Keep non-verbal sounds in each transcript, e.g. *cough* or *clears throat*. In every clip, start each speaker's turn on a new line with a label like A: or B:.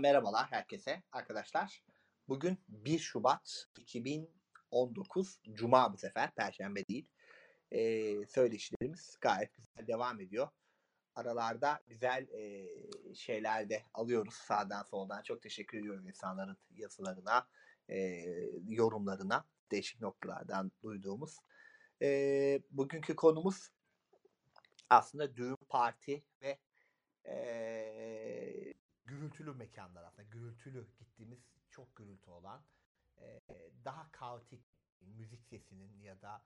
A: Merhabalar herkese arkadaşlar. Bugün 1 Şubat 2019 Cuma bu sefer Perşembe değil. Ee, söyleşilerimiz gayet güzel devam ediyor. Aralarda güzel e, şeyler de alıyoruz sağdan soldan. Çok teşekkür ediyorum insanların yazılarına, e, yorumlarına, değişik noktalardan duyduğumuz. E, bugünkü konumuz aslında düğün, parti ve e, gürültülü mekanlar aslında. Gürültülü gittiğimiz çok gürültü olan e, daha kaotik müzik sesinin ya da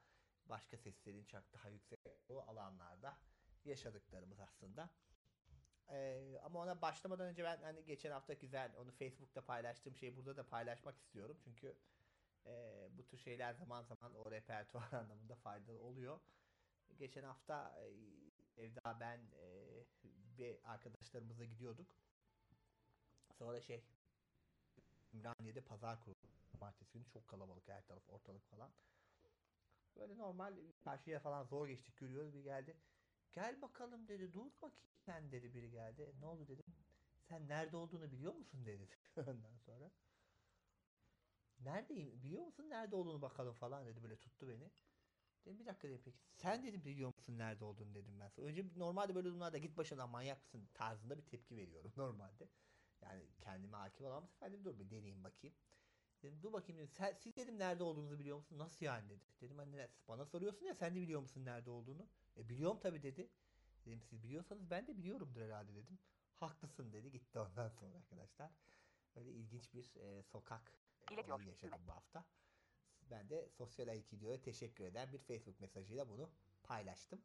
A: başka seslerin çok daha yüksek olduğu alanlarda yaşadıklarımız aslında. E, ama ona başlamadan önce ben hani geçen hafta güzel onu Facebook'ta paylaştığım şeyi burada da paylaşmak istiyorum. Çünkü e, bu tür şeyler zaman zaman o repertuar *laughs* anlamında faydalı oluyor. Geçen hafta e, Evda ben e, ve arkadaşlarımızla gidiyorduk. Sonra şey Ümraniye'de pazar kurulu. Cumartesi günü çok kalabalık her taraf ortalık falan. Böyle normal karşıya falan zor geçtik görüyoruz bir geldi. Gel bakalım dedi dur bakayım sen dedi biri geldi. Ne oldu dedim. Sen nerede olduğunu biliyor musun dedi. *laughs* Ondan sonra. Neredeyim biliyor musun nerede olduğunu bakalım falan dedi böyle tuttu beni. Dedim bir dakika dedim peki. Sen dedim biliyor musun nerede olduğunu dedim ben. Önce normalde böyle durumlarda git başından manyak mısın tarzında bir tepki veriyorum *laughs* normalde. Yani kendime hakim sefer dedim dur bir deneyeyim bakayım. Dedim dur bakayım dedim. Sen, siz dedim nerede olduğunuzu biliyor musun? Nasıl yani dedi. Dedim hani bana soruyorsun ya sen de biliyor musun nerede olduğunu? E biliyorum tabii dedi. Dedim siz biliyorsanız ben de biliyorumdur herhalde dedim. Haklısın dedi gitti ondan sonra arkadaşlar. Böyle ilginç bir e, sokak olayı yaşadım bu hafta. Ben de Sosyal Aikido'ya teşekkür eden bir Facebook mesajıyla bunu paylaştım.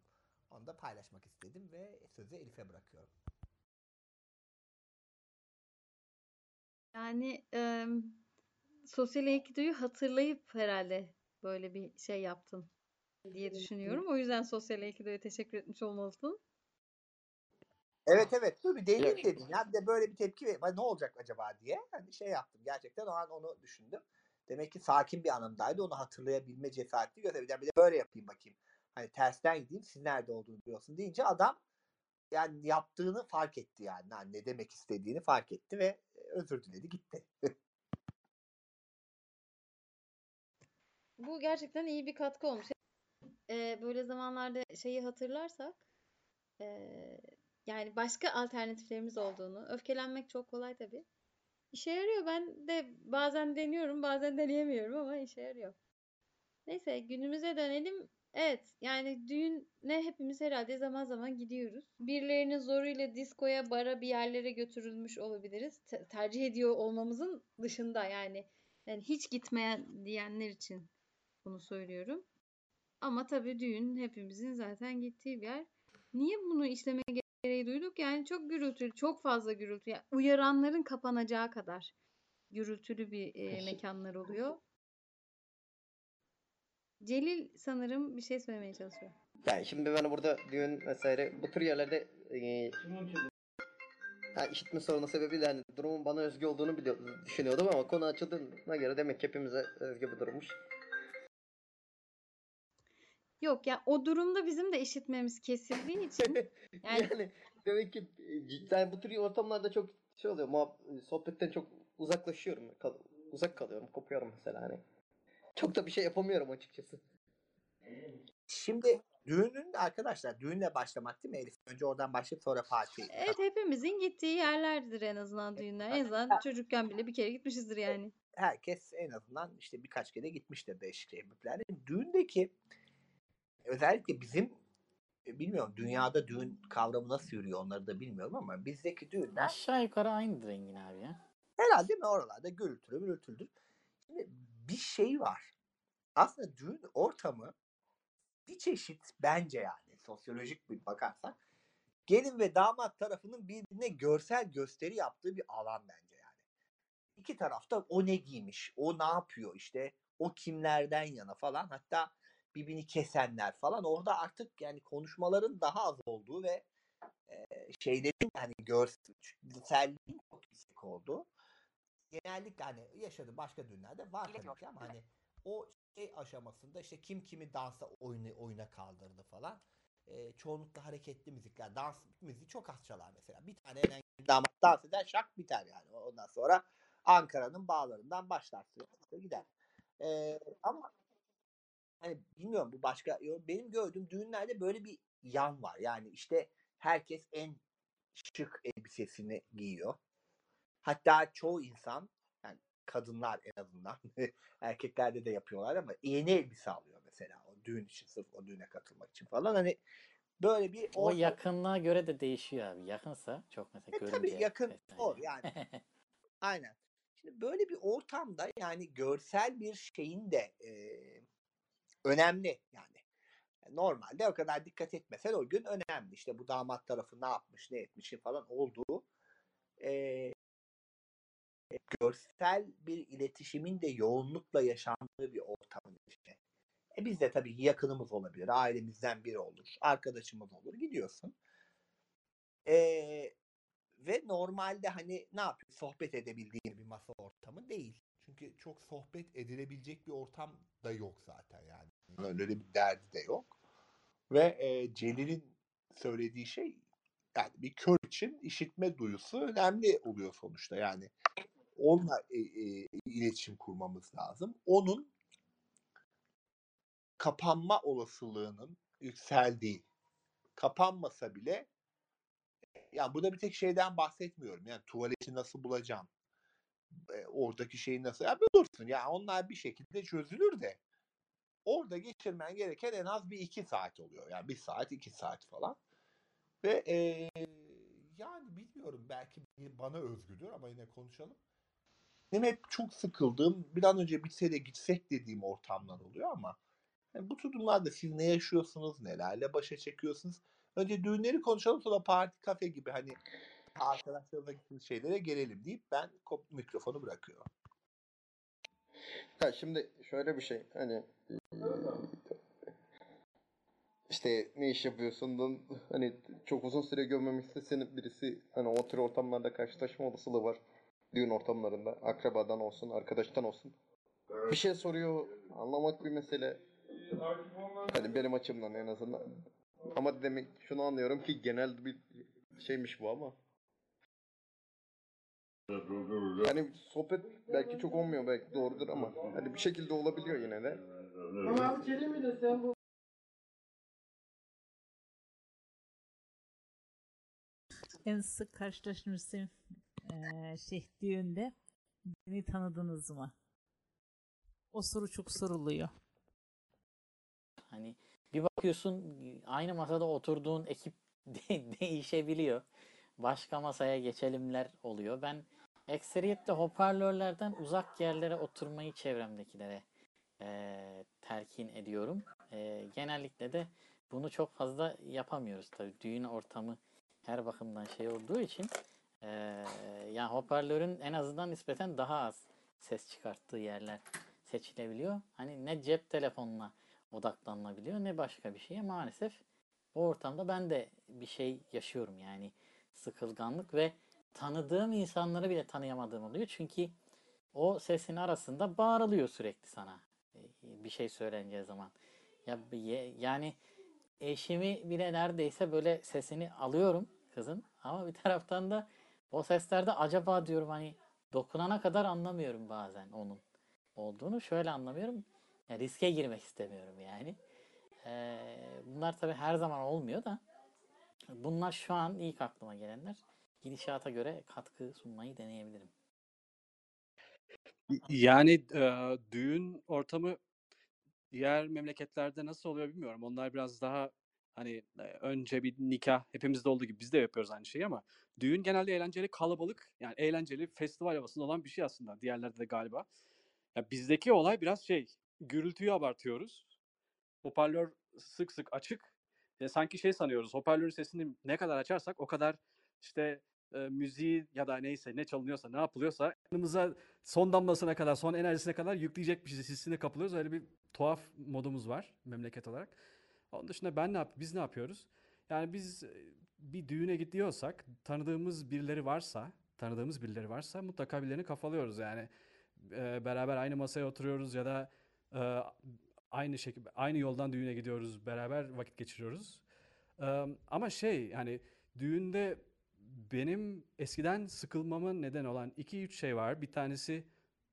A: Onu da paylaşmak istedim ve sözü Elif'e bırakıyorum.
B: Yani e, sosyal aikidoyu hatırlayıp herhalde böyle bir şey yaptın diye düşünüyorum. O yüzden sosyal aikidoya teşekkür etmiş olmalısın.
A: Evet evet dur bir deneyeyim dedim ya bir de böyle bir tepki ver ne olacak acaba diye hani şey yaptım gerçekten o an onu düşündüm. Demek ki sakin bir anımdaydı onu hatırlayabilme cesareti gösterebilirim. Bir de böyle yapayım bakayım. Hani tersten gideyim siz nerede olduğunu biliyorsun deyince adam yani yaptığını fark etti yani. yani ne demek istediğini fark etti ve özür diledi gitti. *laughs*
B: Bu gerçekten iyi bir katkı olmuş. Ee, böyle zamanlarda şeyi hatırlarsak e, yani başka alternatiflerimiz olduğunu, öfkelenmek çok kolay tabii. İşe yarıyor. Ben de bazen deniyorum, bazen deneyemiyorum ama işe yarıyor. Neyse günümüze dönelim. Evet yani düğüne hepimiz herhalde zaman zaman gidiyoruz. Birilerinin zoruyla diskoya, bara bir yerlere götürülmüş olabiliriz. Te- tercih ediyor olmamızın dışında yani. Yani hiç gitmeyen diyenler için bunu söylüyorum. Ama tabii düğün hepimizin zaten gittiği bir yer. Niye bunu işleme gereği duyduk? Yani çok gürültülü, çok fazla gürültü. Yani uyaranların kapanacağı kadar gürültülü bir e, mekanlar oluyor. Celil sanırım bir şey söylemeye çalışıyor.
C: Yani şimdi ben burada düğün vesaire bu tür yerlerde e, ha, işitme sorunu sebebiyle hani durumun bana özgü olduğunu biliyor, düşünüyordum ama konu açıldığına göre demek ki hepimize özgü bir durummuş.
B: Yok ya o durumda bizim de işitmemiz kesildiği için *laughs* yani
C: yani demek ki cidden bu tür ortamlarda çok şey oluyor. Muhab- sohbetten çok uzaklaşıyorum. Kal- uzak kalıyorum. Kopuyorum mesela hani. Çok da bir şey yapamıyorum açıkçası.
A: Şimdi düğünün arkadaşlar düğünle başlamak değil mi Elif? Önce oradan başlayıp sonra parti.
B: evet hepimizin gittiği yerlerdir en azından düğünler. En azından çocukken bile bir kere gitmişizdir yani.
A: Herkes en azından işte birkaç kere gitmiştir değişik şehirlerde. Düğündeki özellikle bizim e, bilmiyorum dünyada düğün kavramı nasıl yürüyor onları da bilmiyorum ama bizdeki düğünler
D: Aşağı yukarı aynıdır Engin abi ya.
A: herhalde değil mi oralarda gürültülü gürültüldür. Şimdi bir şey var. Aslında düğün ortamı bir çeşit bence yani sosyolojik bir bakarsak gelin ve damat tarafının birbirine görsel gösteri yaptığı bir alan bence yani. İki tarafta o ne giymiş, o ne yapıyor işte, o kimlerden yana falan hatta birbirini kesenler falan orada artık yani konuşmaların daha az olduğu ve e, şeylerin hani görselliğin çok yüksek olduğu genellikle hani yaşadığı başka düğünlerde var tabii ki ama hani o şey aşamasında işte kim kimi dansa oyunu, oyuna kaldırdı falan. E, çoğunlukla hareketli müzikler, dans müziği çok az çalar mesela. Bir tane en damat dans eder şak biter yani. Ondan sonra Ankara'nın bağlarından başlarsın. Gider. Ee, ama hani bilmiyorum bu başka benim gördüğüm düğünlerde böyle bir yan var. Yani işte herkes en şık elbisesini giyiyor. Hatta çoğu insan yani kadınlar en azından *laughs* erkeklerde de yapıyorlar ama yeni elbise alıyor mesela o düğün için sırf o düğüne katılmak için falan hani böyle bir
D: O
A: ortam-
D: yakınlığa göre de değişiyor abi. Yakınsa çok mesela
A: E, tabii yakın
D: vesaire.
A: o yani. Aynen. Şimdi böyle bir ortamda yani görsel bir şeyin de e, önemli yani. Normalde o kadar dikkat etmesen o gün önemli. İşte bu damat tarafı ne yapmış, ne etmiş falan olduğu e, görsel bir iletişimin de yoğunlukla yaşandığı bir ortamın içine. E biz de tabii yakınımız olabilir, ailemizden biri olur, arkadaşımız olur, gidiyorsun. E, ve normalde hani ne yapıyor? Sohbet edebildiğin bir masa ortamı değil.
E: Çünkü çok sohbet edilebilecek bir ortam da yok zaten yani. Öyle bir derdi de yok. Ve e, Celil'in söylediği şey yani bir kör için işitme duyusu önemli oluyor sonuçta. Yani onunla e, e, iletişim kurmamız lazım. Onun kapanma olasılığının yükseldiği, kapanmasa bile ya burada bir tek şeyden bahsetmiyorum. Yani tuvaleti nasıl bulacağım? E, oradaki şeyi nasıl? Ya bulursun. Ya onlar bir şekilde çözülür de orada geçirmen gereken en az bir iki saat oluyor. Yani bir saat, iki saat falan. Ve e, yani bilmiyorum belki bana özgüdür ama yine konuşalım. Benim hep çok sıkıldığım bir an önce bitse de gitsek dediğim ortamlar oluyor ama yani bu durumlarda siz ne yaşıyorsunuz, nelerle başa çekiyorsunuz? Önce düğünleri konuşalım sonra parti kafe gibi hani arkadaşlarımla gittiğimiz şeylere gelelim deyip ben mikrofonu bırakıyorum.
C: Ha şimdi şöyle bir şey hani işte ne iş yapıyorsun hani çok uzun süre görmemişse seni birisi hani o tür ortamlarda karşılaşma olasılığı var. Düğün ortamlarında akrabadan olsun arkadaştan olsun. Bir şey soruyor anlamak bir mesele. Hani benim açımdan en azından. Ama demek şunu anlıyorum ki genel bir şeymiş bu ama. Yani sohbet belki çok olmuyor belki doğrudur ama hani bir şekilde olabiliyor yine de.
F: Ama Kerem'i de sen bu
G: En sık karşılaştığınız şey düğünde beni tanıdınız mı? O soru çok soruluyor.
D: Hani bir bakıyorsun aynı masada oturduğun ekip *laughs* de- değişebiliyor. Başka masaya geçelimler oluyor. Ben ekseriyetle hoparlörlerden uzak yerlere oturmayı çevremdekilere eee, telkin ediyorum. Eee, genellikle de bunu çok fazla yapamıyoruz tabii. Düğün ortamı her bakımdan şey olduğu için eee yani hoparlörün en azından nispeten daha az ses çıkarttığı yerler seçilebiliyor. Hani ne cep telefonuna odaklanılabiliyor ne başka bir şeye. Maalesef o ortamda ben de bir şey yaşıyorum yani. Sıkılganlık ve tanıdığım insanları bile tanıyamadığım oluyor. Çünkü o sesin arasında bağırılıyor sürekli sana e, bir şey söyleneceği zaman. Ya yani eşimi bile neredeyse böyle sesini alıyorum kızın. Ama bir taraftan da o seslerde acaba diyorum hani dokunana kadar anlamıyorum bazen onun olduğunu şöyle anlamıyorum ya riske girmek istemiyorum yani. Ee, bunlar tabii her zaman olmuyor da bunlar şu an ilk aklıma gelenler. Gidişata göre katkı sunmayı deneyebilirim.
H: Yani e, düğün ortamı diğer memleketlerde nasıl oluyor bilmiyorum. Onlar biraz daha hani e, önce bir nikah hepimizde olduğu gibi biz de yapıyoruz aynı şeyi ama düğün genelde eğlenceli, kalabalık yani eğlenceli, festival havasında olan bir şey aslında. Diğerlerde de galiba. Ya bizdeki olay biraz şey, gürültüyü abartıyoruz. Hoparlör sık sık açık. Ya sanki şey sanıyoruz. Hoparlörün sesini ne kadar açarsak o kadar işte e, müziği ya da neyse ne çalınıyorsa ne yapılıyorsa yanımıza son damlasına kadar son enerjisine kadar yükleyecekmişiz hissine kapılıyoruz. Öyle bir tuhaf modumuz var memleket olarak. Onun dışında ben ne yap biz ne yapıyoruz? Yani biz e, bir düğüne gidiyorsak tanıdığımız birileri varsa tanıdığımız birileri varsa mutlaka birilerini kafalıyoruz yani. E, beraber aynı masaya oturuyoruz ya da e, aynı şekilde aynı yoldan düğüne gidiyoruz beraber vakit geçiriyoruz. E, ama şey yani düğünde benim eskiden sıkılmama neden olan 2-3 şey var. Bir tanesi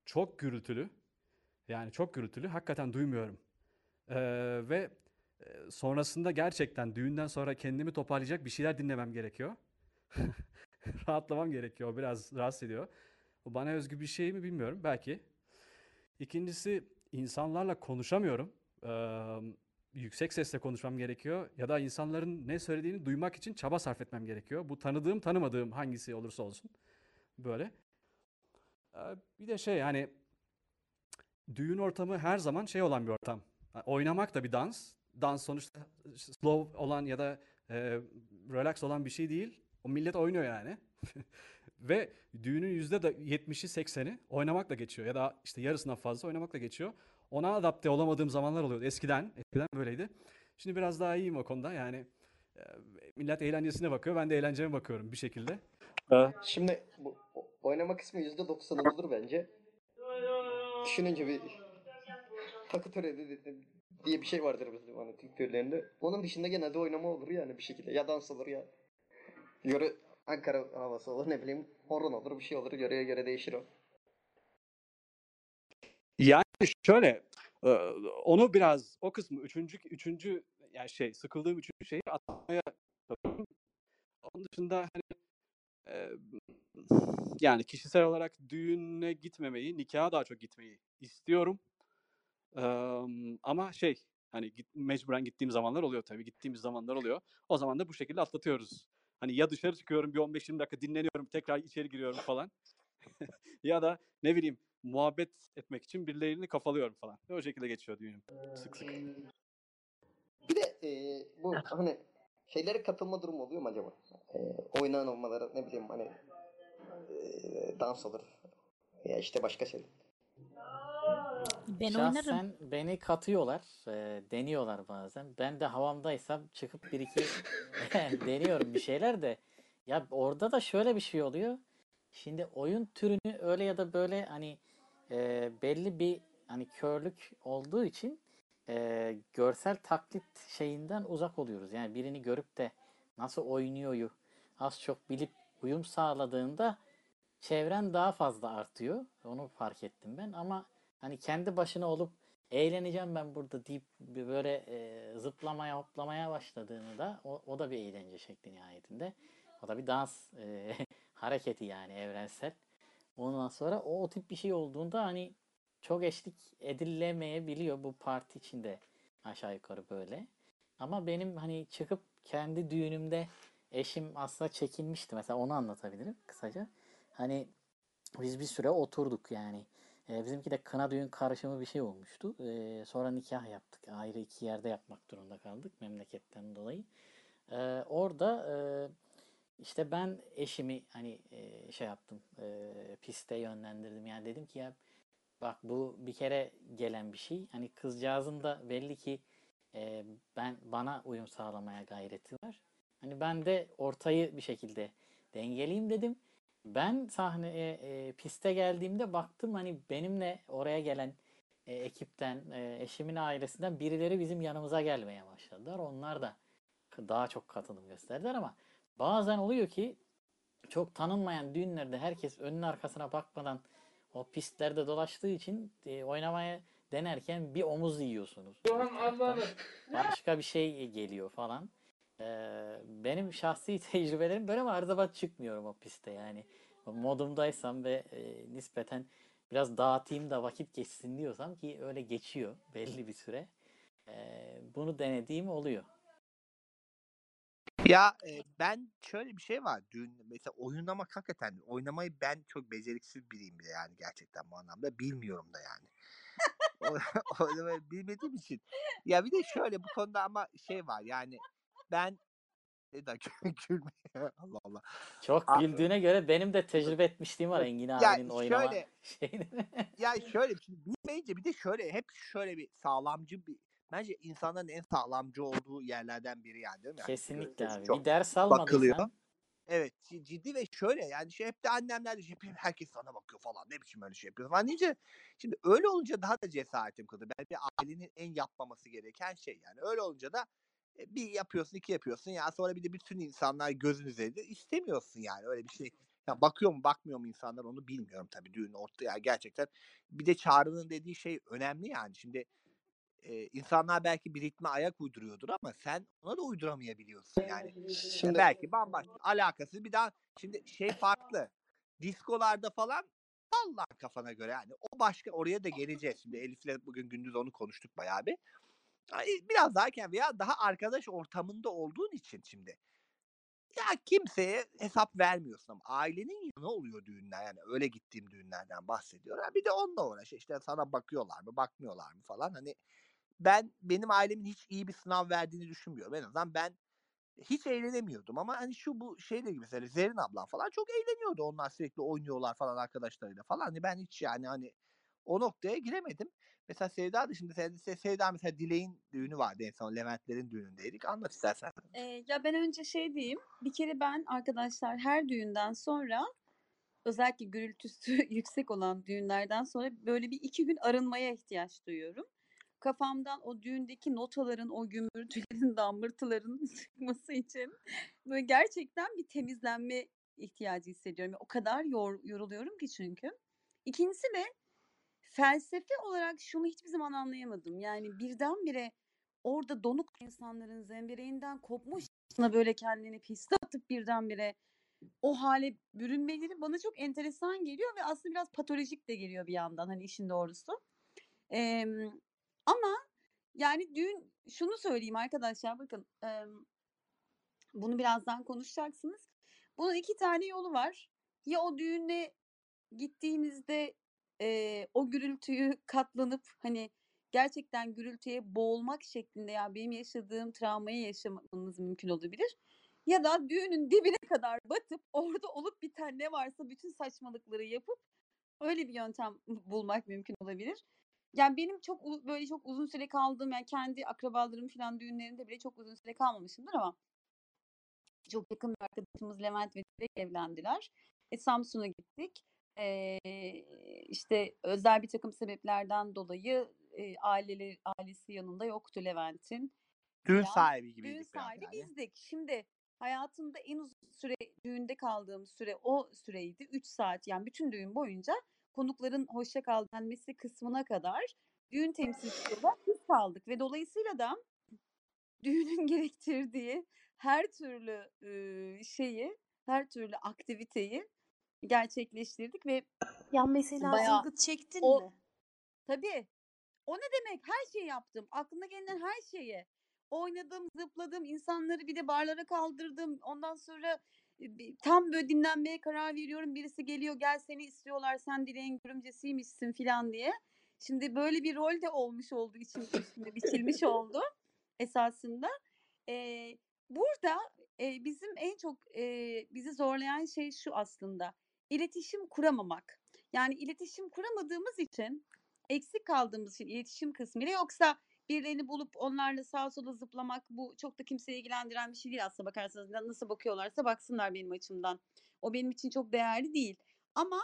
H: çok gürültülü. Yani çok gürültülü. Hakikaten duymuyorum. Ee, ve sonrasında gerçekten düğünden sonra kendimi toparlayacak bir şeyler dinlemem gerekiyor. *laughs* Rahatlamam gerekiyor. Biraz rahatsız ediyor. Bu bana özgü bir şey mi bilmiyorum. Belki. İkincisi insanlarla konuşamıyorum. Eee, yüksek sesle konuşmam gerekiyor ya da insanların ne söylediğini duymak için çaba sarf etmem gerekiyor. Bu tanıdığım tanımadığım hangisi olursa olsun böyle. Eee, bir de şey yani düğün ortamı her zaman şey olan bir ortam. Ha, Oynamak da bir dans. Dans sonuçta slow olan ya da eee, relax olan bir şey değil. O millet oynuyor yani. *laughs* Ve düğünün yüzde de 70'i 80'i oynamakla geçiyor ya da işte yarısından fazla oynamakla geçiyor. Ona adapte olamadığım zamanlar oluyordu eskiden. Eskiden böyleydi. Şimdi biraz daha iyiyim o konuda. Yani e, millet eğlencesine bakıyor. Ben de eğlenceme bakıyorum bir şekilde. Ee,
C: Şimdi bu oynama kısmı %90 olur bence. Düşününce bir *laughs* takı töreni de- de- diye bir şey vardır bizim hani Türk türlerinde. Onun dışında genelde oynama olur yani bir şekilde. Ya dans olur ya yöre Ankara havası olur ne bileyim horon olur bir şey olur yöreye göre değişir o.
H: Yani şöyle e, onu biraz o kısmı üçüncü üçüncü yani şey sıkıldığım üçüncü şeyi atmaya. Onun dışında hani e, yani kişisel olarak düğüne gitmemeyi, nikaha daha çok gitmeyi istiyorum. Ama şey hani git, mecburen gittiğim zamanlar oluyor tabii. Gittiğimiz zamanlar oluyor. O zaman da bu şekilde atlatıyoruz. Hani ya dışarı çıkıyorum bir 15-20 dakika dinleniyorum, tekrar içeri giriyorum falan. *laughs* ya da ne bileyim muhabbet etmek için birilerini kafalıyorum falan. O şekilde geçiyor düğünüm. Sık sık.
C: Bir de e, bu hani şeylere katılma durumu oluyor mu acaba? E, olmaları ne bileyim hani e, dans olur ya işte başka şey.
G: Ben oynarım.
D: Şahsen beni katıyorlar, e, deniyorlar bazen. Ben de havamdaysam çıkıp bir iki *laughs* *laughs* deniyorum bir şeyler de. Ya orada da şöyle bir şey oluyor. Şimdi oyun türünü öyle ya da böyle hani e, belli bir hani körlük olduğu için e, görsel taklit şeyinden uzak oluyoruz. Yani birini görüp de nasıl oynuyoryu az çok bilip uyum sağladığında çevren daha fazla artıyor. Onu fark ettim ben ama hani kendi başına olup eğleneceğim ben burada deyip böyle e, zıplamaya hoplamaya başladığını da o, o da bir eğlence şekli nihayetinde. O da bir dans e, *laughs* hareketi yani evrensel. Ondan sonra o, o tip bir şey olduğunda hani çok eşlik edilemeyebiliyor bu parti içinde aşağı yukarı böyle. Ama benim hani çıkıp kendi düğünümde eşim aslında çekinmişti. Mesela onu anlatabilirim kısaca. Hani biz bir süre oturduk yani. E, bizimki de kına düğün karışımı bir şey olmuştu. E, sonra nikah yaptık. Ayrı iki yerde yapmak durumunda kaldık memleketten dolayı. E, orada işte ben eşimi hani e, şey yaptım. E, piste yönlendirdim. Yani dedim ki ya bak bu bir kere gelen bir şey. Hani kızcağızın da belli ki e, ben bana uyum sağlamaya gayreti var. Hani ben de ortayı bir şekilde dengeleyeyim dedim. Ben sahneye e, piste geldiğimde baktım hani benimle oraya gelen e, ekipten, e, eşimin ailesinden birileri bizim yanımıza gelmeye başladılar. Onlar da daha çok katılım gösterdiler ama bazen oluyor ki çok tanınmayan düğünlerde herkes önün arkasına bakmadan o pistlerde dolaştığı için e, oynamaya denerken bir omuz yiyorsunuz. Başka bir şey geliyor falan. Ee, benim şahsi *laughs* tecrübelerim böyle ama her zaman çıkmıyorum o piste yani. Modumdaysam ve e, nispeten biraz dağıtayım da vakit geçsin diyorsam ki öyle geçiyor *laughs* belli bir süre. Ee, bunu denediğim oluyor.
E: Ya e, ben şöyle bir şey var. Dün mesela oynamak hakikaten oynamayı ben çok beceriksiz biriyim bile yani gerçekten bu anlamda. Bilmiyorum da yani. *laughs* Oynamayı bilmediğim için. Ya bir de şöyle bu konuda ama şey var yani ben bir dakika *laughs* gülme ya, Allah Allah.
D: Çok
E: A-
D: güldüğüne göre benim de tecrübe etmişliğim var Engin abinin oynama
E: şöyle *laughs*
D: şeyini.
E: ya şöyle şimdi bilmeyince bir de şöyle hep şöyle bir sağlamcı bir bence insanların en sağlamcı olduğu yerlerden biri yani değil mi? Yani
D: Kesinlikle abi.
E: çok
D: Bir ders
E: bakılıyor.
D: almadıysan
E: Evet ci- ciddi ve şöyle yani şey hep de annemler de şey herkes sana bakıyor falan ne biçim öyle şey yapıyor falan deyince şimdi öyle olunca daha da cesaretim kırdı. Ben bir ailenin en yapmaması gereken şey yani öyle olunca da
A: Bir yapıyorsun, iki yapıyorsun. Ya sonra bir de bütün insanlar gözün üzerinde istemiyorsun yani öyle bir şey. Ya bakıyor mu bakmıyor mu insanlar onu bilmiyorum tabii düğün orta ya gerçekten. Bir de Çağrı'nın dediği şey önemli yani. Şimdi e, insanlar belki bir ritme ayak uyduruyordur ama sen ona da uyduramayabiliyorsun yani. Ya
C: Şimdi
A: belki bambaşka alakası bir daha şimdi şey farklı. Diskolarda falan Allah kafana göre yani o başka oraya da geleceğiz. Şimdi Elif'le bugün gündüz onu konuştuk bayağı bir. Biraz daha erken veya daha arkadaş ortamında olduğun için şimdi. Ya kimseye hesap vermiyorsun ama ailenin yanı oluyor düğünler yani öyle gittiğim düğünlerden bahsediyorum. Ha, Bir de onunla uğraş işte sana bakıyorlar mı bakmıyorlar mı falan hani ben benim ailemin hiç iyi bir sınav verdiğini düşünmüyorum. En azından ben hiç eğlenemiyordum ama hani şu bu şeyle gibi mesela Zerrin ablam falan çok eğleniyordu. Onlar sürekli oynuyorlar falan arkadaşlarıyla falan. Hani ben hiç yani hani o noktaya giremedim. Mesela Sevda da şimdi Sevda, Sevda mesela Dilek'in düğünü vardı en son Leventlerin düğünündeydik. Anlat istersen.
I: Ee, ya ben önce şey diyeyim. Bir kere ben arkadaşlar her düğünden sonra özellikle gürültüsü *laughs* yüksek olan düğünlerden sonra böyle bir iki gün arınmaya ihtiyaç duyuyorum. Kafamdan o düğündeki notaların, o gümbürtülerin, *laughs* dambırtıların *laughs* çıkması için böyle gerçekten bir temizlenme ihtiyacı hissediyorum. O kadar yor, yoruluyorum ki çünkü. İkincisi de felsefe olarak şunu hiçbir zaman anlayamadım. Yani birdenbire orada donuk insanların zembereğinden kopmuş böyle kendini piste atıp birdenbire o hale bürünmeleri bana çok enteresan geliyor ve aslında biraz patolojik de geliyor bir yandan hani işin doğrusu. Em, ama yani düğün şunu söyleyeyim arkadaşlar bakın em, bunu birazdan konuşacaksınız. Bunun iki tane yolu var. Ya o düğüne gittiğinizde e, o gürültüyü *laughs* katlanıp hani gerçekten gürültüye boğulmak şeklinde ya benim yaşadığım travmayı yaşamanız mümkün olabilir. Ya da düğünün dibine kadar batıp *laughs* orada olup biten ne varsa bütün saçmalıkları yapıp öyle bir yöntem bulmak mümkün olabilir. Yani benim çok böyle çok uzun süre kaldığım yani kendi akrabalarım falan düğünlerinde bile çok uzun süre kalmamışımdır ama çok yakın bir arkadaşımız Levent ve Dilek evlendiler. E, Samsun'a gittik. E, işte özel bir takım sebeplerden dolayı e, aileleri, ailesi yanında yoktu Levent'in.
A: Düğün
I: falan.
A: sahibi gibiydik
I: Düğün sahibi
A: yani.
I: bizdik. Şimdi hayatımda en uzun süre düğünde kaldığım süre o süreydi. 3 saat yani bütün düğün boyunca konukların hoşça kal denmesi kısmına kadar düğün temsilcisi olarak biz kaldık ve dolayısıyla da *clears throat* düğünün gerektirdiği her türlü e, şeyi, her türlü aktiviteyi gerçekleştirdik ve
J: Ya mesela
I: Bayağı
J: zılgıt çektin
I: o-
J: mi?
I: Tabii. O ne demek? Her şeyi yaptım. Aklına gelen her şeyi. Oynadım, zıpladım, insanları bir de barlara kaldırdım. Ondan sonra e, tam böyle dinlenmeye karar veriyorum. Birisi geliyor, gel seni istiyorlar, sen dileğin görümcesiymişsin filan diye. Şimdi böyle bir rol de olmuş olduğu için üstüne biçilmiş oldu esasında. Ee, burada e, bizim en çok e, bizi zorlayan şey şu aslında. İletişim kuramamak. Yani iletişim kuramadığımız için eksik kaldığımız için iletişim kısmıyla yoksa birilerini bulup onlarla sağa sola zıplamak bu çok da kimseyi ilgilendiren bir şey değil aslında bakarsanız Na- nasıl bakıyorlarsa baksınlar benim açımdan. O benim için çok değerli değil. Ama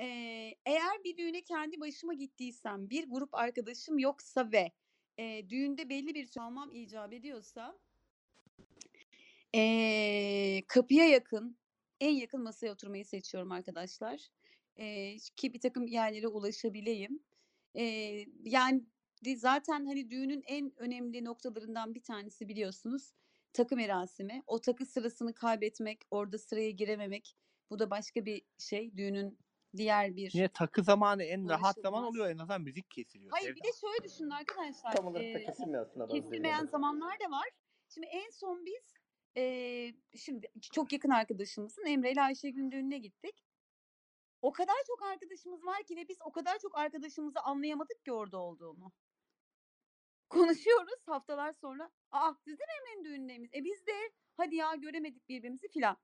I: eee, eğer bir düğüne kendi başıma gittiysem bir grup arkadaşım yoksa ve eee, düğünde belli bir şey almam icap ediyorsa eee, kapıya yakın en yakın masaya oturmayı seçiyorum arkadaşlar. Eee, ki bir takım yerlere ulaşabileyim. Eee, yani zaten hani düğünün en önemli noktalarından bir tanesi biliyorsunuz takı merasimi. O takı sırasını kaybetmek, orada sıraya girememek bu da başka bir şey. Düğünün diğer bir
A: Yine takı zamanı en rahat zaman oluyor en azından müzik kesiliyor.
I: Hayır bir de şöyle düşünün arkadaşlar.
C: tam olarak da kesilmiyor aslında
I: kesilmeyen zamanlar da var. Şimdi en son biz eee, şimdi çok yakın arkadaşımızın Emre ile Ayşegül'ün düğününe gittik. O kadar çok arkadaşımız var ki ve biz o kadar çok arkadaşımızı anlayamadık ki orada olduğunu. Konuşuyoruz haftalar sonra. Aa siz de Emre'nin düğünündeymiş? E biz de hadi ya göremedik birbirimizi filan.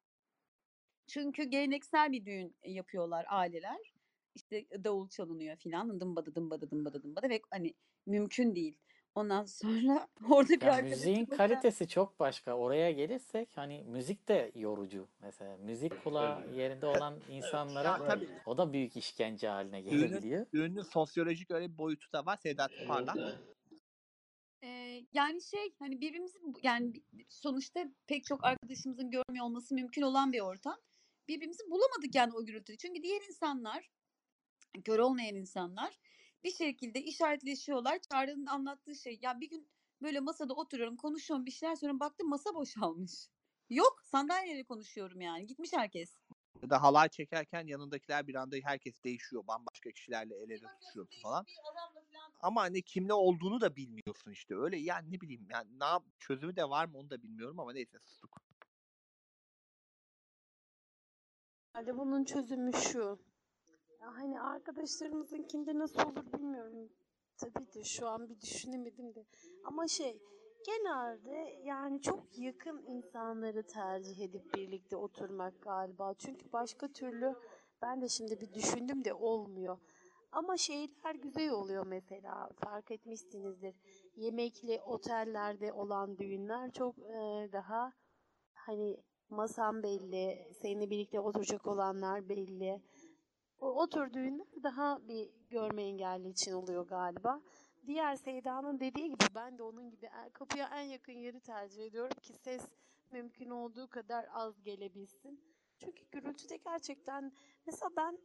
I: Çünkü geleneksel bir düğün yapıyorlar aileler. İşte davul çalınıyor filan. Dımbada dımbada dımbada dımbada ve hani mümkün değil. Ondan sonra *laughs* orada bir
D: Ya müziğin
I: arkadaşımızla
D: kalitesi çok başka. Oraya gelirsek hani müzik de yorucu mesela. Müzik kulağı yerinde olan
A: Ya
D: insanlara
A: tabii
D: o da büyük işkence haline
A: düğünün,
D: gelebiliyor.
A: düğünün sosyolojik öyle bir boyutu da var. Sedat Parla.
I: Ee, yani şey hani birbirimizi yani bi- sonuçta pek çok arkadaşımızın görmüyor olması mümkün olan bir ortam. Birbirimizi bulamadık yani o gürültüde. Çünkü diğer insanlar, kör olmayan insanlar bir şekilde işaretleşiyorlar. Çağrı'nın anlattığı şey. Ya bir gün böyle masada oturuyorum, konuşuyorum bir şeyler sonra baktım masa boşalmış. Yok sandalyeyle konuşuyorum yani. Gitmiş herkes.
E: Ya da halay çekerken yanındakiler bir anda herkes değişiyor. Bambaşka kişilerle el ele tutuşuyor falan. Ama hani kimle olduğunu da bilmiyorsun işte. Öyle yani ne bileyim yani ne yap- çözümü de var mı onu da bilmiyorum ama neyse sustuk.
F: Herhalde bunun çözümü şu. Hani arkadaşlarımızınkinde nasıl olur bilmiyorum. Tabii de şu an bir düşünemedim de. Ama şey genelde yani çok yakın insanları tercih edip birlikte oturmak galiba. Çünkü başka türlü ben de şimdi bir düşündüm de olmuyor. Ama şeyler güzel oluyor mesela fark etmişsinizdir. Yemekli otellerde olan düğünler çok e, daha hani masan belli, seninle birlikte oturacak olanlar belli. O, o tür düğünler daha bir görme engelli için oluyor galiba. Diğer Seyda'nın dediği gibi ben de onun gibi kapıya en yakın yeri tercih ediyorum ki ses mümkün olduğu kadar az gelebilsin. Çünkü gürültüde gerçekten mesela ben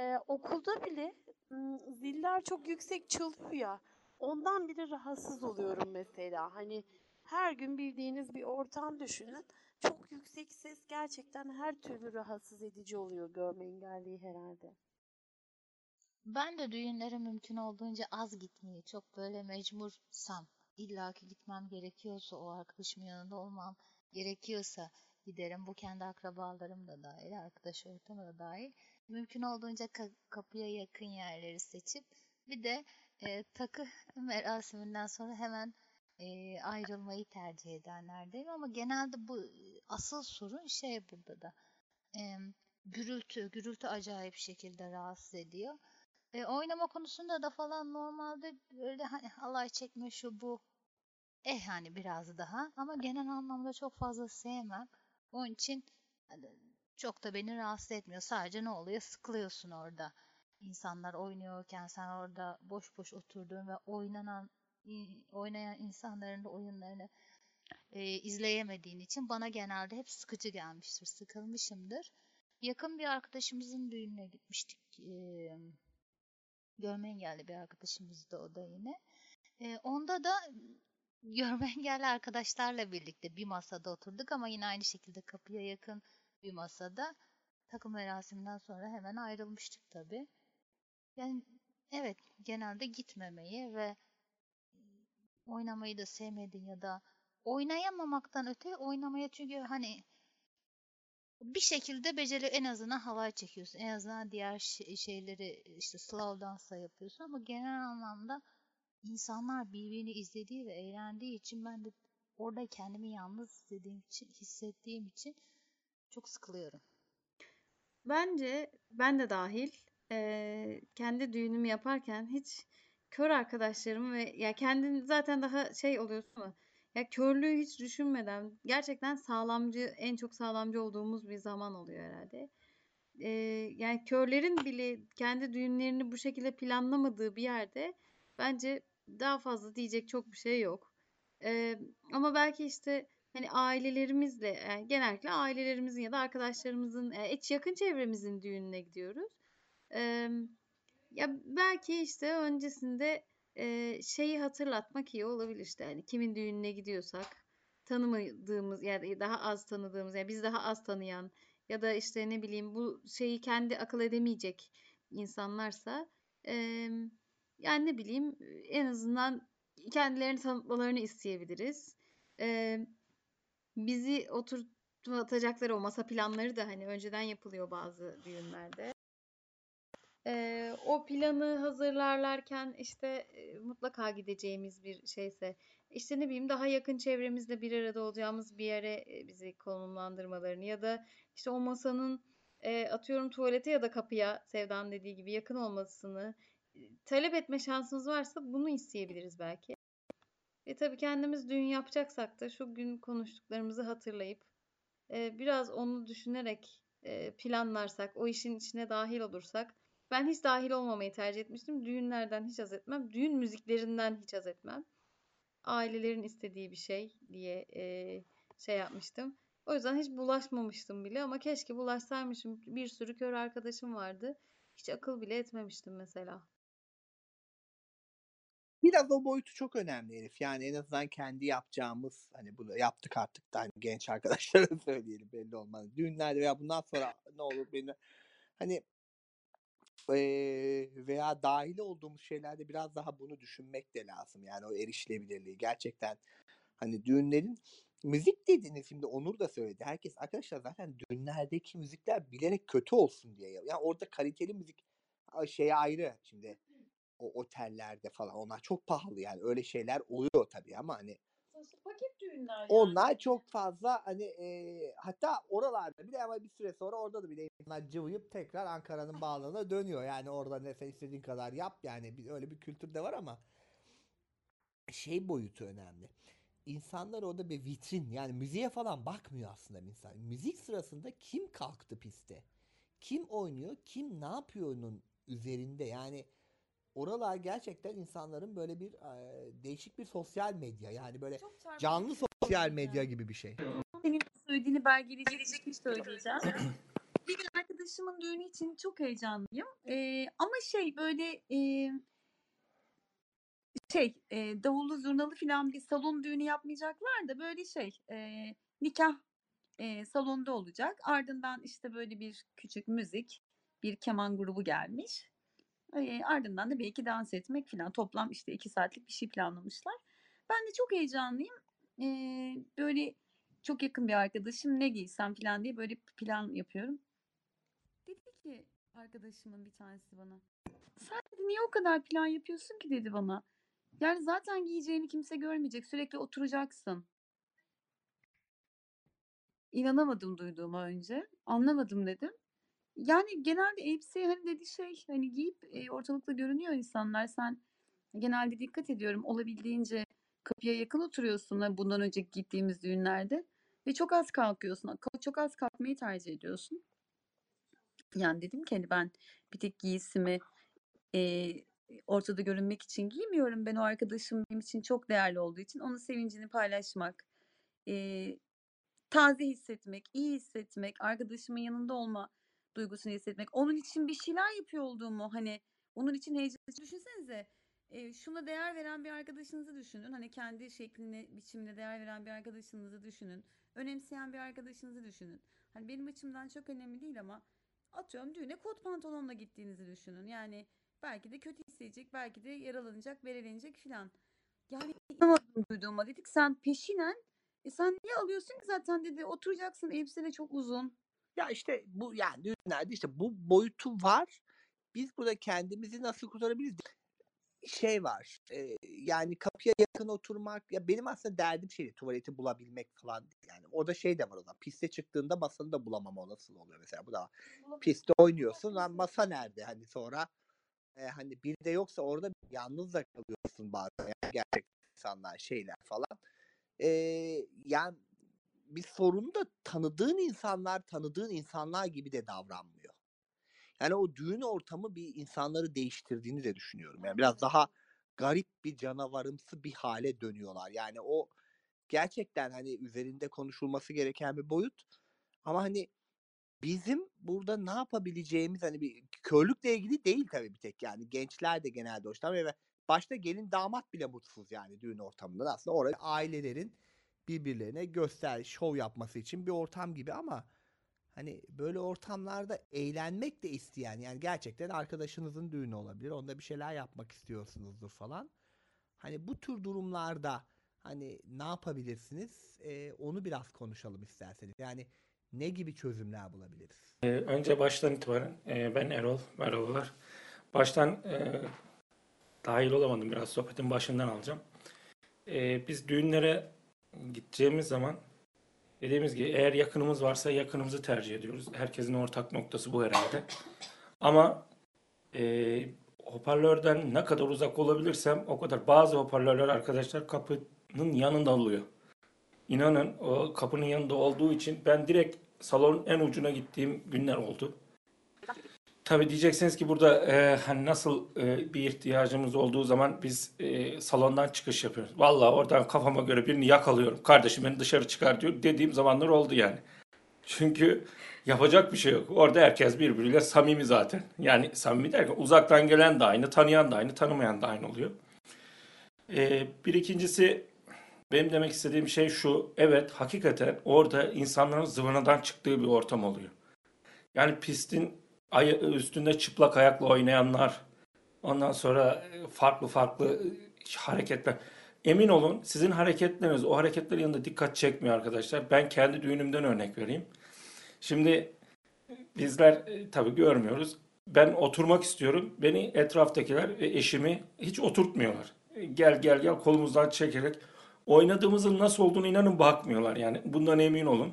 F: e, okulda bile ziller çok yüksek çalıyor ya ondan bile rahatsız oluyorum mesela. Hani her gün bildiğiniz bir ortam düşünün. Çok yüksek ses gerçekten her türlü rahatsız edici oluyor görme engelliyi herhalde.
G: Ben de düğünlere mümkün olduğunca az gitmeyi, çok böyle mecbursam, illaki gitmem gerekiyorsa, o arkadaşımın yanında olmam gerekiyorsa giderim. Bu kendi akrabalarım da dahil, arkadaş ortamı da dahil. Mümkün olduğunca ka- kapıya yakın yerleri seçip bir de e, takı *laughs* merasiminden sonra hemen e, ayrılmayı tercih edenlerdeyim. Ama genelde bu asıl sorun şey burada da. e, gürültü, gürültü acayip şekilde rahatsız ediyor. E, oynama konusunda da falan normalde böyle hani halay çekme şu bu eh hani biraz daha ama genel anlamda çok fazla sevmem. Onun için hani çok da beni rahatsız etmiyor. Sadece ne oluyor? Sıkılıyorsun orada. İnsanlar oynuyorken sen orada boş boş oturduğun ve oynanan oynayan insanların da oyunlarını e, izleyemediğin için bana genelde hep sıkıcı gelmiştir. Sıkılmışımdır. Yakın bir arkadaşımızın düğününe gitmiştik. E, görme engelli bir arkadaşımızdı o da yine. E, onda da *laughs* görme engelli arkadaşlarla birlikte bir masada oturduk ama yine aynı şekilde kapıya yakın bir masada. Takım merasiminden sonra hemen ayrılmıştık tabii. Yani evet genelde gitmemeyi ve oynamayı da sevmediğin ya da oynayamamaktan öte oynamaya çünkü hani bir şekilde beceri en azından halay çekiyorsun. En azından diğer şey- şeyleri işte slow dance'la yapıyorsun ama genel anlamda insanlar birbirini izlediği ve eğlendiği için ben de orada kendimi yalnız hissettiğim için, hissettiğim için çok sıkılıyorum.
B: Bence ben de dahil kendi düğünümü yaparken hiç kör arkadaşlarımı ve ya kendin zaten daha şey oluyorsun ama ya körlüğü hiç düşünmeden gerçekten sağlamcı en çok sağlamcı olduğumuz bir zaman oluyor herhalde. Eee, yani körlerin bile kendi düğünlerini bu şekilde planlamadığı bir yerde bence daha fazla diyecek çok bir şey yok. Eee, ama belki işte hani ailelerimizle yani genellikle ailelerimizin ya da arkadaşlarımızın e, hiç yakın çevremizin düğününe gidiyoruz. Eee, ya belki işte öncesinde e, şeyi hatırlatmak iyi olabilir işte hani kimin düğününe gidiyorsak tanımadığımız yani daha az tanıdığımız yani biz daha az tanıyan ya da işte ne bileyim bu şeyi kendi akıl edemeyecek insanlarsa eee, yani ne bileyim en azından kendilerini tanıtmalarını isteyebiliriz. Eee, bizi oturtacakları o masa planları da hani önceden yapılıyor bazı düğünlerde. Eee, o planı hazırlarlarken işte e, mutlaka gideceğimiz bir şeyse işte ne bileyim daha yakın çevremizle bir arada olacağımız bir yere e, bizi konumlandırmalarını ya da işte o masanın e, atıyorum tuvalete ya da kapıya Sevda'nın dediği gibi yakın olmasını e, talep etme şansımız varsa bunu isteyebiliriz belki. Ve tabii kendimiz düğün yapacaksak da şu gün konuştuklarımızı hatırlayıp e, biraz onu düşünerek e, planlarsak, o işin içine dahil olursak ben hiç dahil olmamayı tercih etmiştim. Düğünlerden hiç haz etmem. Düğün müziklerinden hiç haz etmem. ailelerin istediği bir şey diye e, şey yapmıştım. O yüzden hiç bulaşmamıştım bile ama keşke bulaşsaymışım. Bir sürü kör arkadaşım vardı. Hiç akıl bile etmemiştim mesela.
A: Biraz o boyutu çok önemli Elif. Yani en azından kendi yapacağımız hani bunu yaptık artık da hani genç arkadaşlara *laughs* söyleyelim belli olmaz. Düğünlerde veya bundan sonra ne olur benim hani veya dahil olduğumuz şeylerde biraz daha bunu düşünmek de lazım. Yani o erişilebilirliği gerçekten hani düğünlerin müzik dediğiniz şimdi Onur da söyledi. Herkes arkadaşlar zaten düğünlerdeki müzikler bilerek kötü olsun diye. Yani orada kaliteli müzik şey ayrı şimdi o otellerde falan onlar çok pahalı yani öyle şeyler oluyor tabii ama hani
I: Sonuçta paket düğünler yani.
A: onlar çok fazla hani e, hatta oralarda bile ama bir süre sonra orada da bile insanlar cıvıyıp tekrar Ankara'nın bağlarına dönüyor. Yani orada ne sen istediğin kadar yap yani bir, öyle bir kültür de var ama şey boyutu önemli. İnsanlar orada bir vitrin yani müziğe falan bakmıyor aslında insan. Müzik sırasında kim kalktı piste? Kim oynuyor? Kim ne yapıyor'nun üzerinde yani oralar gerçekten insanların böyle bir e, değişik bir sosyal medya yani böyle canlı
I: şey
A: sosyal medya gibi bir şey.
I: Senin söylediğini belgeleyecek bir şey söyleyeceğim. Bir gün arkadaşımın düğünü için çok heyecanlıyım. Ee, ama şey böyle e, şey e, davullu zurnalı falan bir salon düğünü yapmayacaklar da böyle şey e, nikah e, salonda olacak. Ardından işte böyle bir küçük müzik, bir keman grubu gelmiş. E, ardından da belki dans etmek falan. Toplam işte iki saatlik bir şey planlamışlar. Ben de çok heyecanlıyım. E, böyle çok yakın bir arkadaşım ne giysem falan diye böyle plan yapıyorum. Dedi ki arkadaşımın bir tanesi bana. Sen dedi, niye o kadar plan yapıyorsun ki dedi bana. Yani zaten giyeceğini kimse görmeyecek. Sürekli oturacaksın. İnanamadım duyduğuma önce. Anlamadım dedim. Yani genelde elbise hani dedi şey hani giyip e, ortalıkta görünüyor insanlar. Sen genelde dikkat ediyorum olabildiğince kapıya yakın oturuyorsun bundan önce gittiğimiz düğünlerde ve çok az kalkıyorsun. Ka- Çok az kalkmayı tercih ediyorsun. Yani dedim ki hani ben bir tek giysimi e, ortada görünmek için giymiyorum. Ben o arkadaşım benim için çok değerli olduğu için onun sevincini paylaşmak, e, taze hissetmek, iyi hissetmek, arkadaşımın yanında olma duygusunu hissetmek, onun için bir şeyler yapıyor olduğumu hani onun için heyecan düşünsenize. E, şuna değer veren bir arkadaşınızı düşünün. Hani kendi şekline, biçimine değer veren bir arkadaşınızı düşünün. Önemseyen bir arkadaşınızı düşünün. Hani benim açımdan çok önemli değil ama atıyorum düğüne kot pantolonla gittiğinizi düşünün. Yani belki de kötü hissedecek, belki de yaralanacak, verelenecek filan. Yani inanamadım duyduğuma. Dedik sen peşinen e sen niye alıyorsun ki zaten dedi oturacaksın elbise de çok uzun.
A: Ya işte bu yani düğünlerde işte bu boyutu var. Biz burada kendimizi nasıl kurtarabiliriz? Şey var. e, yani kapıya yakın oturmak. Ya benim aslında derdim şey tuvaleti bulabilmek falan. Yani orada şey de var o zaman. Piste çıktığında masanı da bulamama olasılığı oluyor mesela. Bu da. Piste oynuyorsun. Lan masa nerede? Hani sonra e, hani bir de yoksa orada yalnız da kalıyorsun bazen. Yani gerçek insanlar şeyler falan. E, yani bir sorun da tanıdığın insanlar tanıdığın insanlar gibi de davranmıyor. Yani o düğün ortamı bir insanları değiştirdiğini de düşünüyorum. Yani biraz daha garip bir canavarımsı bir hale dönüyorlar. Yani o gerçekten hani üzerinde konuşulması gereken bir boyut. Ama hani bizim burada ne yapabileceğimiz hani bir körlükle ilgili değil tabii bir tek yani gençler de genelde hoşlanmıyor ve başta gelin damat bile mutsuz yani düğün ortamından aslında orada ailelerin birbirlerine göster şov yapması için bir ortam gibi ama hani böyle ortamlarda eğlenmek de isteyen yani gerçekten arkadaşınızın düğünü olabilir onda bir şeyler yapmak istiyorsunuzdur falan hani bu tür durumlarda hani ne yapabilirsiniz Ee, onu biraz konuşalım isterseniz yani ne gibi çözümler bulabiliriz?
K: Önce baştan itibaren ben Erol, merhabalar. Baştan e, dahil olamadım biraz sohbetin başından alacağım. E, biz düğünlere gideceğimiz zaman dediğimiz gibi eğer yakınımız varsa yakınımızı tercih ediyoruz. Herkesin ortak noktası bu herhalde. Ama e, hoparlörden ne kadar uzak olabilirsem o kadar bazı hoparlörler arkadaşlar kapının yanında oluyor. İnanın o kapının yanında olduğu için ben direkt salonun en ucuna gittiğim günler oldu. Tabii diyeceksiniz ki burada e, hani nasıl e, bir ihtiyacımız olduğu zaman biz e, salondan çıkış yapıyoruz. Vallahi oradan kafama göre birini yakalıyorum. Kardeşim beni dışarı çıkar diyor dediğim zamanlar oldu yani. Çünkü yapacak bir şey yok. Orada herkes birbiriyle samimi zaten. Yani samimi derken uzaktan gelen de aynı, tanıyan da aynı, tanımayan da aynı oluyor. E, bir ikincisi benim demek istediğim şey şu. Evet hakikaten orada insanların zıvanadan çıktığı bir ortam oluyor. Yani pistin ay- üstünde çıplak ayakla oynayanlar, ondan sonra e, farklı farklı e, hareketler. Emin olun sizin hareketleriniz o hareketlerin yanında dikkat çekmiyor arkadaşlar. Ben kendi düğünümden örnek vereyim. Şimdi bizler e, tabii görmüyoruz. Ben oturmak istiyorum. Beni etraftakiler ve eşimi hiç oturtmuyorlar. Gel gel gel kolumuzdan çekerek oynadığımızın nasıl olduğunu inanın bakmıyorlar yani. Bundan emin olun.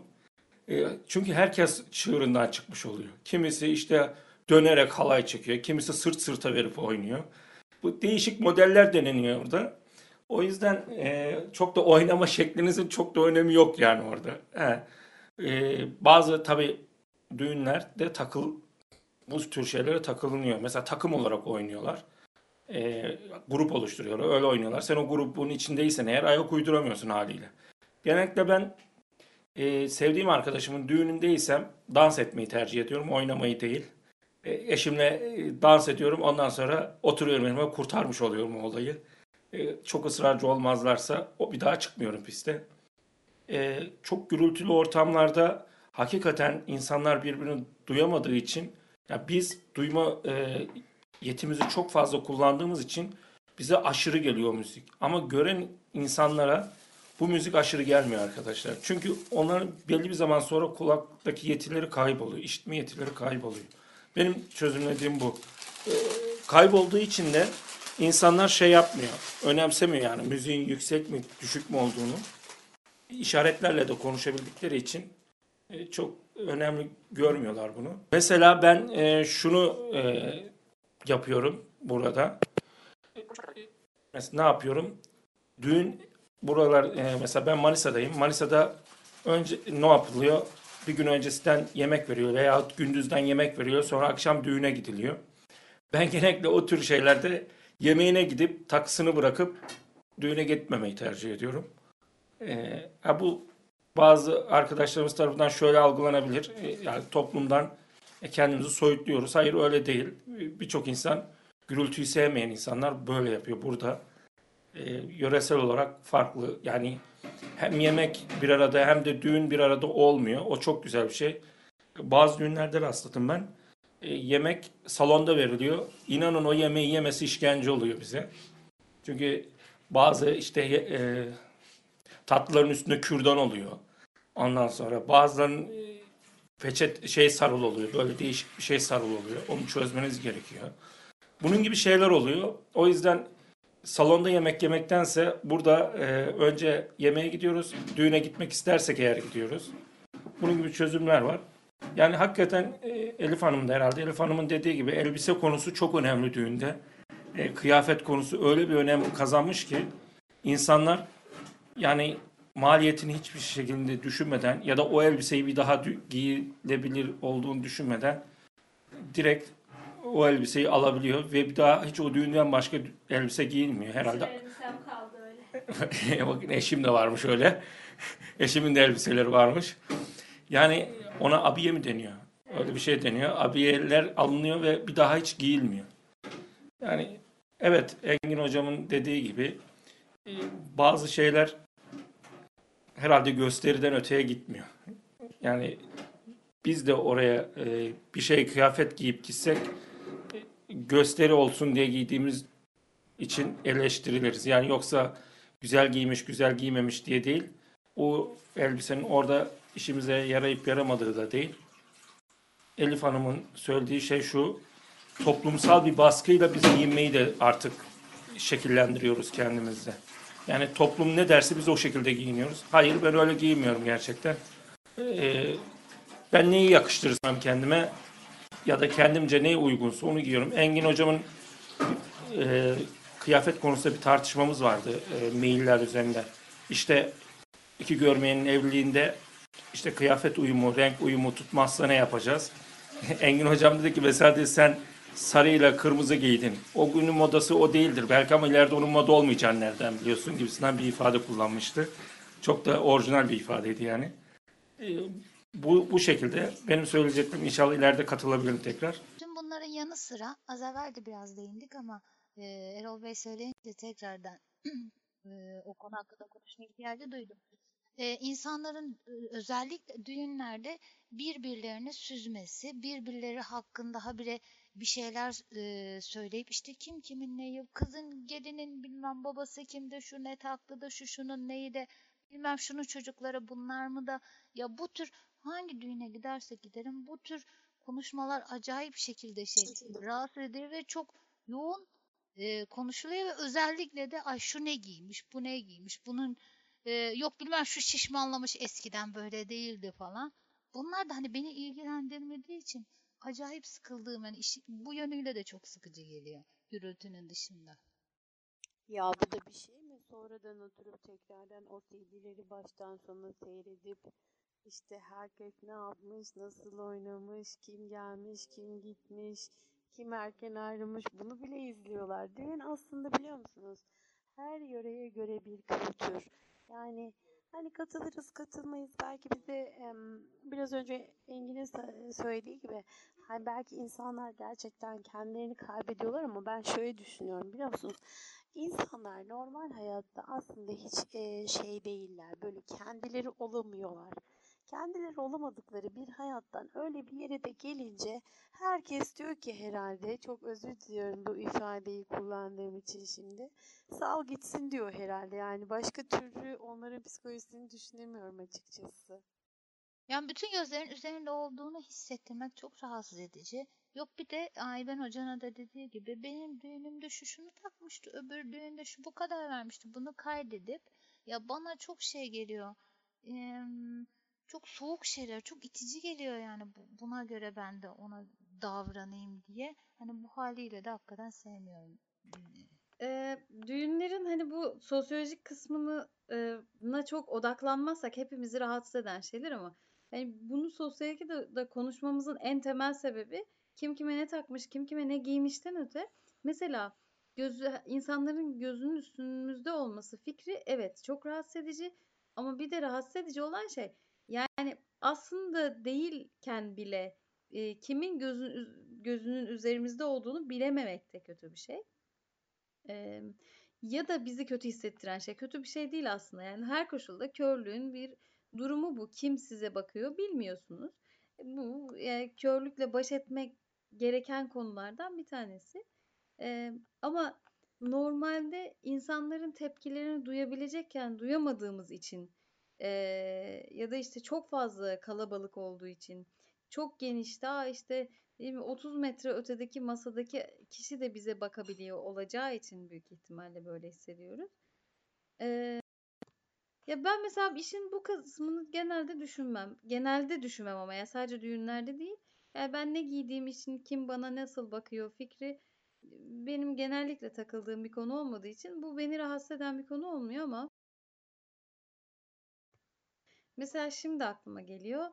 K: E, Çünkü herkes çığırından çıkmış oluyor. Kimisi işte dönerek halay çekiyor. Kimisi sırt sırta verip oynuyor. Bu değişik modeller deneniyor orada. O yüzden e, çok da oynama *laughs* şeklinizin çok da önemi yok yani orada. He. E, bazı tabii düğünlerde takıl bu tür şeylere takılınıyor. Mesela takım olarak oynuyorlar. E, grup oluşturuyorlar. Öyle oynuyorlar. Sen o grubun içindeysen eğer ayak uyduramıyorsun haliyle. Genellikle ben e, sevdiğim arkadaşımın düğünündeysem dans etmeyi tercih ediyorum. Oynamayı değil. E, eşimle dans ediyorum. Ondan sonra oturuyorum yanıma kurtarmış oluyorum o olayı. E, çok ısrarcı olmazlarsa o bir daha çıkmıyorum piste. E, çok gürültülü ortamlarda hakikaten insanlar birbirini duyamadığı için ya biz duyma e, yetimizi çok fazla kullandığımız için bize aşırı geliyor müzik. Ama gören insanlara bu müzik aşırı gelmiyor arkadaşlar. Çünkü onların belli bir zaman sonra kulaktaki yetileri kayboluyor. işitme yetileri kayboluyor. Benim çözümlediğim bu. Ee, kaybolduğu için de insanlar şey yapmıyor. Önemsemiyor yani müziğin yüksek mi düşük mü olduğunu. İşaretlerle de konuşabildikleri için e, çok önemli görmüyorlar bunu. Mesela ben e, şunu e, yapıyorum burada. Mesela ne yapıyorum? Düğün buralar e, mesela ben Manisa'dayım. Manisa'da önce ne yapılıyor? Bir gün öncesinden yemek veriyor veya gündüzden yemek veriyor. Sonra akşam düğüne gidiliyor. Ben *laughs* genellikle o tür şeylerde yemeğine gidip taksını bırakıp düğüne gitmemeyi tercih ediyorum. E, bu bazı arkadaşlarımız tarafından şöyle algılanabilir. E, yani toplumdan e, kendimizi soyutluyoruz. Hayır öyle değil. E, Birçok insan gürültüyü sevmeyen insanlar böyle yapıyor. Burada e, yöresel olarak farklı. Yani hem yemek bir arada hem de düğün bir arada olmuyor. O çok güzel bir şey. Bazı düğünlerde rastladım ben. E, yemek salonda veriliyor. İnanın o yemeği yemesi işkence oluyor bize. Çünkü bazı işte e, tatlıların üstünde kürdan oluyor. Ondan sonra bazılarının e, peçet şey sarılı oluyor. Böyle değişik bir şey sarılı oluyor. Onu çözmeniz gerekiyor. Bunun gibi şeyler oluyor. O yüzden salonda yemek yemektense burada e, önce yemeğe gidiyoruz. Düğüne gitmek istersek eğer gidiyoruz. Bunun gibi çözümler var. Yani hakikaten e, Elif Hanım da herhalde Elif Hanım'ın dediği gibi elbise konusu çok önemli düğünde. E, kıyafet konusu öyle bir önem kazanmış ki insanlar yani maliyetini hiçbir şekilde düşünmeden ya da o elbiseyi bir daha giyilebilir olduğunu düşünmeden direkt o elbiseyi alabiliyor ve bir daha hiç o düğünden başka elbise giyilmiyor herhalde.
F: Elbisem kaldı öyle. *laughs*
K: Bakın eşim de varmış öyle. *laughs* Eşimin de elbiseleri varmış. Yani ona abiye mi deniyor? Öyle bir şey deniyor. Abiyeler alınıyor ve bir daha hiç giyilmiyor. Yani evet Engin hocamın dediği gibi e, bazı şeyler herhalde gösteriden öteye gitmiyor. Yani biz de oraya e, bir şey kıyafet giyip gitsek gösteri olsun diye giydiğimiz için eleştiriliriz. Yani yoksa güzel giymiş, güzel giymemiş diye değil. O elbisenin orada işimize yarayıp yaramadığı da değil. Elif Hanım'ın söylediği şey şu. Toplumsal bir baskıyla biz giyinmeyi de artık şekillendiriyoruz kendimizde. Yani toplum ne derse biz o şekilde giyiniyoruz. Hayır ben öyle giyinmiyorum gerçekten. Ee, ben neyi yakıştırırsam kendime ya da kendimce neye uygunsa onu giyiyorum. Engin hocamın e, kıyafet konusunda bir tartışmamız vardı e, mailler üzerinde. İşte iki görmeyenin evliliğinde işte kıyafet uyumu, renk uyumu tutmazsa ne yapacağız? *laughs* Engin hocam dedi ki mesela dedi, sen sarıyla kırmızı giydin. O günün modası o değildir. Belki ama ileride onun moda olmayacağını nereden biliyorsun gibisinden bir ifade kullanmıştı. Çok da orijinal bir ifadeydi yani. Ee, bu, bu şekilde benim söyleyeceklerim inşallah ileride katılabilirim tekrar.
G: Tüm bunların yanı sıra az evvel de biraz değindik ama e, Erol Bey söyleyince tekrardan *clears throat* e, o konu hakkında konuşma ihtiyacı duydum. E, insanların e, özellikle düğünlerde birbirlerini süzmesi, birbirleri hakkında habire bir şeyler e, söyleyip işte kim kimin neyi, kızın gelinin bilmem babası kimde, şu ne taktı da şu şunun neyi de bilmem şunun çocukları bunlar mı da ya bu tür hangi düğüne gidersek gidelim bu tür konuşmalar acayip şekilde şey rahatsız ediyor ve çok yoğun e, konuşuluyor ve özellikle de ay şu ne giymiş, bu ne giymiş, bunun e, yok bilmem şu şişmanlamış eskiden böyle değildi falan. Bunlar da hani beni ilgilendirmediği için acayip sıkıldığım yani işi, bu yönüyle de çok sıkıcı geliyor gürültünün dışında.
F: Ya bu da bir şey mi? Sonradan oturup tekrardan o CD'leri baştan sona seyredip işte herkes ne yapmış, nasıl oynamış, kim gelmiş, kim gitmiş, kim erken ayrılmış bunu bile izliyorlar. Düğün aslında biliyor musunuz? Her yöreye göre bir kültür. Yani hani katılırız katılmayız belki bize biraz önce Engin'in sö- söylediği gibi hani belki insanlar gerçekten kendilerini kaybediyorlar ama ben şöyle düşünüyorum biliyor musunuz? İnsanlar normal hayatta aslında hiç e, şey değiller. Böyle kendileri olamıyorlar. Kendileri olamadıkları bir hayattan öyle bir yere de gelince herkes diyor ki herhalde çok özür diliyorum bu ifadeyi kullandığım için şimdi. Sal gitsin diyor herhalde. Yani başka türlü onların psikolojisini düşünemiyorum açıkçası.
G: Yani bütün gözlerin üzerinde olduğunu hissettirmek çok rahatsız edici. Yok bir de Ayben Hoca'na da dediği gibi benim düğünümde şu şunu takmıştı, öbür düğünde şu bu kadar vermişti. Bunu kaydedip ya bana çok şey geliyor. em, çok soğuk şeyler, çok itici geliyor yani bu- buna göre ben de ona davranayım diye. Hani bu haliyle de hakikaten sevmiyorum.
B: Eee, düğünlerin hani bu sosyolojik kısmını eee, na çok odaklanmazsak hepimizi rahatsız eden şeyler ama hani bunu sosyolojide de konuşmamızın en temel sebebi kim kime ne takmış, kim kime ne giymişten öte mesela gözü insanların gözünün üstümüzde olması fikri evet çok rahatsız edici ama bir de rahatsız edici olan şey yani aslında değilken bile e, kimin gözün, gözünün üzerimizde olduğunu bilememek de kötü bir şey. Eee, ya da bizi kötü hissettiren şey kötü bir şey değil aslında. Yani her koşulda körlüğün bir durumu bu. Kim size bakıyor bilmiyorsunuz. E, Bu yani körlükle baş etmek gereken konulardan bir tanesi. Eee, ama normalde insanların tepkilerini duyabilecekken duyamadığımız için eee, ya da işte çok fazla kalabalık olduğu için çok geniş daha işte değil mi, 30 metre ötedeki masadaki kişi de bize bakabiliyor olacağı için büyük ihtimalle böyle hissediyoruz. Eee, ya ben mesela işin bu kısmını genelde düşünmem. Genelde düşünmem ama ya sadece düğünlerde değil. Yani ben ne giydiğim için kim bana nasıl bakıyor fikri benim genellikle takıldığım bir konu olmadığı için bu beni rahatsız eden bir konu olmuyor ama mesela şimdi aklıma geliyor.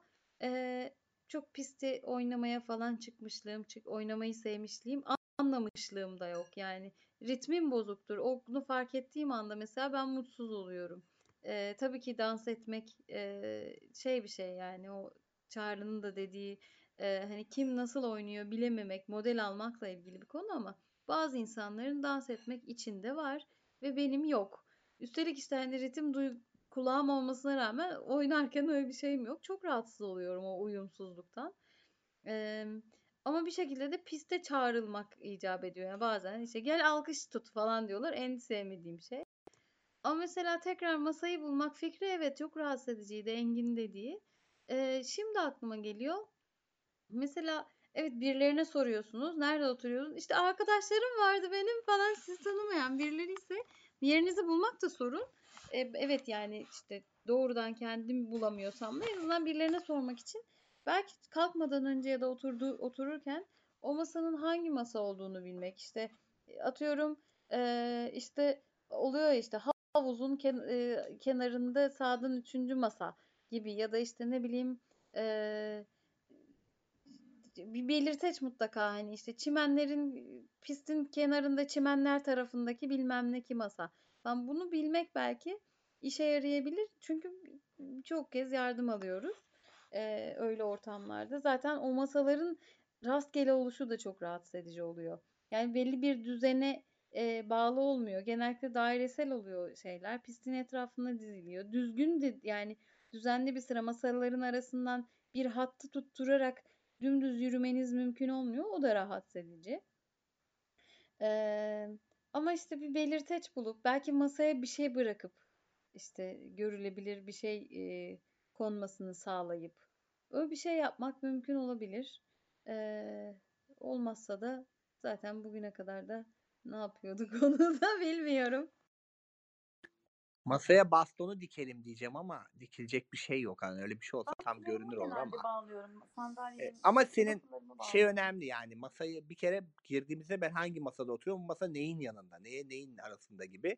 B: Eee, çok piste oynamaya falan çıkmışlığım, çık oynamayı sevmişliğim, anlamışlığım da yok. Yani ritmim bozuktur. Onu fark ettiğim anda mesela ben mutsuz oluyorum. Eee, tabii ki dans etmek eee, şey bir şey yani o Çağrı'nın da dediği eee, hani kim nasıl oynuyor bilememek, model almakla ilgili bir konu ama bazı insanların dans etmek içinde var ve benim yok. Üstelik işte hani ritim duy kulağım olmasına rağmen oynarken öyle bir şeyim yok. Çok rahatsız oluyorum o uyumsuzluktan. Eee, ama bir şekilde de piste çağrılmak icap ediyor. Yani bazen işte gel alkış tut falan diyorlar. En sevmediğim şey. Ama mesela tekrar masayı bulmak fikri evet çok rahatsız ediciydi Engin dediği. Eee, şimdi aklıma geliyor. Mesela evet birilerine soruyorsunuz. Nerede oturuyorsun? İşte arkadaşlarım vardı benim falan sizi tanımayan birileri ise yerinizi bulmak da sorun. E, evet yani işte doğrudan kendim bulamıyorsam da en azından birilerine sormak için belki kalkmadan önce ya da oturduğu otururken o masanın hangi masa olduğunu bilmek işte e, atıyorum e, işte oluyor işte havuzun ken- e, kenarında sağdan üçüncü masa gibi ya da işte ne bileyim e, bir belirteç mutlaka hani işte çimenlerin pistin kenarında çimenler tarafındaki bilmem ne ki masa. Ben bunu bilmek belki işe yarayabilir. Çünkü çok kez yardım alıyoruz. Ee, öyle ortamlarda. Zaten o masaların rastgele oluşu da çok rahatsız edici oluyor. Yani belli bir düzene e, bağlı olmuyor. Genellikle dairesel oluyor şeyler. Pistin etrafına diziliyor. Düzgün de yani düzenli bir sıra masaların arasından bir hattı tutturarak dümdüz yürümeniz mümkün olmuyor. O da rahatsız edici. Ee, ama işte bir belirteç bulup belki masaya bir şey bırakıp işte görülebilir bir şey e, konmasını sağlayıp öyle bir şey yapmak mümkün olabilir. Ee, olmazsa da zaten bugüne kadar da ne yapıyorduk *laughs* onu da bilmiyorum.
A: Masaya bastonu dikelim diyeceğim ama dikilecek bir şey yok. Hani öyle bir şey olsa tam görünür olur
I: genelde
A: ama.
I: bağlıyorum.
A: E, ama senin şey
I: bağlıyorum.
A: önemli yani masayı bir kere girdiğimizde ben hangi masada oturuyorum bu masa neyin yanında neye neyin arasında gibi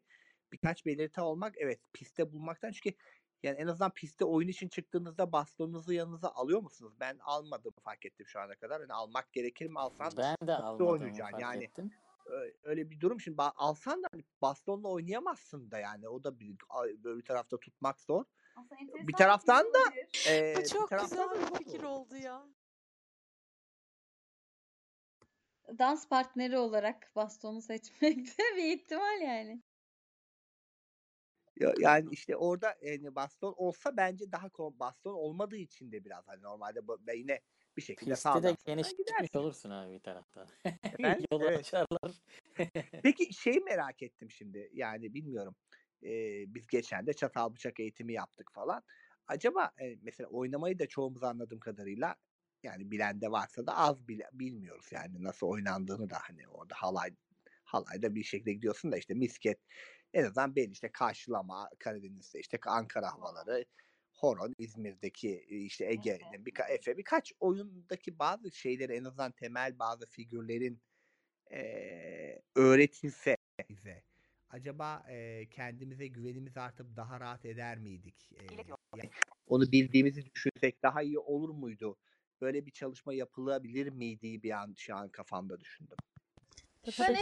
A: birkaç belirti olmak evet piste bulmaktan çünkü yani en azından piste oyun için çıktığınızda bastonunuzu yanınıza alıyor musunuz? Ben almadım fark ettim şu ana kadar. Yani almak gerekir mi alsan
D: Ben de
A: piste oynayacaksın.
D: fark
A: Yani
D: ettim.
A: Öyle bir durum. Şimdi alsan da hani bastonla oynayamazsın da yani. O da bir, böyle bir tarafta tutmak zor.
I: Aslında
A: Bir
I: bir
A: taraftan da e,
F: Bu
A: bir
F: çok
A: taraftan da
F: güzel bir fikir oldu ya.
B: Dans partneri olarak bastonu seçmek de *laughs* bir ihtimal yani.
A: Ya- Yani işte orada yani baston olsa bence daha baston olmadığı için de biraz hani normalde yine bir şekilde
D: Piste de
A: sağdan soldan
D: geniş gitmiş
A: gidersin.
D: olursun abi bir tarafta. *laughs*
A: Efendim?
D: Yolu
A: Evet.
D: açarlar. *laughs*
A: Peki şeyi merak ettim şimdi. Yani bilmiyorum. Ee, biz geçen de çatal bıçak eğitimi yaptık falan. Acaba e, mesela oynamayı da çoğumuz anladığım kadarıyla yani bilen de varsa da az bile, bilmiyoruz yani nasıl oynandığını da hani orada halay halayda bir şekilde gidiyorsun da işte misket en azından belli işte karşılama Karadeniz'de işte Ankara havaları Horon İzmir'deki e, işte Ege'nin birka, Efe birkaç oyundaki bazı şeyleri en azından temel bazı figürlerin eee, öğretilse bize acaba eee, kendimize güvenimiz artıp daha rahat eder miydik? Eee, yani onu bildiğimizi düşünsek daha iyi olur muydu? Böyle bir çalışma yapılabilir miydi bir an şu an kafamda düşündüm.
B: Ben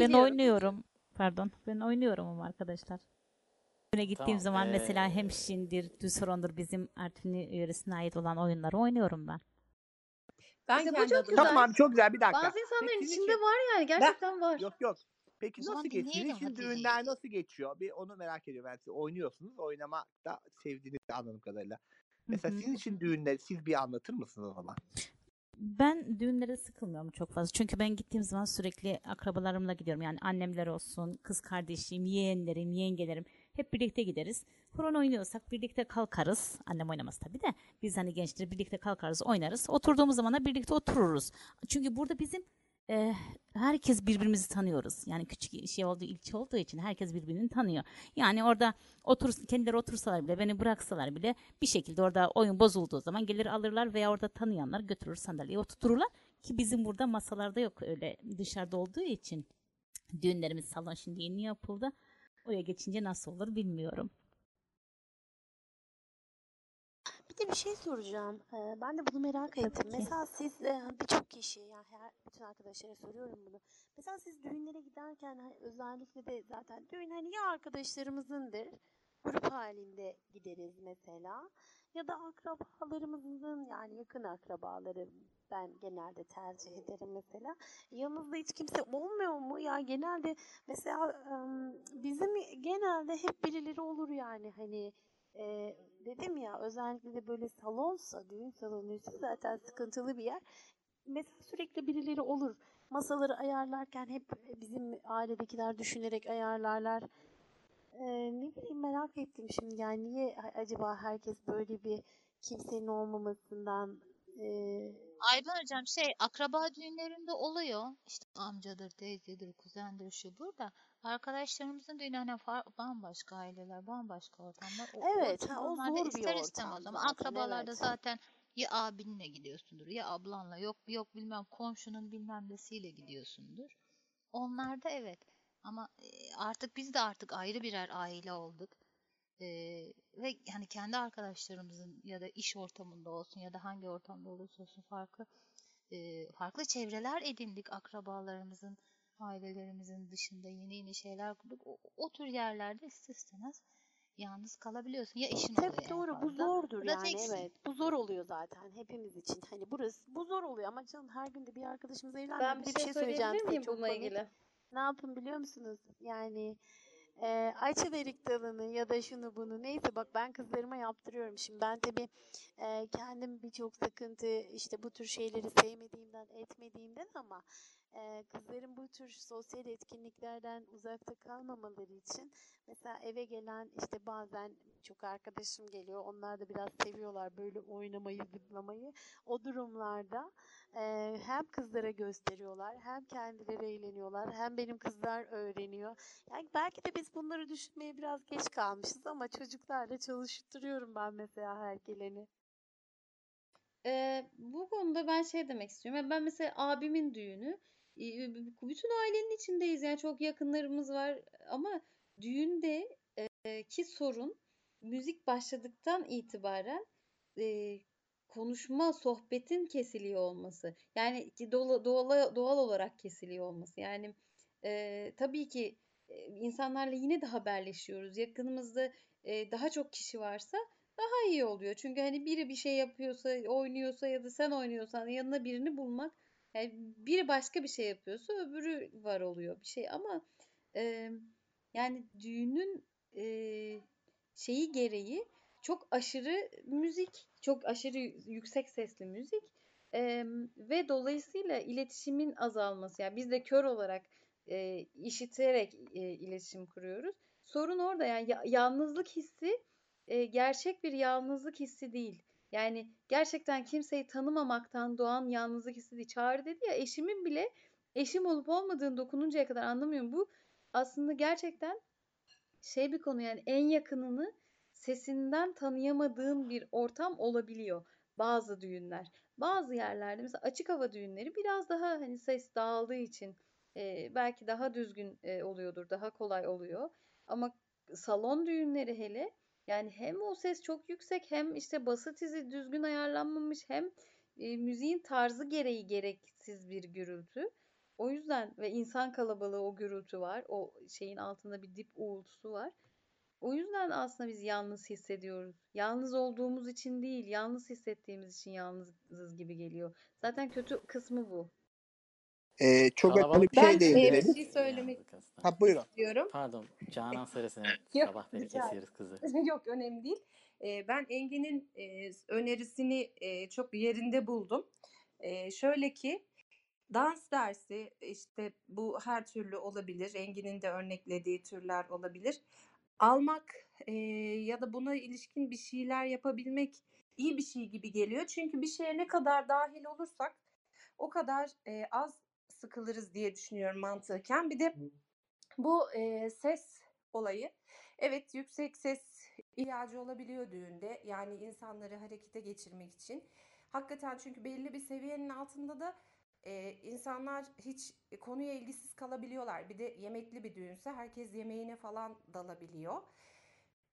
L: ben oynuyorum. Pardon, ben oynuyorum ama arkadaşlar. Öne gittiğim
D: Tamam.
L: zaman mesela hem
D: Ee,
L: Şindir, bizim Artvin yöresine ait olan oyunları oynuyorum ben.
J: Ben
B: İşte bu
J: kendi
B: çok güzel.
A: Tamam çok güzel bir dakika.
B: Bazı insanların
A: Peki
B: içinde
A: için
B: var yani
A: ben
B: gerçekten var.
A: yok yok. Peki
G: O
A: nasıl geçiyor?
G: Hatice'yi.
A: düğünler nasıl geçiyor? Bir onu merak ediyorum. Ben siz oynuyorsunuz. Oynamak da sevdiğinizi anladığım kadarıyla. Mesela
L: hı.
A: sizin için düğünleri siz bir anlatır mısınız o zaman?
L: Ben düğünlere sıkılmıyorum çok fazla. Çünkü ben gittiğim zaman sürekli akrabalarımla gidiyorum. Yani annemler olsun, kız kardeşim, yeğenlerim, yengelerim. Hep birlikte gideriz. Horon oynuyorsak birlikte kalkarız. Annem oynamaz tabii de. Biz hani gençler birlikte kalkarız, oynarız. Oturduğumuz zaman da birlikte otururuz. Çünkü burada bizim e, herkes birbirimizi tanıyoruz. Yani küçük şey olduğu ilçe olduğu için herkes birbirini tanıyor. Yani orada otur kendileri otursalar bile beni bıraksalar bile bir şekilde orada oyun bozulduğu zaman gelir alırlar veya orada tanıyanlar götürür sandalyeye oturtururlar ki bizim burada masalarda yok öyle dışarıda olduğu için düğünlerimiz salon şimdi yeni yapıldı. Oraya geçince nasıl olur bilmiyorum.
F: Bir de bir şey soracağım. Ee, ben de bunu merak
L: Tabii
F: ettim.
L: ki.
F: Mesela siz e, birçok kişi yani her bütün arkadaşlara soruyorum bunu. Mesela siz düğünlere giderken hani özellikle de zaten düğün hani ya arkadaşlarımızındır. Grup halinde gideriz mesela. Ya da akrabalarımızın yani yakın akrabaları ben genelde tercih ederim mesela. Yanınızda hiç kimse olmuyor mu? Ya genelde mesela bizim genelde hep birileri olur yani hani e, dedim ya özellikle de böyle salonsa, düğün salonuysa zaten sıkıntılı bir yer. Mesela sürekli birileri olur. Masaları ayarlarken hep bizim ailedekiler düşünerek ayarlarlar. Ee, ne bileyim merak ettim şimdi yani niye acaba herkes böyle bir kimsenin olmamasından e,
G: Ayben hocam şey akraba düğünlerinde oluyor. İşte amcadır, teyzedir, kuzendir şu burada. Arkadaşlarımızın düğünü hani far- bambaşka aileler, bambaşka ortamlar. O, o
F: evet ha, o zor bir
G: ister istemez
F: ortam
G: ama
F: zaten
G: akrabalarda
F: evet.
G: zaten ya abinle gidiyorsundur ya ablanla yok yok bilmem komşunun bilmem nesiyle gidiyorsundur. Onlarda evet ama e, artık biz de artık ayrı birer aile olduk. E, ve hani kendi arkadaşlarımızın ya da iş ortamında olsun ya da hangi ortamda olursa olsun farklı e, farklı çevreler edindik akrabalarımızın, ailelerimizin dışında yeni yeni şeyler kurduk. O, o tür yerlerde ister istemez yalnız kalabiliyorsun. Ya işin oluyor
F: Tabii
G: en
F: doğru bu zordur
G: da
F: yani
G: teksin.
F: evet. Bu zor oluyor zaten hepimiz için. Hani burası bu zor oluyor ama canım her gün de bir arkadaşımız evlenmiyor.
B: Ben
F: Bir
B: bir
F: de
B: şey
F: söyleyeceğim
B: miyim
F: çok
B: bununla ilgili?
F: Ne yapın biliyor musunuz? Yani e, açıverik dalını ya da şunu bunu neyse bak ben kızlarıma yaptırıyorum. Şimdi ben tabii e, kendim birçok sıkıntı işte bu tür şeyleri sevmediğimden etmediğimden ama kızların bu tür sosyal etkinliklerden uzakta kalmamaları için mesela eve gelen işte bazen çok arkadaşım geliyor. Onlar da biraz seviyorlar böyle oynamayı, zıplamayı. O durumlarda hem kızlara gösteriyorlar, hem kendileri eğleniyorlar, hem benim kızlar öğreniyor. Yani belki de biz bunları düşünmeye biraz geç kalmışız ama çocuklarla çalıştırıyorum ben mesela her geleni.
B: Ee, bu konuda ben şey demek istiyorum. Ben mesela abimin düğünü bütün ailenin içindeyiz. Yani çok yakınlarımız var ama düğünde ki sorun müzik başladıktan itibaren konuşma, sohbetin kesiliyor olması. Yani doğal, doğal, doğal olarak kesiliyor olması. Yani e, tabii ki insanlarla yine de haberleşiyoruz. Yakınımızda e, daha çok kişi varsa daha iyi oluyor. Çünkü hani biri bir şey yapıyorsa, oynuyorsa ya da sen oynuyorsan yanına birini bulmak yani biri başka bir şey yapıyorsa öbürü var oluyor bir şey ama e, yani düğünün e, şeyi gereği çok aşırı müzik, çok aşırı yüksek sesli müzik e, ve dolayısıyla iletişimin azalması. Yani biz de kör olarak e, işiterek e, iletişim kuruyoruz. Sorun orada yani ya- yalnızlık hissi e, gerçek bir yalnızlık hissi değil. Yani gerçekten kimseyi tanımamaktan doğan yalnızlık hissi. Çağrı dedi ya eşimin bile eşim olup olmadığını dokununcaya kadar anlamıyorum. Bu aslında gerçekten şey bir konu yani en yakınını sesinden tanıyamadığın bir ortam olabiliyor bazı düğünler. Bazı yerlerde mesela açık hava düğünleri biraz daha hani ses dağıldığı için e, belki daha düzgün e, oluyordur, daha kolay oluyor. Ama salon düğünleri hele yani hem o ses çok yüksek hem işte basıt izi düzgün ayarlanmamış hem e, müziğin tarzı gereği gereksiz bir gürültü. O yüzden ve insan kalabalığı o gürültü var. O şeyin altında bir dip uğultusu var. O yüzden aslında biz yalnız hissediyoruz. Yalnız olduğumuz için değil, yalnız hissettiğimiz için yalnızız gibi geliyor. Zaten kötü kısmı bu.
E: Ee, çok önemli bir şey
J: Ben e,
E: değindirelim.
J: bir şey söylemek.
E: Ha buyurun.
J: istiyorum.
D: Pardon, Canan Sarısı'nın *laughs*
J: Yok
D: sabah beri
J: rica
D: kesiyoruz kızı. *laughs*
J: Yok önemli değil. E, ben Engin'in e, önerisini e, çok yerinde buldum. E, şöyle ki dans dersi işte bu her türlü olabilir. Engin'in de örneklediği türler olabilir. Almak e, ya da buna ilişkin bir şeyler yapabilmek iyi bir şey gibi geliyor. Çünkü bir şeye ne kadar dahil olursak o kadar e, az sıkılırız diye düşünüyorum mantıken. Bir de bu e, ses olayı. Evet yüksek ses ihtiyacı olabiliyor düğünde. Yani insanları harekete geçirmek için. Hakikaten çünkü belli bir seviyenin altında da e, insanlar hiç konuya ilgisiz kalabiliyorlar. Bir de yemekli bir düğünse herkes yemeğine falan dalabiliyor.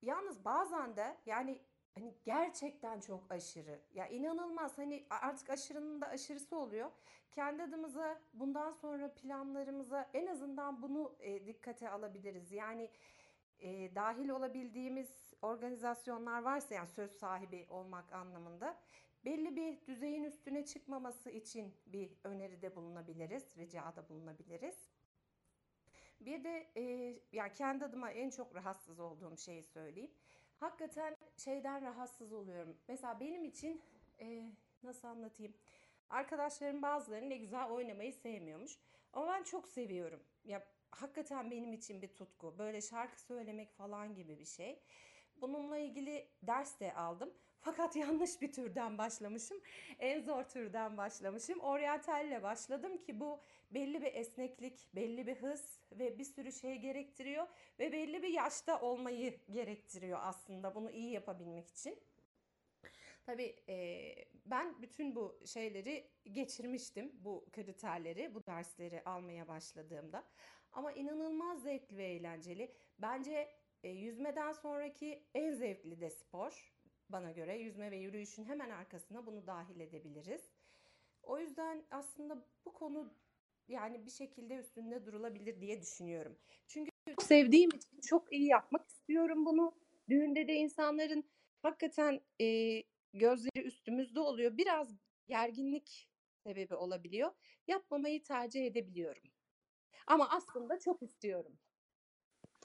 J: Yalnız bazen de yani hani gerçekten çok aşırı. Ya inanılmaz hani artık aşırının da aşırısı oluyor. Kendi adımıza bundan sonra planlarımıza en azından bunu e, dikkate alabiliriz. Yani e, dahil olabildiğimiz organizasyonlar varsa yani söz sahibi olmak anlamında belli bir düzeyin üstüne çıkmaması için bir öneride bulunabiliriz, ricada bulunabiliriz. Bir de e, ya kendi adıma en çok rahatsız olduğum şeyi söyleyeyim. Hakikaten şeyden rahatsız oluyorum. Mesela benim için e, nasıl anlatayım? Arkadaşlarım bazıları ne güzel oynamayı sevmiyormuş. Ama ben çok seviyorum. Ya hakikaten benim için bir tutku. Böyle şarkı söylemek falan gibi bir şey. Bununla ilgili ders de aldım. Fakat *laughs* yanlış bir türden başlamışım. En zor türden başlamışım. Oryantalle başladım ki bu belli bir esneklik, belli bir hız ve bir sürü şey gerektiriyor ve belli bir yaşta olmayı gerektiriyor aslında bunu iyi yapabilmek için. Tabii e, ben bütün bu şeyleri geçirmiştim, bu kriterleri, bu dersleri almaya başladığımda. Ama inanılmaz zevkli ve eğlenceli. Bence e, yüzmeden sonraki en zevkli de spor bana göre. Yüzme ve yürüyüşün hemen arkasına bunu dahil edebiliriz. O yüzden aslında bu konu yani bir şekilde üstünde durulabilir diye düşünüyorum. Çünkü çok sevdiğim için çok iyi yapmak istiyorum bunu. Düğünde de insanların hakikaten e, gözleri üstümüzde oluyor. Biraz gerginlik sebebi olabiliyor. Yapmamayı tercih edebiliyorum. Ama aslında çok istiyorum.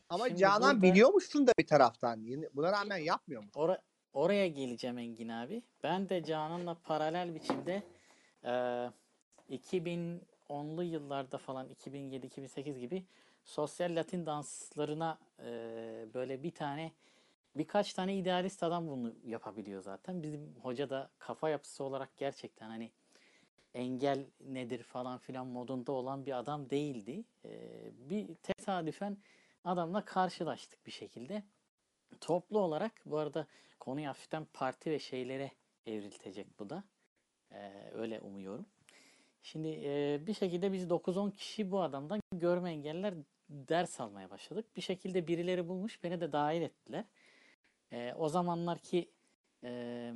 A: Ama
D: Şimdi
A: Canan
D: burada...
A: biliyormuşsun da bir taraftan. Buna rağmen yapmıyor mu?
D: Or oraya geleceğim Engin abi. Ben de Canan'la paralel biçimde e, 2000 onlu yıllarda falan 2007-2008 gibi sosyal Latin danslarına e, böyle bir tane birkaç tane idealist adam bunu yapabiliyor zaten. Bizim hoca da kafa yapısı olarak gerçekten hani engel nedir falan filan modunda olan bir adam değildi. E, bir tesadüfen adamla karşılaştık bir şekilde. Toplu olarak bu arada konuyu hafiften parti ve şeylere evriltecek bu da. E, öyle umuyorum. Şimdi e, bir şekilde biz 9-10 kişi bu adamdan görme engeller ders almaya başladık. Bir şekilde birileri bulmuş beni de dahil ettiler. Ee, o zamanlar ki e,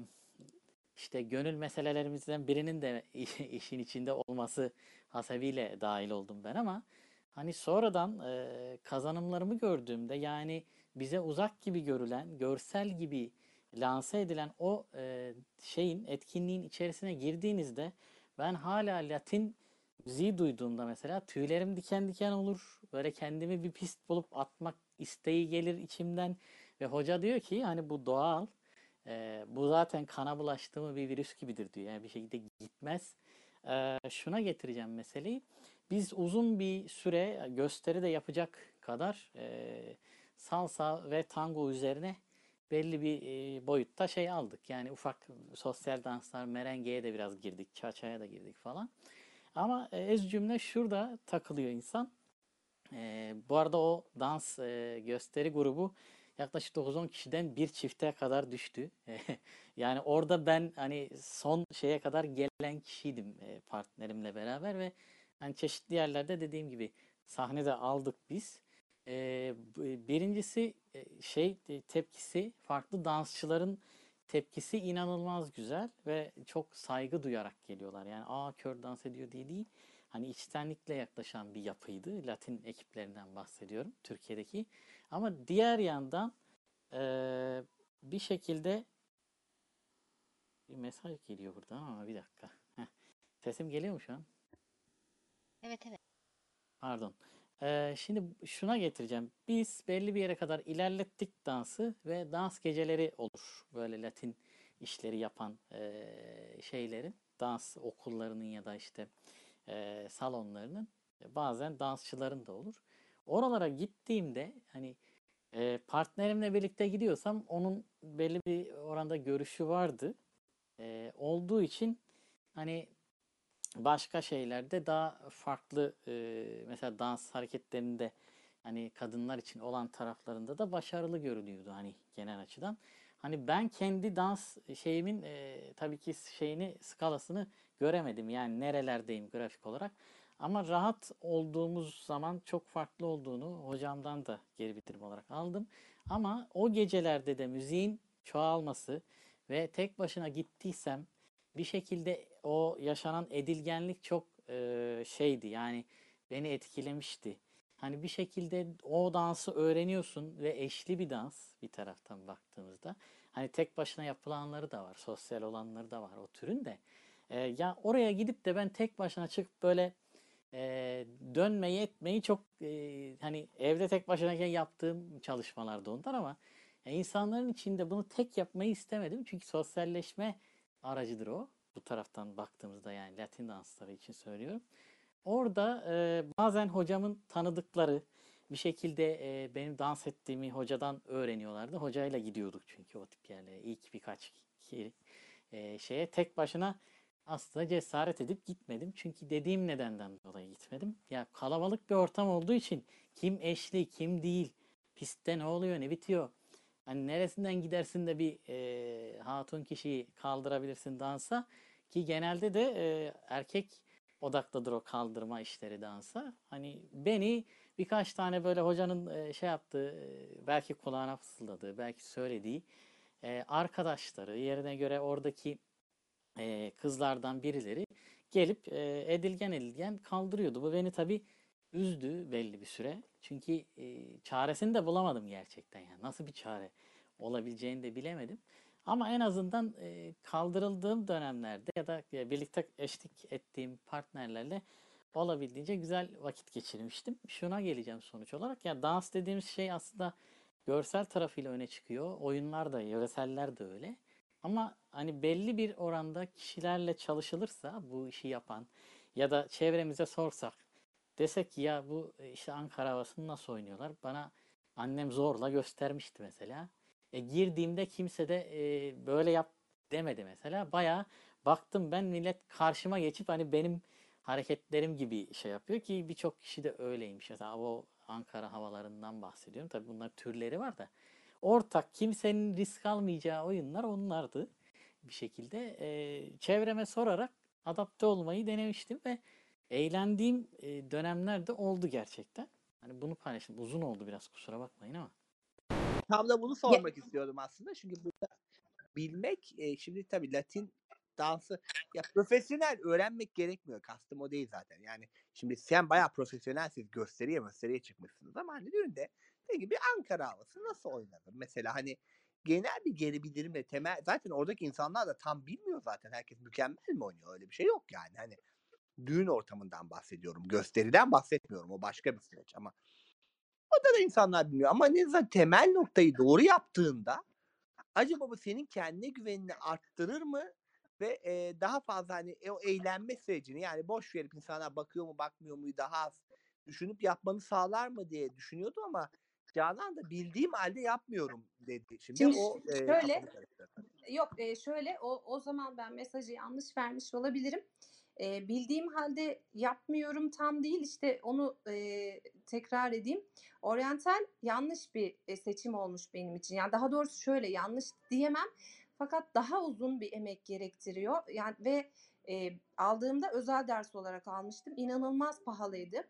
D: işte gönül meselelerimizden birinin de *laughs* işin içinde olması hasebiyle dahil oldum ben ama hani sonradan e, kazanımlarımı gördüğümde yani bize uzak gibi görülen, görsel gibi lanse edilen o e, şeyin, etkinliğin içerisine girdiğinizde ben hala Latin müziği duyduğumda mesela tüylerim diken diken olur. Böyle kendimi bir pist bulup atmak isteği gelir içimden. Ve hoca diyor ki hani bu doğal. e, bu zaten kana bulaştı mı bir virüs gibidir diyor. Yani bir şekilde gitmez. E, şuna getireceğim meseleyi. Biz uzun bir süre gösteri de yapacak kadar e, salsa ve tango üzerine belli bir boyutta şey aldık. Yani ufak sosyal danslar, merengeye de biraz girdik, çaçaya da girdik falan. Ama ez cümle şurada takılıyor insan. Bu arada o dans gösteri grubu yaklaşık 9-10 kişiden bir çifte kadar düştü. *laughs* yani orada ben hani son şeye kadar gelen kişiydim partnerimle beraber ve hani çeşitli yerlerde dediğim gibi sahnede aldık biz. E, birincisi e, şey e, tepkisi farklı dansçıların tepkisi inanılmaz güzel ve çok saygı duyarak geliyorlar. Yani aa kör dans ediyor diye değil. Hani içtenlikle yaklaşan bir yapıydı. Latin ekiplerinden bahsediyorum Türkiye'deki. Ama diğer yandan eee, bir şekilde bir mesaj geliyor buradan ama bir dakika. Heh. Sesim geliyor mu şu an?
G: Evet evet.
D: Pardon. Şimdi şuna getireceğim. Biz belli bir yere kadar ilerlettik dansı ve dans geceleri olur. Böyle Latin işleri yapan eee, şeylerin, dans okullarının ya da işte eee, salonlarının e, bazen dansçıların da olur. Oralara gittiğimde hani e, partnerimle birlikte gidiyorsam onun belli bir oranda görüşü vardı. E, olduğu için hani başka şeylerde daha farklı e, mesela dans hareketlerinde hani kadınlar için olan taraflarında da başarılı görünüyordu hani genel açıdan. Hani ben kendi dans şeyimin e, tabii ki şeyini skalasını göremedim yani nerelerdeyim grafik olarak. Ama rahat olduğumuz zaman çok farklı olduğunu hocamdan da geri bildirim olarak aldım. Ama o gecelerde de müziğin çoğalması ve tek başına gittiysem bir şekilde o yaşanan edilgenlik çok e, şeydi yani beni etkilemişti. Hani bir şekilde o dansı öğreniyorsun ve eşli bir dans bir taraftan baktığımızda. Hani tek başına yapılanları da var, sosyal olanları da var o türün de. E, ya oraya gidip de ben tek başına çıkıp böyle e, dönmeyi etmeyi çok e, hani evde tek başınayken yaptığım çalışmalarda onlar ama e, insanların içinde bunu tek yapmayı istemedim. Çünkü sosyalleşme aracıdır o. Bu taraftan baktığımızda yani Latin dansları için söylüyorum. Orada e, bazen hocamın tanıdıkları bir şekilde e, benim dans ettiğimi hocadan öğreniyorlardı. Hocayla gidiyorduk çünkü o tip yerlere. İlk birkaç ki, e, şeye tek başına aslında cesaret edip gitmedim. Çünkü dediğim nedenden dolayı gitmedim. Ya kalabalık bir ortam olduğu için kim eşli, kim değil, pistte ne oluyor, ne bitiyor. Hani neresinden gidersin de bir e, hatun kişiyi kaldırabilirsin dansa ki genelde de e, erkek odaklıdır o kaldırma işleri dansa. Hani beni birkaç tane böyle hocanın e, şey yaptığı, e, belki kulağına fısıldadığı, belki söylediği e, arkadaşları yerine göre oradaki e, kızlardan birileri gelip e, edilgen edilgen kaldırıyordu. Bu beni tabii üzdü belli bir süre. Çünkü e, çaresini de bulamadım gerçekten yani. Nasıl bir çare olabileceğini de bilemedim. Ama en azından e, kaldırıldığım dönemlerde ya da birlikte eşlik ettiğim partnerlerle olabildiğince güzel vakit geçirmiştim. Şuna geleceğim sonuç olarak. Ya dans dediğimiz şey aslında görsel tarafıyla öne çıkıyor. Oyunlar da, yöreseller de öyle. Ama hani belli bir oranda kişilerle çalışılırsa bu işi yapan ya da çevremize sorsak desek ki ya bu e, işte Ankara havasını nasıl oynuyorlar? Bana annem zorla göstermişti mesela. E, girdiğimde kimse de e, böyle yap demedi mesela. Bayağı baktım ben millet karşıma geçip hani benim hareketlerim gibi şey yapıyor ki birçok kişi de öyleymiş. Mesela o Ankara havalarından bahsediyorum. Tabii bunlar türleri var da. Ortak kimsenin risk almayacağı oyunlar onlardı bir şekilde. E, çevreme sorarak adapte olmayı denemiştim ve eğlendiğim e, dönemler de oldu gerçekten. Hani bunu paylaştım. Uzun oldu biraz kusura bakmayın ama.
E: Tam da bunu sormak istiyordum aslında. Çünkü burada bilmek e, şimdi tabii Latin dansı ya profesyonel öğrenmek gerekmiyor. Kastım o değil zaten. Yani şimdi sen bayağı profesyonelsiz gösteriye gösteriye çıkmışsınız ama hani düğünde dediğim gibi Ankara havası nasıl oynanır? Mesela hani genel bir geri bildirim ve temel zaten oradaki insanlar da tam bilmiyor zaten. Herkes mükemmel mi oynuyor? Öyle bir şey yok yani. Hani düğün ortamından bahsediyorum. Gösteriden bahsetmiyorum. O başka bir süreç ama orada da insanlar bilmiyor. Ama ne zaman temel noktayı doğru yaptığında acaba bu senin kendine güvenini arttırır mı? Ve e, daha fazla hani o eğlenme sürecini yani boş verip insanlar bakıyor mu bakmıyor mu daha az düşünüp yapmanı sağlar mı diye düşünüyordum ama Canan da bildiğim halde yapmıyorum dedi. Şimdi,
J: Şimdi
E: o e,
J: şöyle
E: karıştırdı.
J: yok e, şöyle o o zaman ben mesajı yanlış vermiş olabilirim. E, bildiğim halde yapmıyorum tam değil işte onu e, tekrar edeyim. Oriental yanlış bir e, seçim olmuş benim için. Yani daha doğrusu şöyle yanlış diyemem. Fakat daha uzun bir emek gerektiriyor. Yani ve e, aldığımda özel ders olarak almıştım. İnanılmaz pahalıydı.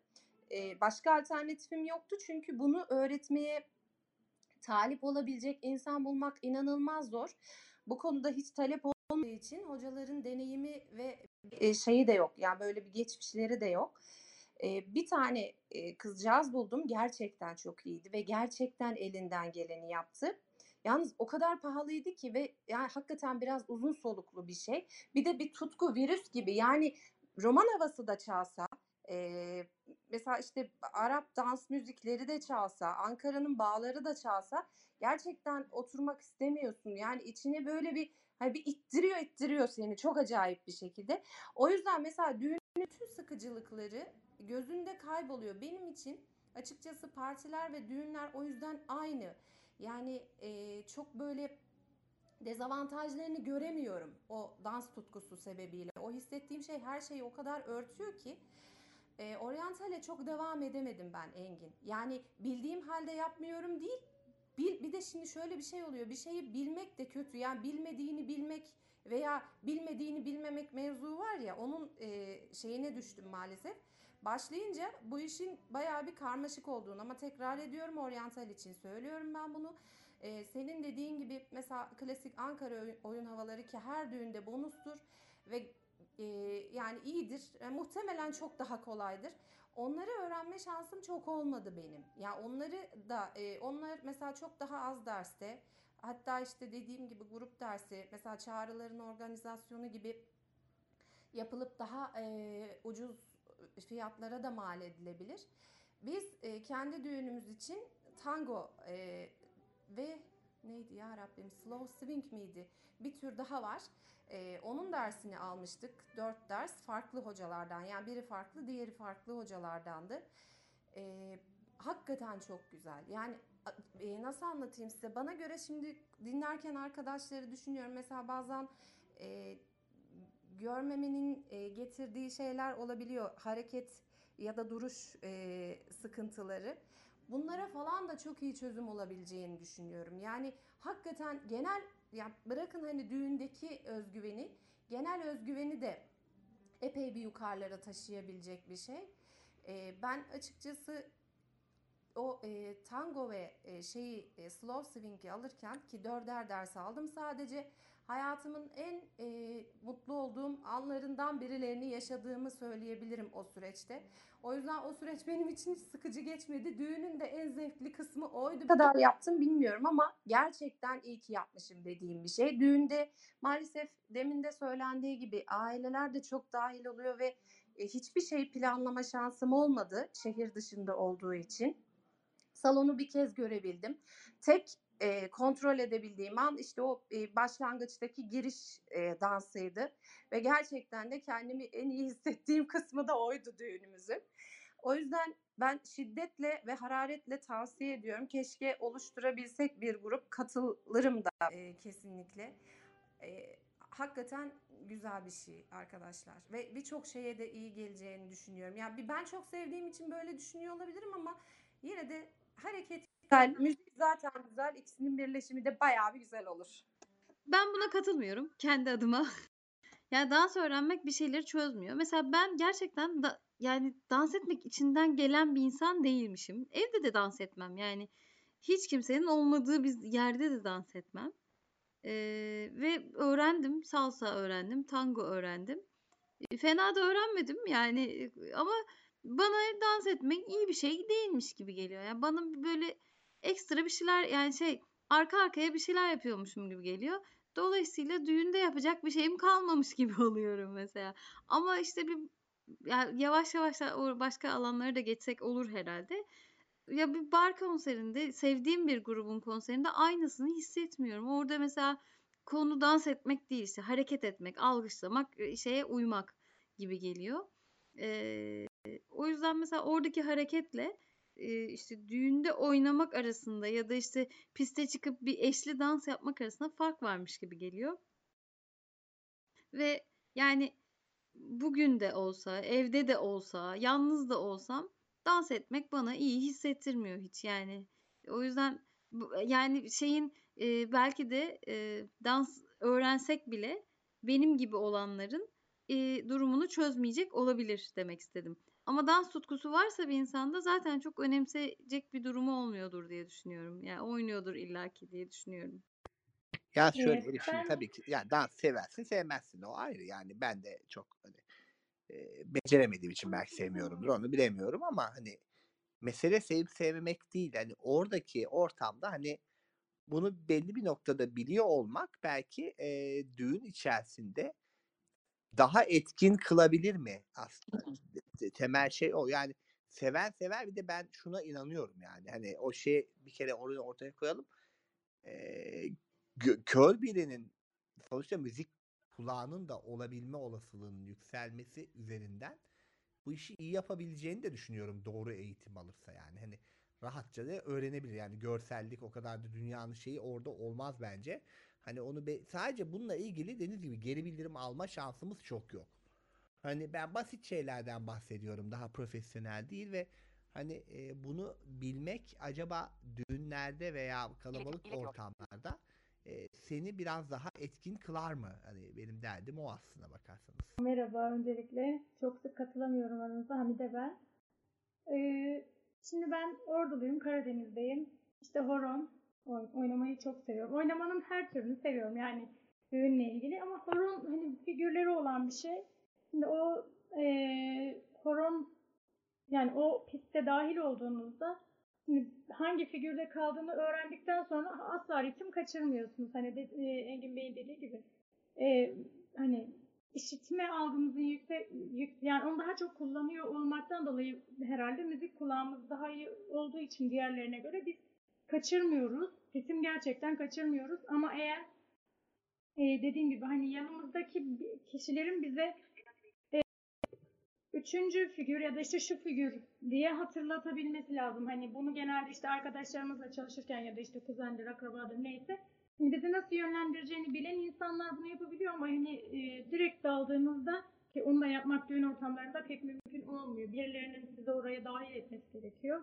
J: E, başka alternatifim yoktu çünkü bunu öğretmeye talip olabilecek insan bulmak inanılmaz zor. Bu konuda hiç talep olmadığı için hocaların deneyimi ve e, şeyi de yok. Yani böyle bir geçmişleri de yok. E, bir tane e, kızcağız buldum. Gerçekten çok iyiydi ve gerçekten elinden geleni yaptı. Yalnız o kadar pahalıydı ki ve yani hakikaten biraz uzun soluklu bir şey. Bir de bir tutku virüs gibi yani roman havası da çalsa e, mesela işte Arap dans müzikleri de çalsa Ankara'nın bağları da çalsa gerçekten oturmak istemiyorsun. Yani içine böyle bir hani bir ittiriyor ittiriyor seni çok acayip bir şekilde. O yüzden mesela düğünün tüm sıkıcılıkları gözünde kayboluyor. Benim için açıkçası partiler ve düğünler o yüzden aynı. Yani e, çok böyle dezavantajlarını göremiyorum o dans tutkusu sebebiyle. O hissettiğim şey her şeyi o kadar örtüyor ki e, oryantale çok devam edemedim ben Engin. Yani bildiğim halde yapmıyorum değil. Bil, bir de şimdi şöyle bir şey oluyor. Bir şeyi bilmek de kötü. Yani bilmediğini bilmek veya bilmediğini bilmemek mevzu var ya onun e, şeyine düştüm maalesef. Başlayınca bu işin bayağı bir karmaşık olduğunu ama tekrar ediyorum oryantal için söylüyorum ben bunu. Ee, senin dediğin gibi mesela klasik Ankara oy- oyun havaları ki her düğünde bonustur ve e, yani iyidir. E, muhtemelen çok daha kolaydır. Onları öğrenme şansım çok olmadı benim. Ya yani onları da e, onlar mesela çok daha az derste. Hatta işte dediğim gibi grup dersi, mesela çağrıların organizasyonu gibi yapılıp daha e, ucuz fiyatlara da mal edilebilir. Biz e, kendi düğünümüz için tango e, ve neydi ya Rabbim slow swing miydi? Bir tür daha var. E, onun dersini almıştık. Dört ders farklı hocalardan. Yani biri farklı, diğeri farklı hocalardandı. E, hakikaten çok güzel. Yani e, nasıl anlatayım size? Bana göre şimdi dinlerken arkadaşları düşünüyorum. Mesela bazen e, görmemenin e, getirdiği şeyler olabiliyor. Hareket ya da duruş e, sıkıntıları. Bunlara falan da çok iyi çözüm olabileceğini düşünüyorum. Yani hakikaten genel ya bırakın hani düğündeki özgüveni, genel özgüveni de epey bir yukarılara taşıyabilecek bir şey. E, ben açıkçası o e, tango ve e, şeyi e, slow swing'i alırken ki dörder ders aldım sadece hayatımın en e, mutlu olduğum anlarından birilerini yaşadığımı söyleyebilirim o süreçte. O yüzden o süreç benim için hiç sıkıcı geçmedi. Düğünün de en zevkli kısmı oydu. Ne kadar yaptım bilmiyorum ama gerçekten iyi ki yapmışım dediğim bir şey. Düğünde maalesef demin de söylendiği gibi aileler de çok dahil oluyor ve e, hiçbir şey planlama şansım olmadı şehir dışında olduğu için. Salonu bir kez görebildim. Tek e, kontrol edebildiğim an işte o e, başlangıçtaki giriş e, dansıydı ve gerçekten de kendimi en iyi hissettiğim *laughs* kısmı da oydu düğünümüzün. O yüzden ben şiddetle ve hararetle tavsiye ediyorum. Keşke oluşturabilsek bir grup katılırım da e, kesinlikle. E, hakikaten güzel bir şey arkadaşlar ve birçok şeye de iyi geleceğini düşünüyorum. Yani bir ben çok sevdiğim için böyle düşünüyor olabilirim ama yine de hareket güzel, müzik zaten güzel. İkisinin birleşimi de bayağı bir güzel olur.
B: Ben buna katılmıyorum kendi adıma. *laughs* Yani dans öğrenmek bir şeyleri çözmüyor. Mesela ben gerçekten da, yani dans etmek içinden gelen bir insan değilmişim. Evde de dans etmem. Yani hiç kimsenin olmadığı bir yerde de dans etmem. Ee, ve öğrendim. Salsa öğrendim. Tango öğrendim. E, Fena da öğrenmedim yani ama bana dans etmek iyi bir şey değilmiş gibi geliyor. Yani bana böyle ekstra bir şeyler yani şey arka arkaya bir şeyler yapıyormuşum gibi geliyor. Dolayısıyla düğünde yapacak bir şeyim kalmamış *laughs* gibi oluyorum mesela. Ama işte bir ya yavaş yavaş başka alanlara da geçsek olur herhalde. Ya bir bar konserinde sevdiğim bir grubun konserinde aynısını hissetmiyorum. Orada mesela konu dans etmek değil işte hareket etmek, alkışlamak, e, şeye uymak gibi geliyor. Ee, o yüzden mesela oradaki hareketle e, işte düğünde oynamak arasında ya da işte piste çıkıp bir eşli dans yapmak arasında fark varmış gibi geliyor. Ve yani bugün de olsa, evde de olsa, yalnız da olsam dans etmek bana iyi hissettirmiyor hiç yani. O yüzden yani şeyin belki de dans öğrensek bile benim gibi olanların durumunu çözmeyecek olabilir demek istedim. Ama dans tutkusu varsa bir insanda zaten çok önemseyecek bir durumu olmuyordur diye düşünüyorum. Yani oynuyordur illaki diye düşünüyorum.
A: Ya şöyle
B: Evet,
A: şimdi
B: ben-
A: tabii ki yani dans seversin sevmezsin o ayrı. Yani ben de çok hani e, beceremediğim için belki sevmiyorumdur onu bilemiyorum ama hani mesele sevip sevmemek değil. Hani oradaki ortamda hani bunu belli bir noktada biliyor olmak belki e, düğün içerisinde daha etkin kılabilir mi aslında temel şey o. Yani seven sever bir de ben şuna inanıyorum yani. Hani o şey bir kere oraya ortaya koyalım. Gö- kör birinin sonuçta müzik kulağının da olabilme olasılığının yükselmesi üzerinden bu işi iyi yapabileceğini de düşünüyorum doğru eğitim alırsa yani. Hani rahatça da öğrenebilir. Yani görsellik o kadar da dünyanın şeyi orada olmaz bence. Hani onu be- sadece bununla ilgili dediğiniz gibi geri bildirim alma şansımız çok yok hani ben basit şeylerden bahsediyorum daha profesyonel değil ve hani e, bunu bilmek acaba düğünlerde veya kalabalık ortamlarda e, seni biraz daha etkin kılar mı? Hani benim derdim o aslına bakarsanız.
M: Merhaba öncelikle. Çok sık katılamıyorum aranıza. Hamide ben. Ee, şimdi ben Orduluyum, Karadeniz'deyim. İşte horon oy- oynamayı çok seviyorum. Oynamanın her türünü seviyorum yani düğünle ilgili. Ama horon hani figürleri olan bir şey. Şimdi o ee, horon yani o piste dahil olduğunuzda şimdi hangi figürde kaldığını öğrendikten sonra asla ritim kaçırmıyorsunuz. Hani de, e, Engin Bey'in dediği gibi. E, hani işitme algımızın yüksek yük, yani onu daha çok kullanıyor olmaktan dolayı herhalde müzik kulağımız daha iyi olduğu için diğerlerine göre biz kaçırmıyoruz. Ritim gerçekten kaçırmıyoruz ama eğer e, dediğim gibi hani yanımızdaki kişilerin bize e, üçüncü figür ya da işte şu figür diye hatırlatabilmesi lazım. Hani bunu genelde işte arkadaşlarımızla çalışırken ya da işte kuzendir, akrabadır neyse Şimdi bizi nasıl yönlendireceğini bilen insanlar bunu yapabiliyor ama hani e, direkt daldığınızda ki onu da yapmak düğün ortamlarında pek mümkün olmuyor. Birilerinin sizi oraya dahil etmesi gerekiyor.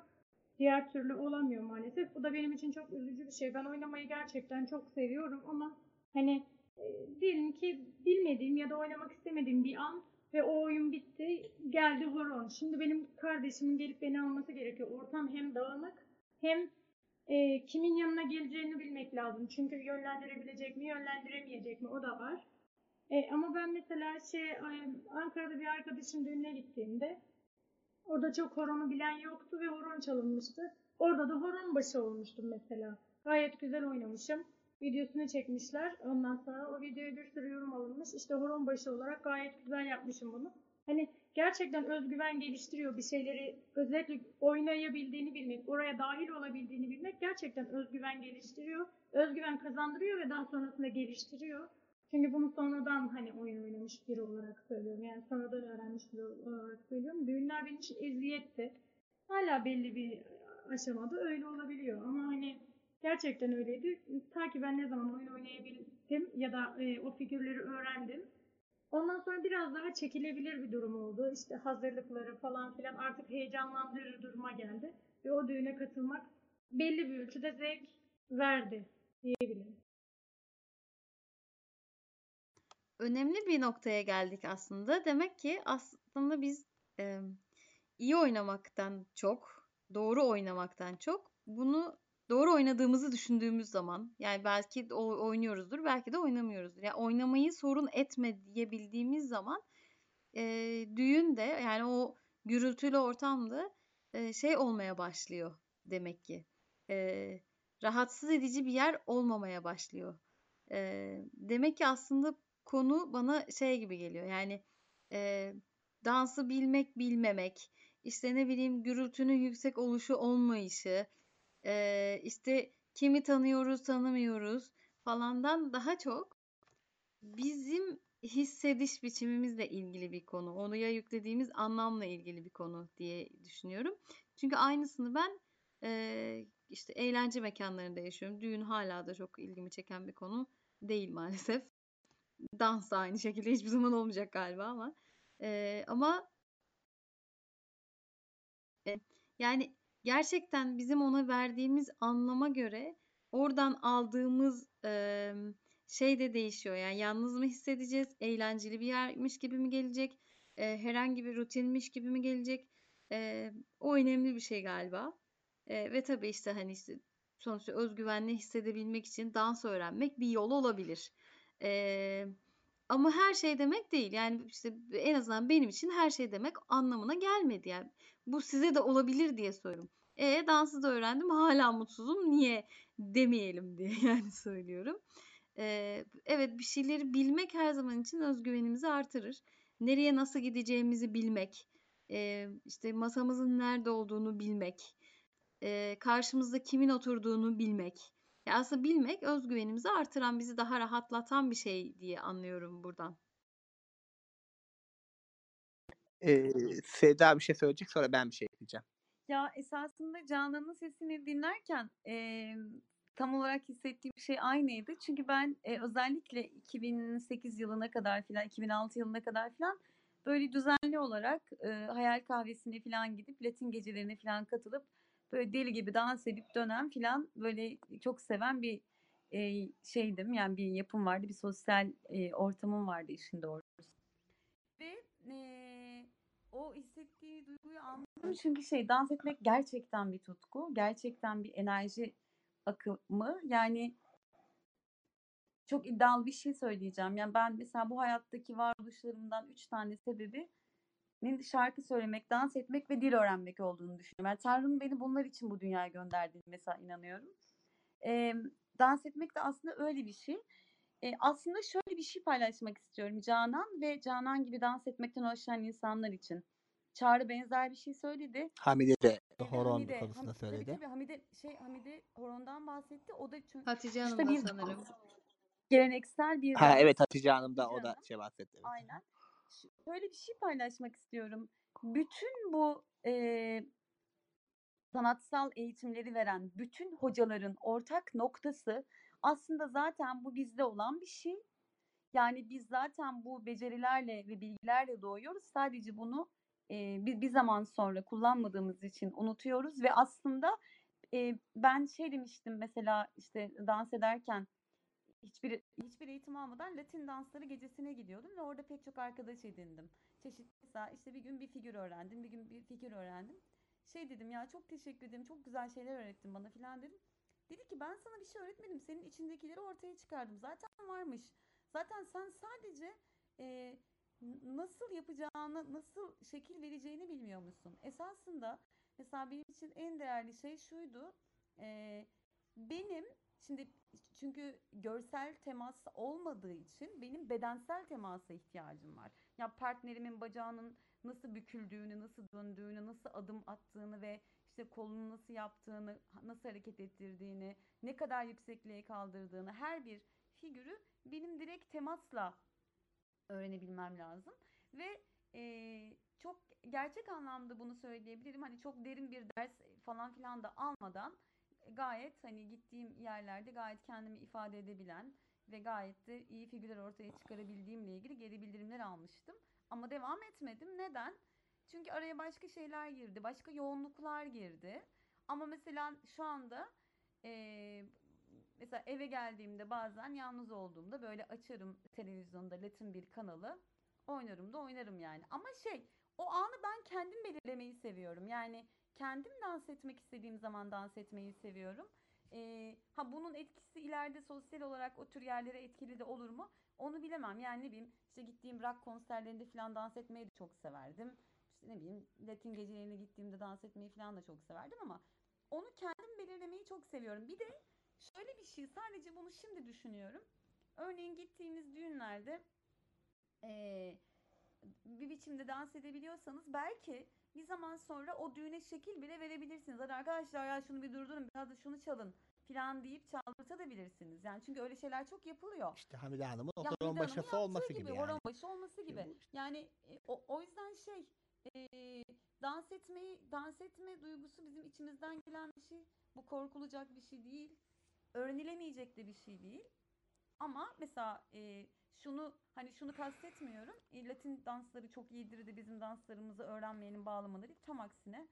M: Diğer türlü olamıyor maalesef. Bu da benim için çok üzücü bir şey. Ben oynamayı gerçekten çok seviyorum ama hani e, diyelim ki bilmediğim ya da oynamak istemediğim bir an Ve o oyun bitti. Geldi horon. Şimdi benim kardeşimin gelip beni alması gerekiyor. Ortam hem dağınık hem e, kimin yanına geleceğini bilmek lazım. Çünkü yönlendirebilecek mi, yönlendiremeyecek mi o da var. E, ama ben mesela şey Ankara'da bir arkadaşım düğününe gittiğimde orada çok horonu bilen yoktu ve horon çalınmıştı. Orada da horon başı olmuştum mesela. Gayet güzel oynamışım. Videosunu çekmişler. Ondan sonra o videoya bir sürü yorum alınmış. İşte horon başı olarak gayet güzel yapmışım bunu. Hani gerçekten özgüven geliştiriyor bir şeyleri özellikle oynayabildiğini bilmek, oraya dahil olabildiğini bilmek gerçekten özgüven geliştiriyor. Özgüven kazandırıyor ve daha sonrasında geliştiriyor. Çünkü bunu sonradan hani oyun oynamış biri olarak söylüyorum. Yani sonradan öğrenmiş biri olarak söylüyorum. Düğünler benim için eziyetti. Hala belli bir aşamada öyle olabiliyor. Ama hani gerçekten öyleydi. Ta ki ben ne zaman oyun oynayabildim ya da e, o figürleri öğrendim. Ondan sonra biraz daha çekilebilir bir durum oldu. İşte hazırlıkları falan filan artık heyecanlandırır duruma geldi. Ve o düğüne katılmak belli bir ölçüde zevk verdi diyebilirim.
B: Önemli bir noktaya geldik aslında. Demek ki aslında biz e, iyi oynamaktan çok, doğru oynamaktan çok bunu doğru oynadığımızı düşündüğümüz zaman yani belki o oynuyoruzdur, belki de oynamıyoruzdur. Yani oynamayı sorun etme diyebildiğimiz zaman e, düğün de yani o gürültülü ortamda e, şey olmaya başlıyor demek ki. E, rahatsız edici bir yer olmamaya başlıyor. E, demek ki aslında konu bana şey gibi geliyor. Yani e, dansı bilmek, bilmemek, işte ne bileyim gürültünün yüksek oluşu olmayışı, e, işte kimi tanıyoruz, tanımıyoruz falandan daha çok bizim hissediş biçimimizle ilgili bir konu. Onuya yüklediğimiz anlamla ilgili bir konu diye düşünüyorum. Çünkü aynısını ben e, işte eğlence mekanlarında yaşıyorum. Düğün hala da çok ilgimi çeken bir konu değil maalesef. Dans da aynı şekilde hiçbir zaman olmayacak galiba ama. E, ama e, yani gerçekten bizim ona verdiğimiz anlama göre oradan aldığımız e, şey de değişiyor. Yani yalnız mı hissedeceğiz? Eğlenceli bir yermiş gibi mi gelecek? E, herhangi bir rutinmiş gibi mi gelecek? E, o önemli bir şey galiba. E, ve tabii işte hani işte sonuçta özgüvenli hissedebilmek için dans öğrenmek bir yol olabilir. E, ama her şey demek değil. Yani işte en azından benim için her şey demek anlamına gelmedi. Yani bu size de olabilir diye söylüyorum. E dansı da öğrendim hala mutsuzum niye demeyelim diye *laughs* yani söylüyorum. E, evet bir şeyleri bilmek her zaman için özgüvenimizi artırır. Nereye nasıl gideceğimizi bilmek, e, işte masamızın nerede olduğunu bilmek, e, karşımızda kimin oturduğunu bilmek. Ya aslında bilmek özgüvenimizi artıran, bizi daha rahatlatan bir şey diye anlıyorum buradan.
A: Ee, Seda bir şey söyleyecek sonra ben bir şey ekleyeceğim.
I: Ya esasında Canan'ın sesini dinlerken e, tam olarak hissettiğim şey aynıydı. Çünkü ben e, özellikle 2008 yılına kadar filan, 2006 yılına kadar filan böyle düzenli olarak e, hayal kahvesine filan gidip Latin gecelerine filan katılıp böyle deli gibi dans edip dönen filan böyle çok seven bir e, şeydim. Yani bir yapım vardı, bir sosyal e, ortamım vardı işin doğrusu. Ve e, o hissettiği duyguyu anladım çünkü şey dans etmek gerçekten bir tutku, gerçekten bir enerji akımı. Yani çok iddialı bir şey söyleyeceğim. Yani ben mesela bu hayattaki varoluşlarımdan üç tane sebebi şarkı söylemek, dans etmek ve dil öğrenmek olduğunu düşünüyorum. Yani Tanrı'nın beni bunlar için bu dünyaya gönderdiğini mesela inanıyorum. E, dans etmek de aslında öyle bir şey. E, aslında şöyle bir şey paylaşmak istiyorum Canan ve Canan gibi dans etmekten hoşlanan insanlar için. Çağrı benzer bir şey söyledi.
A: Hamide de horon
I: Hamide,
A: konusunda
I: Ham- tabii
A: söyledi.
I: tabii Hamide şey Hamide horondan bahsetti. O da çünkü
B: Hatice Hanım da
I: bir *laughs*
B: sanırım.
I: geleneksel bir
A: Ha evet Hatice Hanım da
I: Hatice
A: o da
I: Hanım.
A: şey bahsetti. evet.
I: Aynen. Şöyle bir şey paylaşmak istiyorum. Bütün bu e, sanatsal eğitimleri veren bütün hocaların ortak noktası aslında zaten bu bizde olan bir şey. Yani biz zaten bu becerilerle ve bilgilerle doğuyoruz. Sadece bunu e, bir, bir zaman sonra kullanmadığımız için unutuyoruz ve aslında e, ben şey demiştim mesela işte dans ederken hiçbir hiçbir eğitim almadan Latin dansları gecesine gidiyordum ve orada pek çok arkadaş edindim. Çeşitli mesela işte bir gün bir figür öğrendim, bir gün bir figür öğrendim. Şey dedim ya çok teşekkür ederim, çok güzel şeyler öğrettin bana filan dedim. Dedi ki ben sana bir şey öğretmedim, senin içindekileri ortaya çıkardım. Zaten varmış. Zaten sen sadece e, nasıl yapacağını, nasıl şekil vereceğini bilmiyor musun? Esasında mesela benim için en değerli şey şuydu. E, benim şimdi çünkü görsel temas olmadığı için benim bedensel temasa ihtiyacım var. Ya partnerimin bacağının nasıl büküldüğünü, nasıl döndüğünü, nasıl adım attığını ve işte kolunu nasıl yaptığını, nasıl hareket ettirdiğini, ne kadar yüksekliğe kaldırdığını her bir figürü benim direkt temasla öğrenebilmem lazım. Ve e, çok gerçek anlamda bunu söyleyebilirim. Hani çok derin bir ders falan filan da almadan gayet hani gittiğim yerlerde gayet kendimi ifade edebilen ve gayet de iyi figürler ortaya çıkarabildiğimle ilgili geri bildirimler almıştım. Ama devam etmedim. Neden? Çünkü araya başka şeyler girdi, başka yoğunluklar girdi. Ama mesela şu anda e, mesela eve geldiğimde bazen yalnız olduğumda böyle açarım televizyonda Latin bir kanalı oynarım da oynarım yani. Ama şey o anı ben kendim belirlemeyi seviyorum. Yani kendim dans etmek istediğim zaman dans etmeyi seviyorum. Ee, ha bunun etkisi ileride sosyal olarak o tür yerlere etkili de olur mu? Onu bilemem. Yani ne bileyim işte gittiğim rock konserlerinde falan dans etmeyi de çok severdim. İşte ne bileyim Latin gecelerine gittiğimde dans etmeyi falan da çok severdim ama onu kendim belirlemeyi çok seviyorum. Bir de şöyle bir şey sadece bunu şimdi düşünüyorum. Örneğin gittiğiniz düğünlerde ee, bir biçimde dans edebiliyorsanız belki bir zaman sonra o düğüne şekil bile verebilirsiniz. Hadi arkadaşlar ya şunu bir durdurun biraz da şunu çalın falan deyip çaldırtabilirsiniz. Yani çünkü öyle şeyler çok yapılıyor.
N: İşte Hamide Hanım'ın o horon başası olması gibi, yani.
I: Horon başı olması gibi. Yani e, o, o yüzden şey e, dans etmeyi dans etme duygusu bizim içimizden gelen bir şey. Bu korkulacak bir şey değil. Öğrenilemeyecek de bir şey değil. Ama mesela e, şunu hani şunu kastetmiyorum. E, Latin dansları çok iyidir de bizim danslarımızı öğrenmeyenin bağlamaları değil. Tam aksine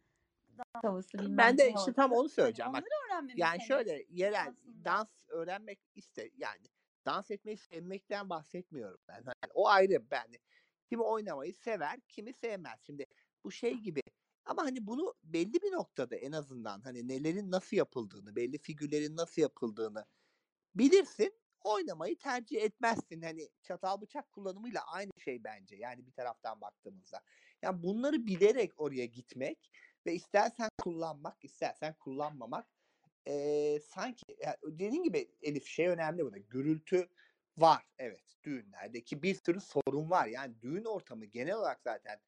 I: dans havası bilmem
A: Ben de işte tam onu söyleyeceğim. Bak,
I: onları öğrenmemiz
A: yani şöyle yerel
I: aslında.
A: dans öğrenmek iste yani dans etmeyi sevmekten bahsetmiyorum ben. Yani o ayrı ben. Kimi oynamayı sever, kimi sevmez. Şimdi bu şey gibi ama hani bunu belli bir noktada en azından hani nelerin nasıl yapıldığını, belli figürlerin nasıl yapıldığını bilirsin. Oynamayı tercih etmezsin. Hani çatal bıçak kullanımıyla aynı şey bence. Yani bir taraftan baktığımızda. Yani bunları bilerek oraya gitmek ve istersen kullanmak, istersen kullanmamak eee, sanki ya dediğin gibi Elif şey önemli burada. Gürültü var evet düğünlerdeki bir sürü sorun var. Yani düğün ortamı genel olarak zaten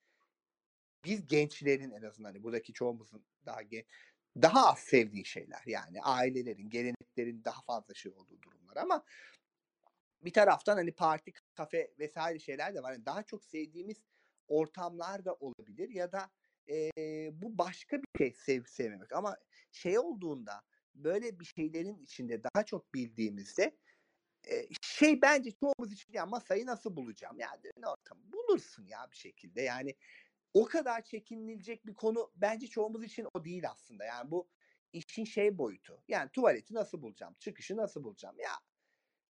A: biz gençlerin en azından hani buradaki çoğumuzun daha gen daha az sevdiği şeyler. Yani ailelerin, geleneklerin daha fazla şey olduğu durumlar ama bir taraftan hani parti, kafe vesaire şeyler de var. Yani daha çok sevdiğimiz ortamlar da olabilir ya da eee, bu başka bir şey sevip sevmemek. Ama şey olduğunda böyle bir şeylerin içinde daha çok bildiğimizde eee, şey bence çoğumuz için ya masayı nasıl bulacağım? Ya düğün ortamı bulursun ya bir şekilde. Yani o kadar çekinilecek bir konu bence çoğumuz için o değil aslında. Yani bu işin şey boyutu. Yani tuvaleti nasıl bulacağım? Çıkışı nasıl bulacağım? Ya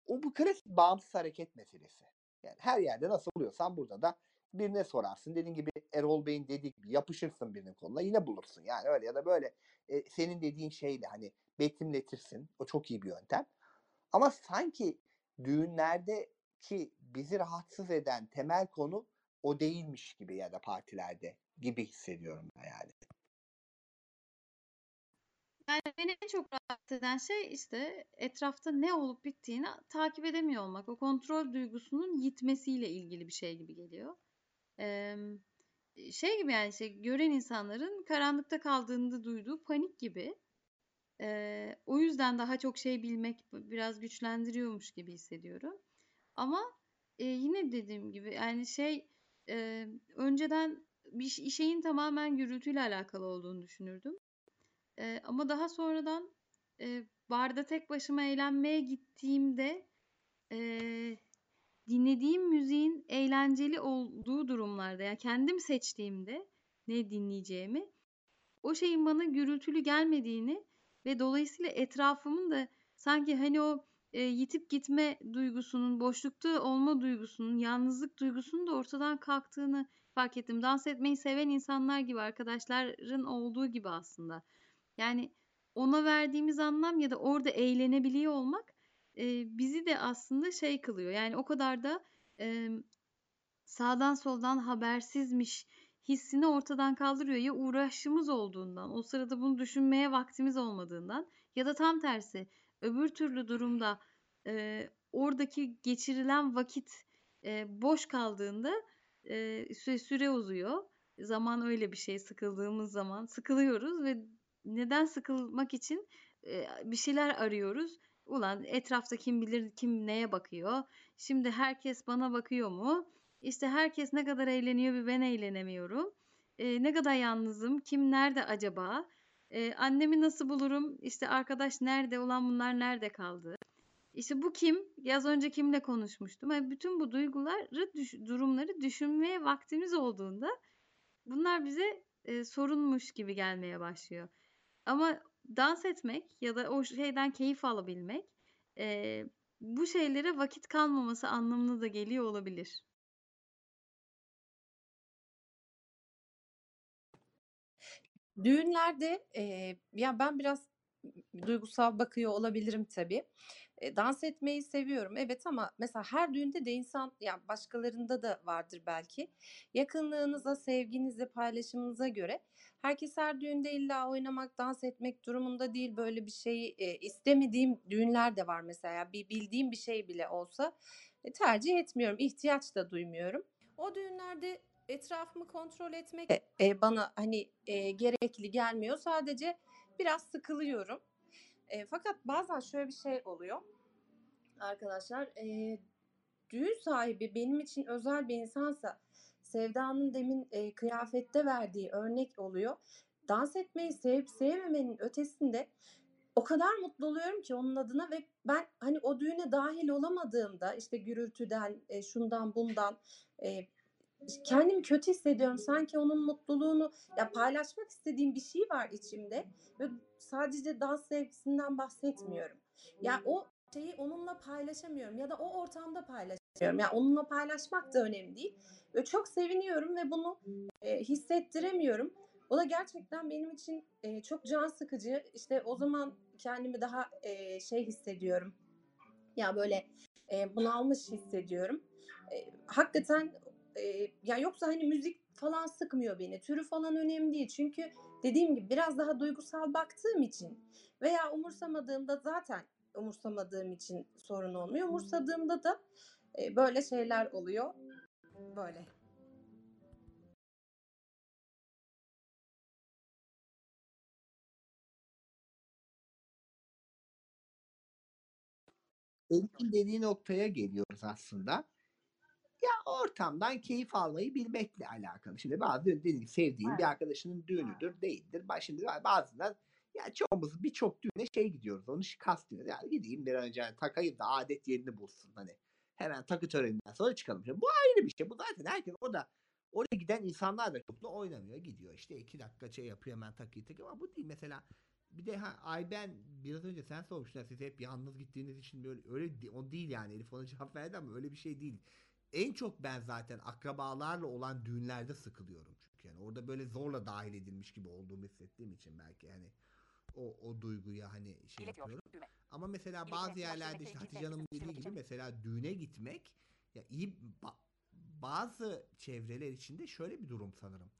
A: o bu klasik bağımsız hareket meselesi. Yani her yerde nasıl buluyorsan burada da birine sorarsın. Dediğin gibi Erol Bey'in dediği gibi yapışırsın birinin koluna yine bulursun. Yani öyle ya da böyle e, senin dediğin şeyle hani betimletirsin. O çok iyi bir yöntem. Ama sanki düğünlerdeki bizi rahatsız eden temel konu o değilmiş gibi ya da partilerde gibi hissediyorum ben yani.
B: Yani beni en çok rahatsız eden şey işte etrafta ne olup bittiğini takip edemiyor olmak. O kontrol duygusunun yitmesiyle ilgili bir şey gibi geliyor. Eee, şey gibi yani işte gören insanların karanlıkta kaldığında duyduğu panik gibi. Eee, o yüzden daha çok şey bilmek biraz güçlendiriyormuş gibi hissediyorum. Ama e, yine dediğim gibi yani şey e, önceden bir şeyin tamamen gürültüyle alakalı olduğunu düşünürdüm. Eee, ama daha sonradan e, barda tek başıma eğlenmeye gittiğimde eee, dinlediğim müziğin eğlenceli olduğu durumlarda yani kendim seçtiğimde ne dinleyeceğimi o şeyin bana gürültülü gelmediğini ve dolayısıyla etrafımın da sanki hani o e, yitip gitme duygusunun, boşlukta olma duygusunun, yalnızlık duygusunun da ortadan kalktığını fark ettim. Dans etmeyi seven insanlar gibi, arkadaşların olduğu gibi aslında. Yani ona verdiğimiz anlam ya da orada eğlenebiliyor olmak e, bizi de aslında şey kılıyor. Yani o kadar da e, sağdan soldan habersizmiş hissini ortadan kaldırıyor. Ya uğraşımız olduğundan, o sırada bunu düşünmeye vaktimiz olmadığından ya da tam tersi öbür türlü durumda e, oradaki geçirilen vakit e, boş kaldığında e, süre, süre uzuyor. Zaman öyle bir şey sıkıldığımız zaman sıkılıyoruz ve neden sıkılmak için e, bir şeyler arıyoruz. Ulan etrafta kim bilir kim neye bakıyor. Şimdi herkes bana bakıyor mu? İşte herkes ne kadar eğleniyor bir ben eğlenemiyorum. E, ne kadar yalnızım? Kim nerede acaba? E, annemi nasıl bulurum? İşte arkadaş nerede? Ulan bunlar nerede kaldı? İşte bu kim? Yaz önce kimle konuşmuştum? Yani bütün bu duyguları, düş- durumları düşünmeye vaktimiz olduğunda bunlar bize e, sorunmuş gibi gelmeye başlıyor. Ama dans etmek ya da o şeyden keyif alabilmek e, bu şeylere vakit kalmaması anlamına da geliyor olabilir.
J: Düğünlerde, eee, ya, ben biraz duygusal bakıyor olabilirim tabii. Eee, dans etmeyi seviyorum, evet ama mesela her düğünde de insan, ya, başkalarında da vardır belki, yakınlığınıza, sevginize, paylaşımınıza göre herkes her düğünde illa oynamak, dans etmek durumunda değil. Böyle bir şeyi, eee, istemediğim düğünler de var mesela. Bir bildiğim bir şey bile olsa, eee, tercih etmiyorum, ihtiyaç da duymuyorum. O düğünlerde etrafımı kontrol etmek, eee, bana, hani, eee, gerekli gelmiyor. Sadece biraz sıkılıyorum. Eee, fakat bazen şöyle bir şey oluyor arkadaşlar, eee, düğün sahibi benim için özel bir insansa, Sevda'nın demin, eee, kıyafette verdiği örnek oluyor. Dans etmeyi sevip sevmemenin ötesinde o kadar mutlu oluyorum ki onun adına ve ben, hani, o düğüne dâhil olamadığımda, işte, gürültüden, eee, şundan bundan, eee, kendimi kötü hissediyorum. Sanki onun mutluluğunu ya, paylaşmak istediğim bir şey var içimde ve sadece dans sevgisinden bahsetmiyorum. Ya, o şeyi onunla paylaşamıyorum ya da o ortamda paylaşamıyorum. Ya, onunla paylaşmak da önemli değil ve çok seviniyorum ve bunu, eee, hissettiremiyorum. O da gerçekten benim için, eee, çok can sıkıcı. İşte, o zaman kendimi daha, eee, şey hissediyorum, ya, böyle, eee, bunalmış hissediyorum. Eee, hakikaten, eee, ya, yoksa, hani, müzik falan sıkmıyor beni. Türü falan önemli değil. Çünkü dediğim gibi biraz daha duygusal baktığım için veya umursamadığımda zaten umursamadığım için sorun olmuyor. Umursadığımda da, eee, böyle şeyler oluyor. Böyle.
A: Elif'in dediği noktaya geliyoruz aslında. Ya ortamdan keyif almayı bilmekle alakalı. Şimdi bazı dediğim sevdiğin bir arkadaşının düğünüdür, değildir. Bak şimdi bazılar ya çoğumuz birçok düğüne şey gidiyoruz. Onu kastediyoruz. Yani gideyim bir an önce hani takayım da adet yerini bulsun hani. Hemen takı töreninden sonra çıkalım. Şimdi bu ayrı bir şey. Bu zaten herkes o da oraya giden insanlar da çok da oynamıyor. Gidiyor işte iki dakika şey yapıyor hemen takıyı takıyor ama bu değil mesela. Bir de ha, Ayben biraz önce sen sormuştun siz hep yalnız gittiğiniz için böyle öyle o değil yani Elif ona cevap verdi ama öyle bir şey değil. En çok ben zaten akrabalarla olan düğünlerde sıkılıyorum çünkü yani orada böyle zorla dahil edilmiş gibi olduğumu hissettiğim için belki hani o o duyguya hani şey yapıyorum. Ama mesela bazı yerlerde işte Hatice Hanım'ın dediği gibi mesela düğüne gitmek ya iyi ba- bazı çevreler içinde şöyle bir durum sanırım.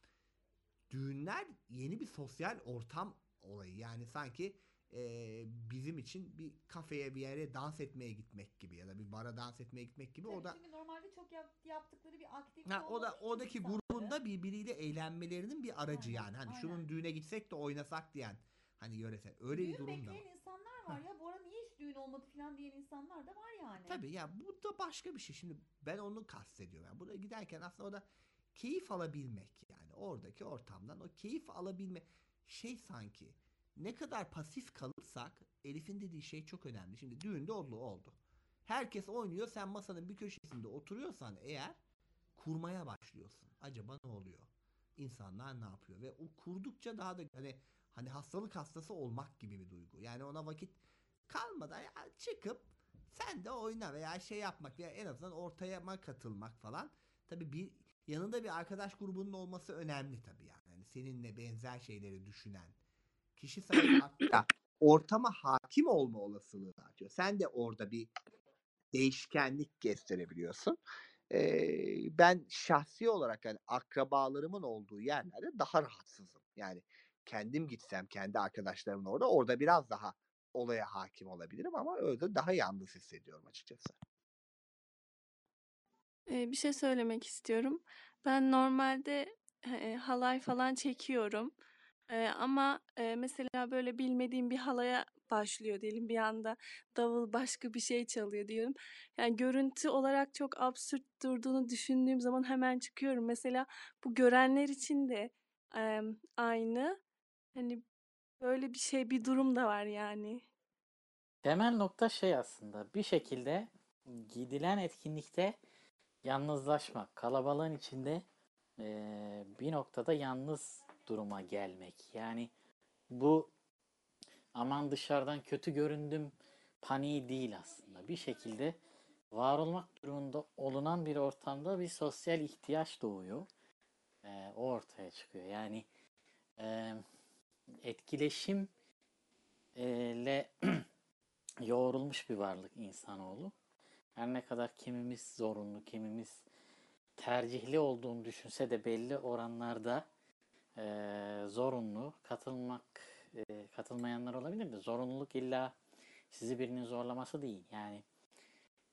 A: Düğünler yeni bir sosyal ortam olayı. Yani sanki eee, bizim için bir kafeye bir yere dans etmeye gitmek gibi ya da bir bara dans etmeye gitmek gibi o
O: Tabii
A: da
O: çünkü normalde çok yap- yaptıkları bir aktivite
A: Ha, o da oradaki
O: insanların-
A: grubunda birbiriyle eğlenmelerinin bir aracı
O: Aynen,
A: yani. Hani
O: aynen.
A: şunun düğüne gitsek de oynasak diyen hani yöresel. Öyle bir
O: Düğün
A: durum da var.
O: insanlar var ya. Bu ara niye hiç düğün olmadı falan diyen insanlar da var yani.
A: Tabii ya bu da başka bir şey. Şimdi ben onu kastediyorum. Yani buraya giderken aslında o da keyif alabilmek yani oradaki ortamdan o keyif alabilme şey sanki ne kadar pasif kalırsak Elif'in dediği şey çok önemli. Şimdi düğünde oldu oldu. Herkes oynuyor sen masanın bir köşesinde oturuyorsan eğer kurmaya başlıyorsun. Acaba ne oluyor? İnsanlar ne yapıyor? Ve o kurdukça daha da hani hani hastalık hastası olmak gibi bir duygu. Yani ona vakit kalmadan ya çıkıp Sen de oyna veya şey yapmak veya en azından ortaya katılmak falan. Tabii bir yanında bir arkadaş grubunun olması önemli tabii yani. Hani seninle benzer şeyleri düşünen kişi sayısı arttıkça ortama hakim olma olasılığı artıyor. Sen de orada bir değişkenlik gösterebiliyorsun. Ee, ben şahsi olarak yani akrabalarımın olduğu yerlerde daha rahatsızım. Yani kendim gitsem kendi arkadaşlarımın orada orada biraz daha olaya hakim olabilirim ama öyle daha yalnız hissediyorum açıkçası.
F: Ee, bir şey söylemek istiyorum. Ben normalde e, halay falan çekiyorum. Ee, ama e, mesela böyle bilmediğim bir halaya başlıyor diyelim bir anda davul başka bir şey çalıyor diyelim. Yani görüntü olarak çok absürt durduğunu düşündüğüm zaman hemen çıkıyorum. Mesela bu görenler için de e, aynı. Hani böyle bir şey bir durum da var yani.
D: Temel nokta şey aslında bir şekilde gidilen etkinlikte yalnızlaşmak, kalabalığın içinde eee, bir noktada yalnız duruma gelmek. Yani bu aman dışarıdan kötü göründüm paniği değil aslında. Bir şekilde var olmak durumunda olunan bir ortamda bir sosyal ihtiyaç doğuyor. Eee, o ortaya çıkıyor. Yani eee, etkileşim eee, le *clears throat* yoğrulmuş bir varlık insanoğlu. Her ne kadar kimimiz zorunlu, kimimiz tercihli olduğunu düşünse de belli oranlarda eee, zorunlu katılmak eee, katılmayanlar olabilir de zorunluluk illa sizi birinin zorlaması değil. Yani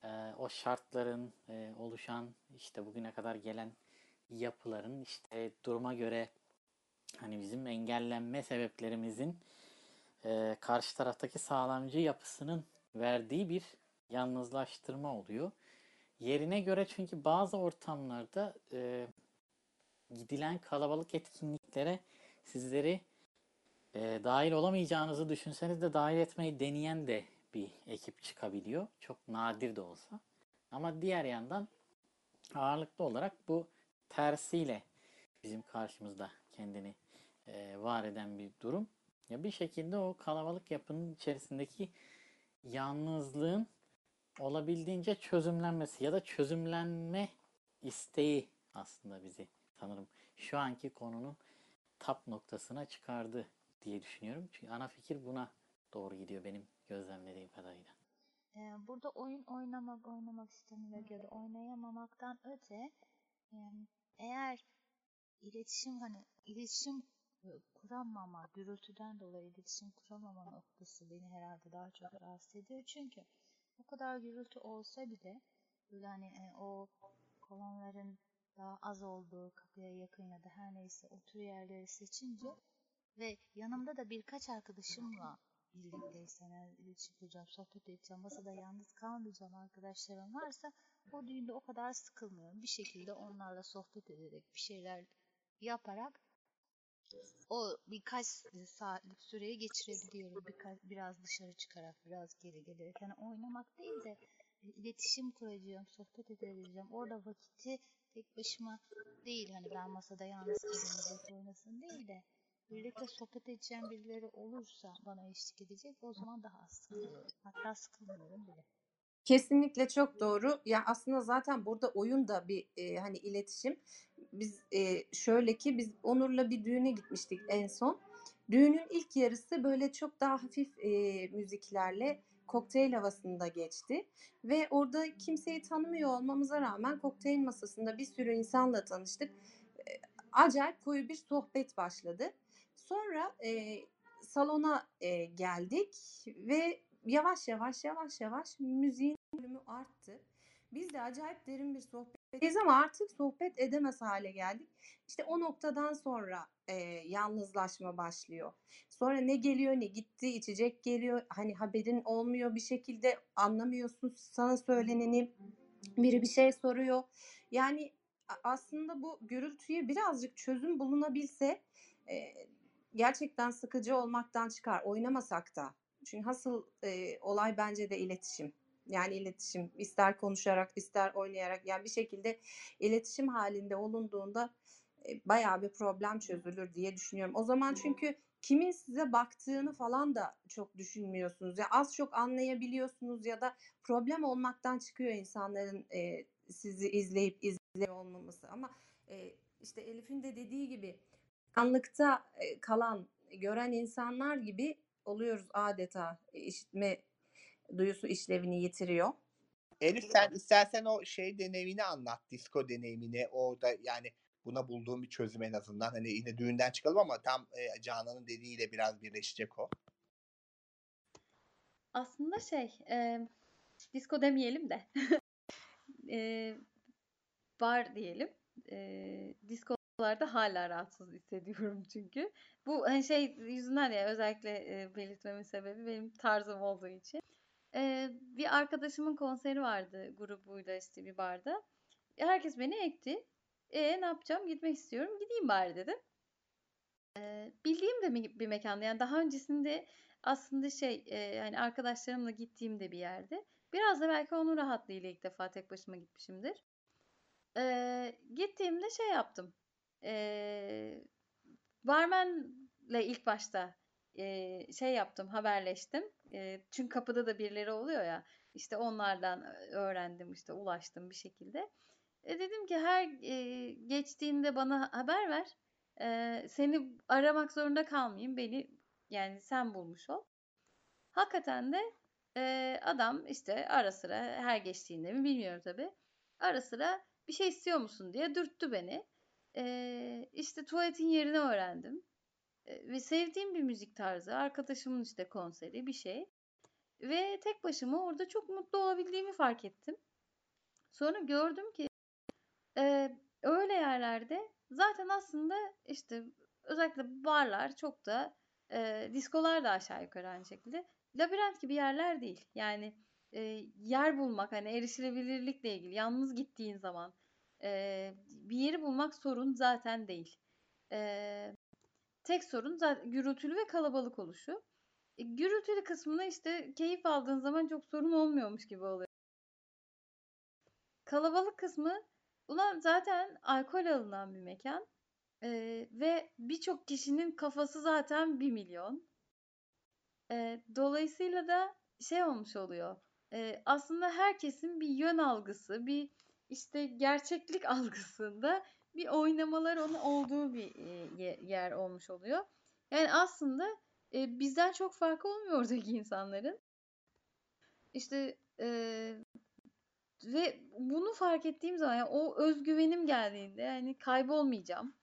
D: eee, o şartların eee, oluşan işte bugüne kadar gelen yapıların işte duruma göre hani bizim engellenme sebeplerimizin eee, karşı taraftaki sağlamcı yapısının verdiği bir yalnızlaştırma oluyor. Yerine göre çünkü bazı ortamlarda eee, gidilen kalabalık etkinliklere sizleri eee, dahil olamayacağınızı düşünseniz de dahil etmeyi deneyen de bir ekip çıkabiliyor. Çok nadir de olsa. Ama diğer yandan ağırlıklı olarak bu tersiyle bizim karşımızda kendini eee, var eden bir durum. Ya bir şekilde o kalabalık yapının içerisindeki yalnızlığın olabildiğince çözümlenmesi ya da çözümlenme isteği aslında bizi sanırım şu anki konunun tap noktasına çıkardı diye düşünüyorum. Çünkü ana fikir buna doğru gidiyor benim gözlemlediğim kadarıyla.
G: Ee, burada oyun oynamak, oynamak istememek ya da oynayamamaktan öte e, eğer iletişim hani iletişim e, kuramama, gürültüden dolayı iletişim kuramama noktası beni herhalde daha çok rahatsız ediyor. Çünkü o kadar gürültü olsa bile böyle hani e, o kolonların daha az olduğu kapıya yakın ya da her neyse otur yerleri seçince ve yanımda da birkaç arkadaşımla birlikteysem, eğer iletişim kuracağım, sohbet edeceğim, masada yalnız kalmayacağım arkadaşlarım varsa o düğünde o kadar sıkılmıyorum. Bir şekilde onlarla sohbet ederek, bir şeyler yaparak o birkaç saatlik süreyi geçirebiliyorum. Birkaç, biraz dışarı çıkarak, biraz geri gelerek. Yani oynamak değil de iletişim kuracağım, sohbet edebileceğim. Orada vakiti tek başıma değil. Hani ben masada yalnız dört oynasın değil de birlikte sohbet edeceğim birileri olursa bana eşlik edecek o zaman daha az sıkılıyorum. Hatta sıkılmıyorum bile.
J: Kesinlikle çok doğru. Ya aslında zaten burada oyun da bir e, hani iletişim. Biz e, şöyle ki biz Onur'la bir düğüne gitmiştik en son. Düğünün ilk yarısı böyle çok daha hafif e, müziklerle kokteyl havasında geçti ve orada kimseyi tanımıyor olmamıza rağmen kokteyl masasında bir sürü insanla tanıştık. Acayip koyu bir sohbet başladı. Sonra e, salona e, geldik ve yavaş yavaş yavaş yavaş müziğin volümü arttı. Biz de acayip derin bir sohbetteyiz ama artık sohbet edemez hale geldik. İşte o noktadan sonra e, yalnızlaşma başlıyor. Sonra ne geliyor ne gitti içecek geliyor. Hani haberin olmuyor bir şekilde anlamıyorsun sana söyleneni. Biri bir şey soruyor. Yani aslında bu gürültüye birazcık çözüm bulunabilse e, gerçekten sıkıcı olmaktan çıkar. Oynamasak da. Çünkü asıl e, olay bence de iletişim. Yani iletişim ister konuşarak ister oynayarak yani bir şekilde iletişim halinde olunduğunda e, bayağı bir problem çözülür diye düşünüyorum. O zaman çünkü kimin size baktığını falan da çok düşünmüyorsunuz. Ya az çok anlayabiliyorsunuz ya da problem olmaktan çıkıyor insanların e, sizi izleyip izliyor olmaması. Ama e, işte Elif'in de dediği gibi anlıkta e, kalan, gören insanlar gibi oluyoruz adeta. E, işitme duyusu işlevini yitiriyor.
E: Elif sen istersen o şey deneyimini anlat. Disco deneyimini. Orada yani buna bulduğum bir çözüm en azından. Hani yine düğünden çıkalım ama tam e, Canan'ın dediğiyle biraz birleşecek o.
B: Aslında şey, e, disco demeyelim de *laughs* e, bar diyelim. E, diskolarda hala rahatsız hissediyorum *laughs* çünkü. Bu hani şey yüzünden ya özellikle e, belirtmemin sebebi benim tarzım olduğu için. E, bir arkadaşımın konseri vardı grubuyla işte bir barda. Herkes beni ekti. E ne yapacağım? Gitmek istiyorum. Gideyim bari dedim. E, bildiğim de bir mekanda. Yani daha öncesinde aslında şey e, yani arkadaşlarımla gittiğim de bir yerde. Biraz da belki onun rahatlığıyla ilk defa tek başıma gitmişimdir. E, gittiğimde şey yaptım. E, barmenle ilk başta e, şey yaptım, haberleştim. E, çünkü kapıda da birileri oluyor ya. İşte onlardan öğrendim, işte ulaştım bir şekilde. E, dedim ki her e, geçtiğinde bana haber ver. E, seni aramak zorunda kalmayayım. Beni yani sen bulmuş ol. Hakikaten de e, adam işte ara sıra her geçtiğinde mi bilmiyorum tabii. Ara sıra bir şey istiyor musun diye dürttü beni. E, işte tuvaletin yerini öğrendim. Ve sevdiğim bir müzik tarzı. Arkadaşımın işte konseri bir şey. Ve tek başıma orada çok mutlu olabildiğimi fark ettim. Sonra gördüm ki e, öyle yerlerde zaten aslında işte özellikle barlar çok da e, diskolar da aşağı yukarı aynı şekilde labirent gibi yerler değil. Yani e, yer bulmak hani erişilebilirlikle ilgili yalnız gittiğin zaman e, bir yeri bulmak sorun zaten değil. E, tek sorun zaten gürültülü ve kalabalık oluşu. E, gürültülü kısmına işte keyif aldığın zaman çok sorun olmuyormuş gibi oluyor. Kalabalık kısmı ulan zaten alkol alınan bir mekan Ee, ve birçok kişinin kafası zaten bir milyon. Ee, dolayısıyla da şey olmuş oluyor. Ee, aslında herkesin bir yön algısı, bir işte gerçeklik *laughs* algısında bir oynamalar onun olduğu bir e, ye- yer olmuş oluyor. Yani aslında e, bizden çok farkı olmuyor oradaki *laughs* insanların. İşte e, ve bunu fark ettiğim zaman yani o özgüvenim geldiğinde yani kaybolmayacağım.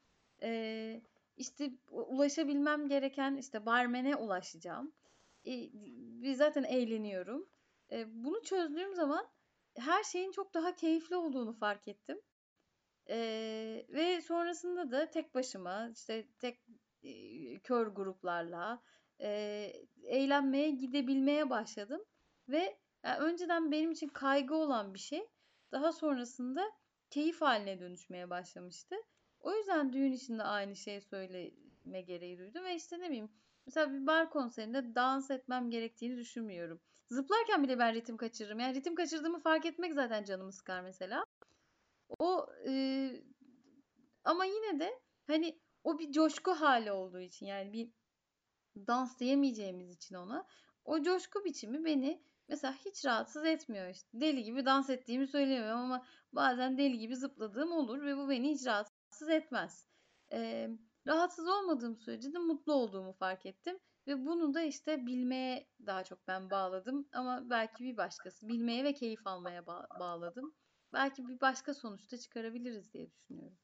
B: Ee, işte ulaşabilmem gereken işte barmene ulaşacağım. Ee, ve zaten eğleniyorum. Ee, bunu çözdüğüm zaman her şeyin çok daha keyifli olduğunu fark ettim. Ee, ve sonrasında da tek başıma işte tek e, kör gruplarla e, eğlenmeye gidebilmeye başladım. Ve yani önceden benim için kaygı olan bir şey daha sonrasında keyif haline dönüşmeye başlamıştı. O yüzden düğün için de aynı şeyi söyleme gereği duydum ve işte ne bileyim mesela bir bar konserinde dans etmem gerektiğini düşünmüyorum. Zıplarken bile ben ritim kaçırırım. Yani ritim kaçırdığımı fark etmek zaten canımı sıkar mesela. O e, ama yine de hani o bir coşku hali olduğu için yani bir dans diyemeyeceğimiz için ona o coşku biçimi beni mesela hiç rahatsız etmiyor işte. Deli gibi dans ettiğimi söyleyemem ama bazen deli gibi zıpladığım olur ve bu beni hiç rahatsız etmez. Ee, rahatsız olmadığım sürece de mutlu olduğumu fark ettim ve bunu da işte bilmeye daha çok ben bağladım ama belki bir başkası bilmeye ve keyif almaya ba- bağladım. Belki bir başka sonuçta çıkarabiliriz diye düşünüyorum.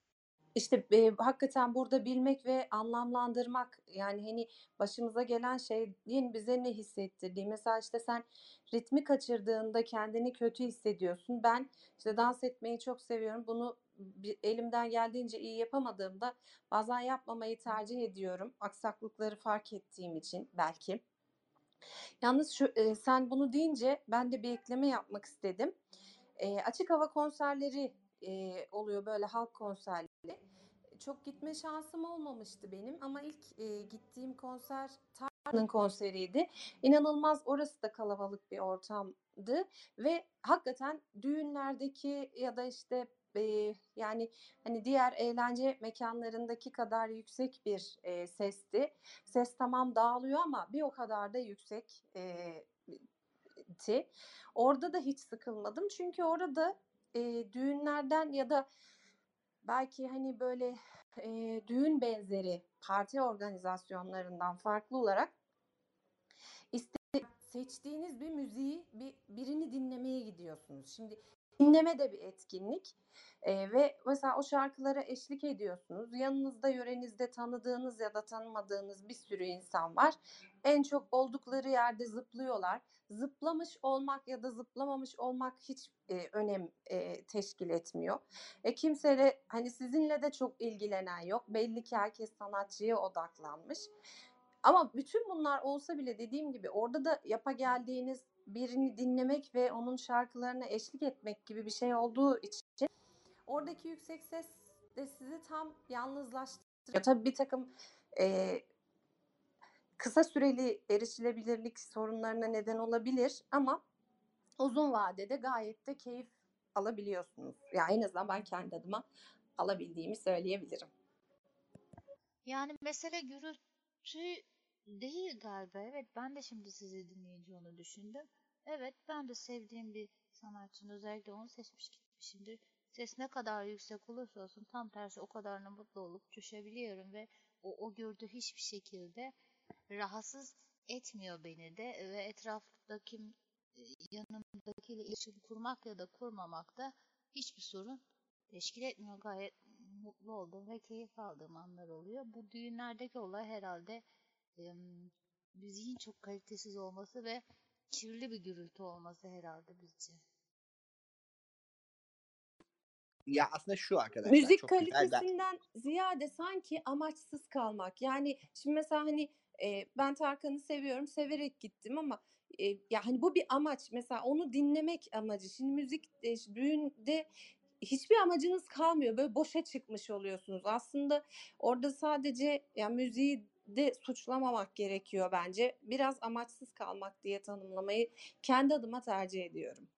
J: İşte e, hakikaten burada bilmek ve anlamlandırmak yani hani başımıza gelen şeyin bize ne hissettirdiği. Mesela işte sen ritmi kaçırdığında kendini kötü hissediyorsun. Ben işte dans etmeyi çok seviyorum. Bunu elimden geldiğince iyi yapamadığımda bazen yapmamayı tercih ediyorum. Aksaklıkları fark ettiğim için belki. Yalnız şu, e, sen bunu deyince ben de bir ekleme yapmak istedim. E, açık hava konserleri e, oluyor böyle halk konserleri. Çok gitme şansım olmamıştı benim ama ilk e, gittiğim konser Tarkan'ın konseriydi. İnanılmaz orası da kalabalık bir ortamdı ve hakikaten düğünlerdeki ya da işte e, yani hani diğer eğlence mekanlarındaki kadar yüksek bir e, sesti. Ses tamam dağılıyor ama bir o kadar da yüksek e, ti. Orada da hiç sıkılmadım çünkü orada e, düğünlerden ya da belki hani böyle e, düğün benzeri parti organizasyonlarından farklı olarak iste- seçtiğiniz bir müziği bir birini dinlemeye gidiyorsunuz. Şimdi dinleme de bir etkinlik Ee, ve mesela o şarkılara eşlik ediyorsunuz. Yanınızda yörenizde tanıdığınız ya da tanımadığınız bir sürü insan var. En çok oldukları yerde zıplıyorlar. Zıplamış olmak ya da zıplamamış olmak hiç e, önem e, teşkil etmiyor. E, kimseyle hani sizinle de çok ilgilenen yok. Belli ki herkes sanatçıya odaklanmış. Ama bütün bunlar olsa bile dediğim gibi orada da yapa geldiğiniz birini dinlemek ve onun şarkılarına eşlik etmek gibi bir şey olduğu için oradaki yüksek ses de sizi tam yalnızlaştırıyor. Tabii bir takım e, kısa süreli erişilebilirlik sorunlarına neden olabilir ama uzun vadede gayet de keyif alabiliyorsunuz. Yani en azından ben kendi adıma alabildiğimi söyleyebilirim.
G: Yani mesele gürültü değil galiba. Evet ben de şimdi sizi dinleyince onu düşündüm. Evet ben de sevdiğim bir sanatçının özellikle onu seçmiş gitmişimdir. Ses ne kadar yüksek olursa olsun tam tersi o kadarına mutlu olup coşabiliyorum ve o, o gördüğü hiçbir şekilde rahatsız etmiyor beni de ve etraftaki e, yanımdakiyle iletişim kurmak ya da kurmamak da hiçbir sorun teşkil etmiyor. Gayet mutlu olduğum ve keyif aldığım anlar oluyor. Bu düğünlerdeki olay herhalde em, müziğin çok kalitesiz olması ve kirli bir gürültü olması herhalde bizce.
A: Ya aslında şu arkadaşlar
J: Müzik
A: çok güzel
J: kalitesinden ziyade sanki amaçsız kalmak. Yani şimdi mesela hani e, ben Tarkan'ı seviyorum, severek gittim ama e, ya hani bu bir amaç. Mesela onu dinlemek amacı. Şimdi müzik e, düğünde hiçbir amacınız kalmıyor. Böyle boşa çıkmış oluyorsunuz. Aslında orada sadece ya müziği de suçlamamak gerekiyor bence. Biraz amaçsız kalmak diye tanımlamayı kendi adıma tercih ediyorum.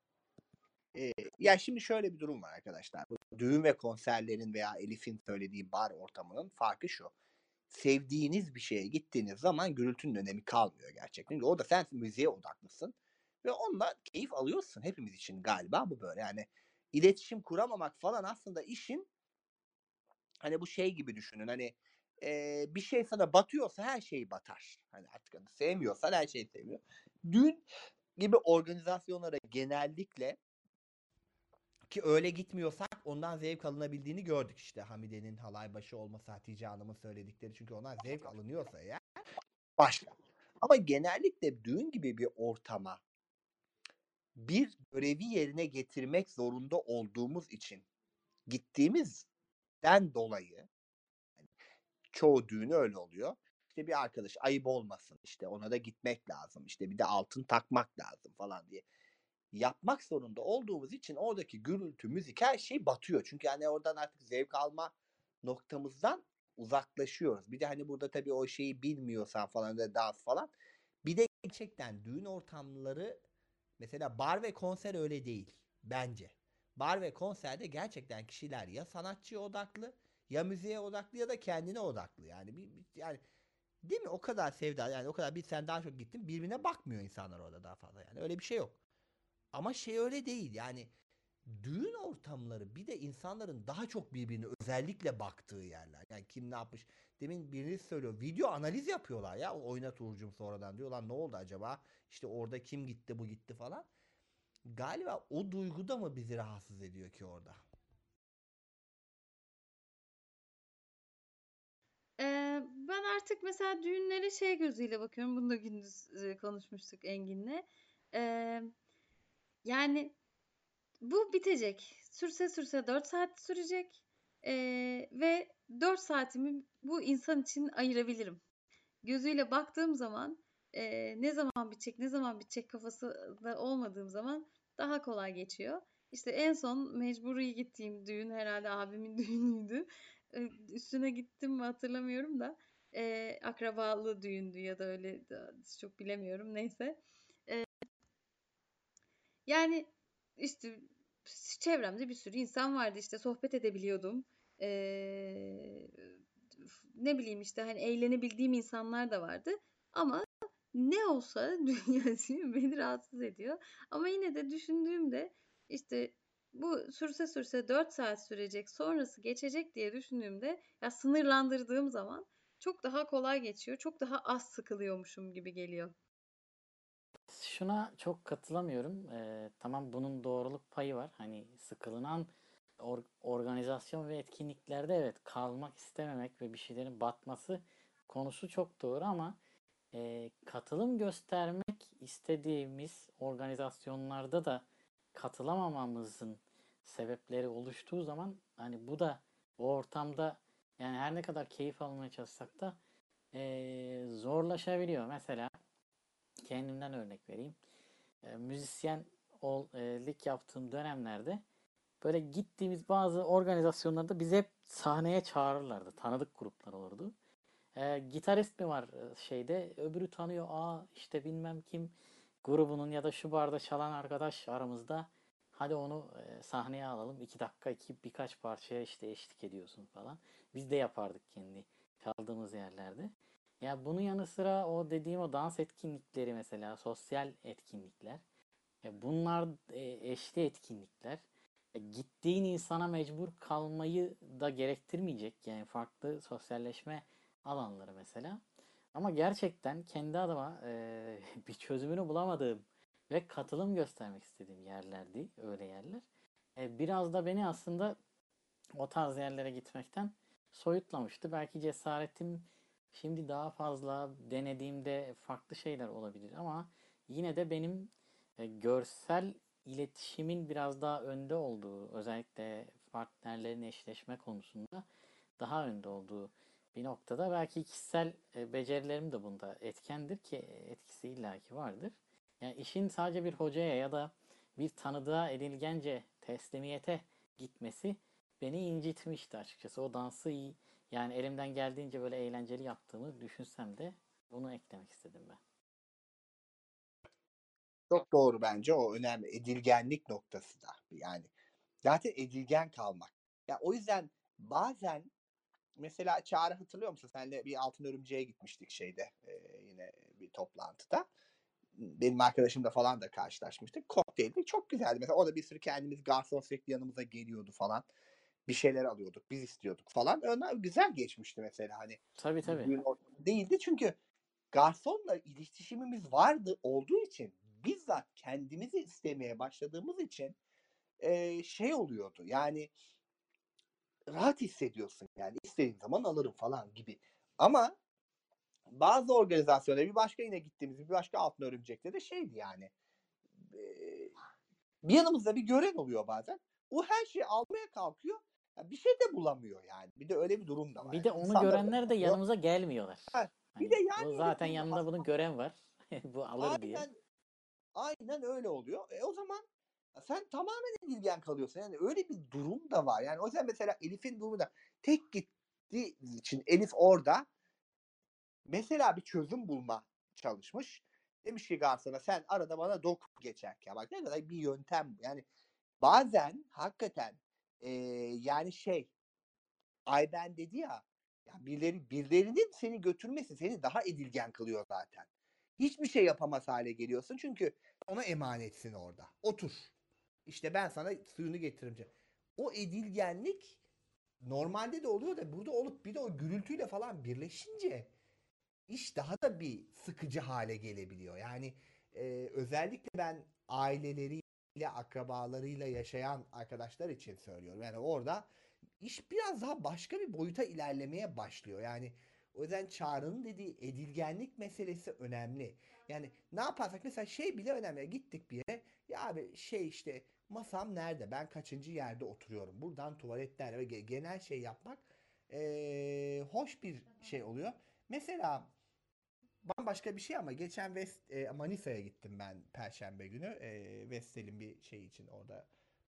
A: Ee, ya şimdi şöyle bir durum var arkadaşlar. Bu düğün ve konserlerin veya Elif'in söylediği bar ortamının farkı şu. Sevdiğiniz bir şeye gittiğiniz zaman gürültünün önemi kalmıyor gerçekten. Orada sen müziğe odaklısın ve onunla keyif alıyorsun. Hepimiz için galiba bu böyle. Yani iletişim kuramamak falan aslında işin hani bu şey gibi düşünün. Hani e, bir şey sana batıyorsa her şey batar. Hani artık hani sevmiyorsan her şeyi sevmiyor. Düğün gibi organizasyonlara genellikle ki öyle gitmiyorsak ondan zevk alınabildiğini gördük işte. Hamide'nin halay başı olması, Hatice Hanım'ın söyledikleri. Çünkü ondan zevk alınıyorsa eğer başka. Ama genellikle düğün gibi bir ortama bir görevi yerine getirmek zorunda olduğumuz için gittiğimizden dolayı çoğu düğün öyle oluyor. İşte bir arkadaş ayıp olmasın işte ona da gitmek lazım işte bir de altın takmak lazım falan diye yapmak zorunda olduğumuz için oradaki gürültü, müzik her şey batıyor. Çünkü hani oradan artık zevk alma noktamızdan uzaklaşıyoruz. Bir de hani burada tabii o şeyi bilmiyorsan falan da dans falan. Bir de gerçekten düğün ortamları mesela bar ve konser öyle değil bence. Bar ve konserde gerçekten kişiler ya sanatçıya odaklı ya müziğe odaklı ya da kendine odaklı. Yani bir, yani değil mi? O kadar sevda yani o kadar bir sen daha çok gittin birbirine bakmıyor insanlar orada daha fazla yani öyle bir şey yok. Ama şey öyle değil yani düğün ortamları bir de insanların daha çok birbirine özellikle baktığı yerler. Yani kim ne yapmış. Demin biriniz söylüyor. Video analiz yapıyorlar ya. O oynat Uğur'cum sonradan diyorlar ne oldu acaba? İşte orada kim gitti bu gitti falan. Galiba o duygu da mı bizi rahatsız ediyor ki orada?
B: Ee, ben artık mesela düğünlere şey gözüyle bakıyorum. Bunu da gündüz konuşmuştuk Engin'le. Ee, yani bu bitecek. Sürse sürse 4 saat sürecek. Ee, ve 4 saatimi bu insan için ayırabilirim. Gözüyle baktığım zaman e, ne zaman bitecek, ne zaman bitecek kafası da olmadığım zaman daha kolay geçiyor. İşte en son mecburi gittiğim düğün herhalde abimin *laughs* düğünüydü. Üstüne gittim mi hatırlamıyorum da e, akrabalı düğündü ya da öyle çok bilemiyorum neyse. Ee, yani işte çevremde bir sürü insan vardı işte sohbet edebiliyordum. Ee, ne bileyim işte hani eğlenebildiğim insanlar da vardı. Ama ne olsa *laughs* dünya beni rahatsız ediyor. Ama yine de düşündüğümde işte bu sürse sürse 4 saat sürecek sonrası geçecek diye düşündüğümde ya sınırlandırdığım zaman çok daha kolay geçiyor. Çok daha az sıkılıyormuşum gibi geliyor.
D: Şuna çok katılamıyorum. Ee, tamam bunun doğruluk payı var. Hani sıkılınan or- organizasyon ve etkinliklerde evet kalmak istememek ve bir şeylerin batması konusu çok doğru ama e, katılım göstermek istediğimiz organizasyonlarda da katılamamamızın sebepleri oluştuğu zaman hani bu da o ortamda yani her ne kadar keyif almaya çalışsak da e, zorlaşabiliyor. Mesela kendimden örnek vereyim. E, müzisyen ol, e, lik yaptığım dönemlerde böyle gittiğimiz bazı organizasyonlarda bizi hep sahneye çağırırlardı. Tanıdık gruplar olurdu. E, gitarist mi var e, şeyde? Öbürü tanıyor. Aa işte bilmem kim grubunun ya da şu barda çalan arkadaş aramızda. Hadi onu sahneye alalım. iki dakika iki birkaç parçaya işte eşlik ediyorsun falan. Biz de yapardık kendi çaldığımız yerlerde. Ya bunun yanı sıra o dediğim o dans etkinlikleri mesela sosyal etkinlikler. Ya bunlar eşli etkinlikler. E, gittiğin insana mecbur kalmayı da gerektirmeyecek. Yani farklı sosyalleşme alanları mesela. Ama gerçekten kendi adıma e, *laughs* bir çözümünü bulamadığım ve katılım göstermek istediğim yerlerdi öyle yerler. E, biraz da beni aslında o tarz yerlere gitmekten soyutlamıştı. Belki cesaretim şimdi daha fazla denediğimde farklı şeyler olabilir ama yine de benim e, görsel iletişimin biraz daha önde olduğu özellikle partnerlerin eşleşme konusunda daha önde olduğu bir noktada belki kişisel e, becerilerim de bunda etkendir ki etkisi illaki vardır. Yani işin sadece bir hocaya ya da bir tanıdığa edilgence teslimiyete gitmesi beni incitmişti açıkçası. O dansı iyi yani elimden geldiğince böyle eğlenceli yaptığımı düşünsem de bunu eklemek istedim ben.
A: Çok doğru bence o önemli. Edilgenlik noktası da. Yani zaten edilgen kalmak. Ya o yüzden bazen mesela Çağrı hatırlıyor musun? Senle bir altın örümceğe gitmiştik şeyde e, yine bir toplantıda. Benim arkadaşımla falan da karşılaşmıştık. Kokteylde çok güzeldi. Mesela orada bir sürü kendimiz garson sürekli yanımıza geliyordu falan. Bir şeyler alıyorduk. Biz istiyorduk falan. Onlar güzel geçmişti mesela hani.
D: Tabii tabii.
A: değildi çünkü garsonla iletişimimiz vardı olduğu için bizzat kendimizi istemeye başladığımız için e, şey oluyordu. Yani rahat hissediyorsun yani istediğin zaman alırım falan gibi. Ama bazı organizasyonlara bir başka yine gittiğimiz bir başka altın örümcekte de şeydi yani. e, bir yanımızda bir gören oluyor bazen. O her şeyi almaya kalkıyor. bir şey de bulamıyor yani. Bir de öyle bir durum da var.
D: Bir de onu
A: insanlar
D: görenler de
A: bulamıyor.
D: yanımıza gelmiyorlar.
A: Ha, bir
D: Hani
A: de yani
D: zaten yanında bunun gören var. *laughs* Bu alır diye.
A: Aynen aynen öyle oluyor. E o zaman sen tamamen edilgen kalıyorsun. Yani öyle bir durum da var. Yani o yüzden mesela Elif'in durumu da tek gittiği için Elif orada mesela bir çözüm bulma çalışmış. Demiş ki garsona sen arada bana doku geçerken bak ne kadar bir yöntem bu. Yani bazen hakikaten e, yani şey Ayben dedi ya ya birileri birilerinin seni götürmesi seni daha edilgen kılıyor zaten. Hiçbir şey yapamaz hale geliyorsun çünkü ona emanetsin orada. Otur. İşte ben sana suyunu getireceğim. O edilgenlik normalde de oluyor da burada olup bir de o gürültüyle falan birleşince iş daha da bir sıkıcı hale gelebiliyor. Yani e, özellikle ben aileleriyle, akrabalarıyla yaşayan arkadaşlar için söylüyorum. Yani orada iş biraz daha başka bir boyuta ilerlemeye başlıyor. Yani o yüzden Çağrı'nın dediği edilgenlik meselesi önemli. Yani ne yaparsak mesela şey bile önemli. Gittik bir yere ya abi şey işte masam nerede? Ben kaçıncı yerde oturuyorum? Buradan tuvaletler ve ge- genel şey yapmak eee, hoş bir şey oluyor. Mesela bambaşka bir şey ama geçen West, e, Manisa'ya gittim ben Perşembe günü. E, Vestel'in bir şey için orada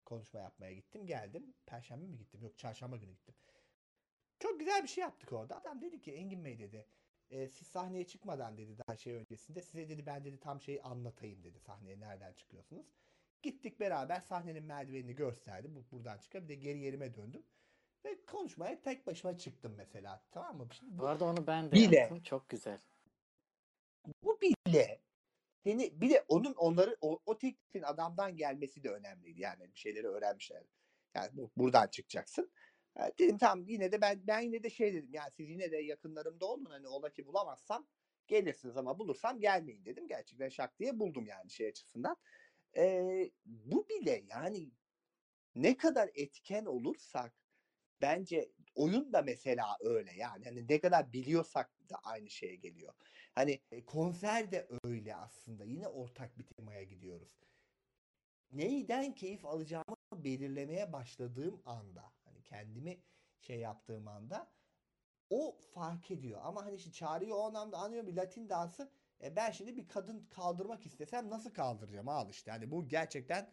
A: konuşma yapmaya gittim. Geldim. Perşembe mi gittim? Yok çarşamba günü gittim. Çok güzel bir şey yaptık orada. Adam dedi ki Engin Bey dedi. "e, siz sahneye çıkmadan dedi daha şey öncesinde size dedi ben dedi tam şeyi anlatayım dedi sahneye nereden çıkıyorsunuz. Gittik beraber sahnenin merdivenini gösterdi. Bu buradan çıkar. Bir de geri yerime döndüm. Ve konuşmaya tek başıma çıktım mesela. Tamam mı? Şimdi
D: Bu arada onu ben de
A: Bile.
D: yaptım. Çok güzel.
A: Bu bile seni bir de onun onları o, o teklifin adamdan gelmesi de önemliydi. Yani bir şeyleri öğrenmişler. Yani bu, buradan çıkacaksın. Ha, dedim tamam yine de ben ben yine de şey dedim. Yani siz yine de yakınlarımda olun. Hani ola ki bulamazsam gelirsiniz ama bulursam gelmeyin dedim. Gerçekten şak diye buldum yani şey açısından. Ee, bu bile yani ne kadar etken olursak bence oyun da mesela öyle yani hani ne kadar biliyorsak da aynı şeye geliyor. Hani e, konser de öyle aslında yine ortak bir temaya gidiyoruz. Neyden keyif alacağımı belirlemeye başladığım anda hani kendimi şey yaptığım anda o fark ediyor. Ama hani işte çağrıyı o anlamda anlıyor bir Latin dansı. E ben şimdi bir kadın kaldırmak istesem nasıl kaldıracağım al işte. Hani bu gerçekten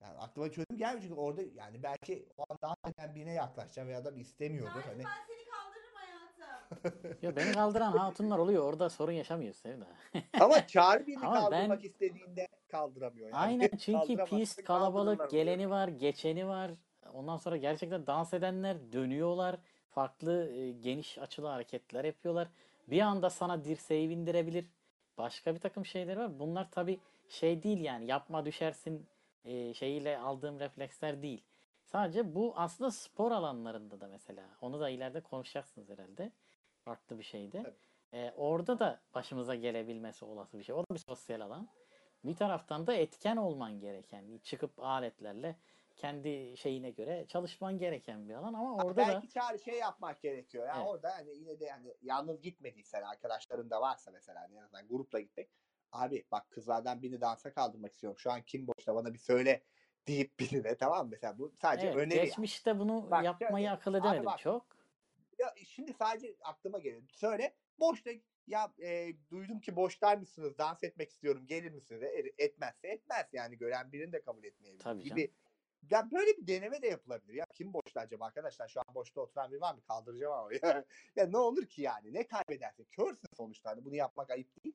A: yani aklıma çözüm gelmiyor çünkü orada yani belki o an daha birine yaklaşacağım veya da istemiyordur. Hani
O: seni kaldırırım *laughs*
D: Ya beni kaldıran hatunlar oluyor. Orada sorun yaşamıyoruz Sevda. *laughs*
A: ama çağrı birini
D: Ama
A: kaldırmak
D: ben-
A: istediğinde kaldıramıyor. Yani.
D: Aynen çünkü pist kalabalık
A: oluyor.
D: geleni var, geçeni var. Ondan sonra gerçekten dans edenler dönüyorlar. Farklı e, geniş açılı hareketler yapıyorlar. Bir anda sana dirseği bindirebilir. Başka bir takım şeyler var. Bunlar tabii şey değil yani yapma düşersin e, şeyiyle aldığım refleksler değil. Sadece bu aslında spor alanlarında da mesela. Onu da ileride konuşacaksınız herhalde. Farklı bir şeyde. E, orada da başımıza gelebilmesi olası bir şey. O da bir sosyal alan. Bir taraftan da etken olman gereken, çıkıp aletlerle kendi şeyine göre çalışman gereken bir alan ama orada da
A: belki çağrı şey yapmak gerekiyor. Ya
D: Evet.
A: orada hani yine de hani yalnız gitmediysen arkadaşların da varsa mesela hani en azından grupla gitmek. Abi bak kızlardan birini dansa kaldırmak istiyorum. Şu an kim boşta bana bir söyle deyip *laughs* birine tamam mı? Mesela bu sadece
D: evet,
A: öneri. yani.
D: geçmişte bunu
A: Bak
D: yapmayı
A: şöyle,
D: akıl
A: abi
D: edemedim
A: bak,
D: çok.
A: Ya şimdi sadece aklıma geliyor. Söyle boşta ya e, duydum ki boştaymışsınız dans etmek istiyorum gelir misiniz? E, etmezse etmez yani gören birini de kabul etmeyebilir
D: Tabii
A: gibi. Ya böyle bir deneme de yapılabilir. Ya kim boşta acaba arkadaşlar? Şu an boşta oturan biri var mı? Kaldıracağım ama. ya, *laughs* ya ne olur ki yani? Ne kaybedersin? Körsün sonuçta. Hani bunu yapmak ayıp değil.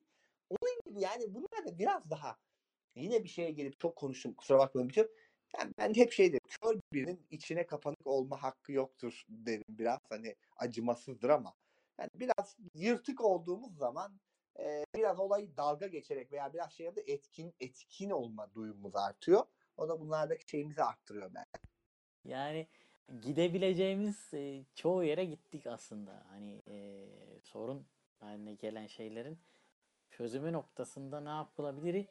A: Onun gibi yani bunlar da biraz daha yine bir şeye gelip çok konuştum. Kusura bakmayın bütün. Yani ben hep şey derim. Kör birinin içine kapanık olma hakkı yoktur derim biraz. Hani acımasızdır ama. Yani biraz yırtık olduğumuz zaman e, biraz olayı dalga geçerek veya biraz şey yapıp etkin etkin olma duyumumuz artıyor. O da bunlardaki şeyimizi arttırıyor ben.
D: Yani gidebileceğimiz e, çoğu yere gittik aslında. Hani e, sorun haline gelen şeylerin çözümü noktasında ne yapılabilir?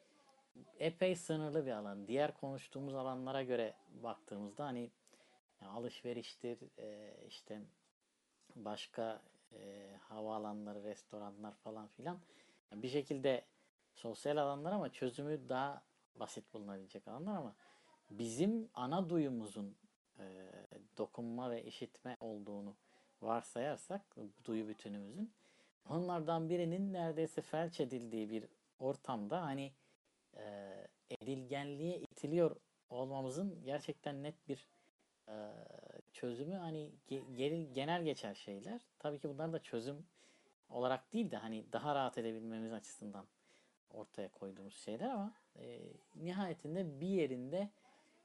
D: Epey sınırlı bir alan. Diğer konuştuğumuz alanlara göre baktığımızda hani ya alışveriştir, e, işte başka e, havaalanları, restoranlar falan filan. Yani bir şekilde sosyal alanlar ama çözümü daha basit bulunabilecek alanlar ama bizim ana duyumuzun e, dokunma ve işitme olduğunu varsayarsak duyu bütünümüzün onlardan birinin neredeyse felç edildiği bir ortamda hani e, edilgenliğe itiliyor olmamızın gerçekten net bir e, çözümü hani ge- genel geçer şeyler. Tabii ki bunlar da çözüm olarak değil de hani daha rahat edebilmemiz açısından ortaya koyduğumuz şeyler ama e, nihayetinde bir yerinde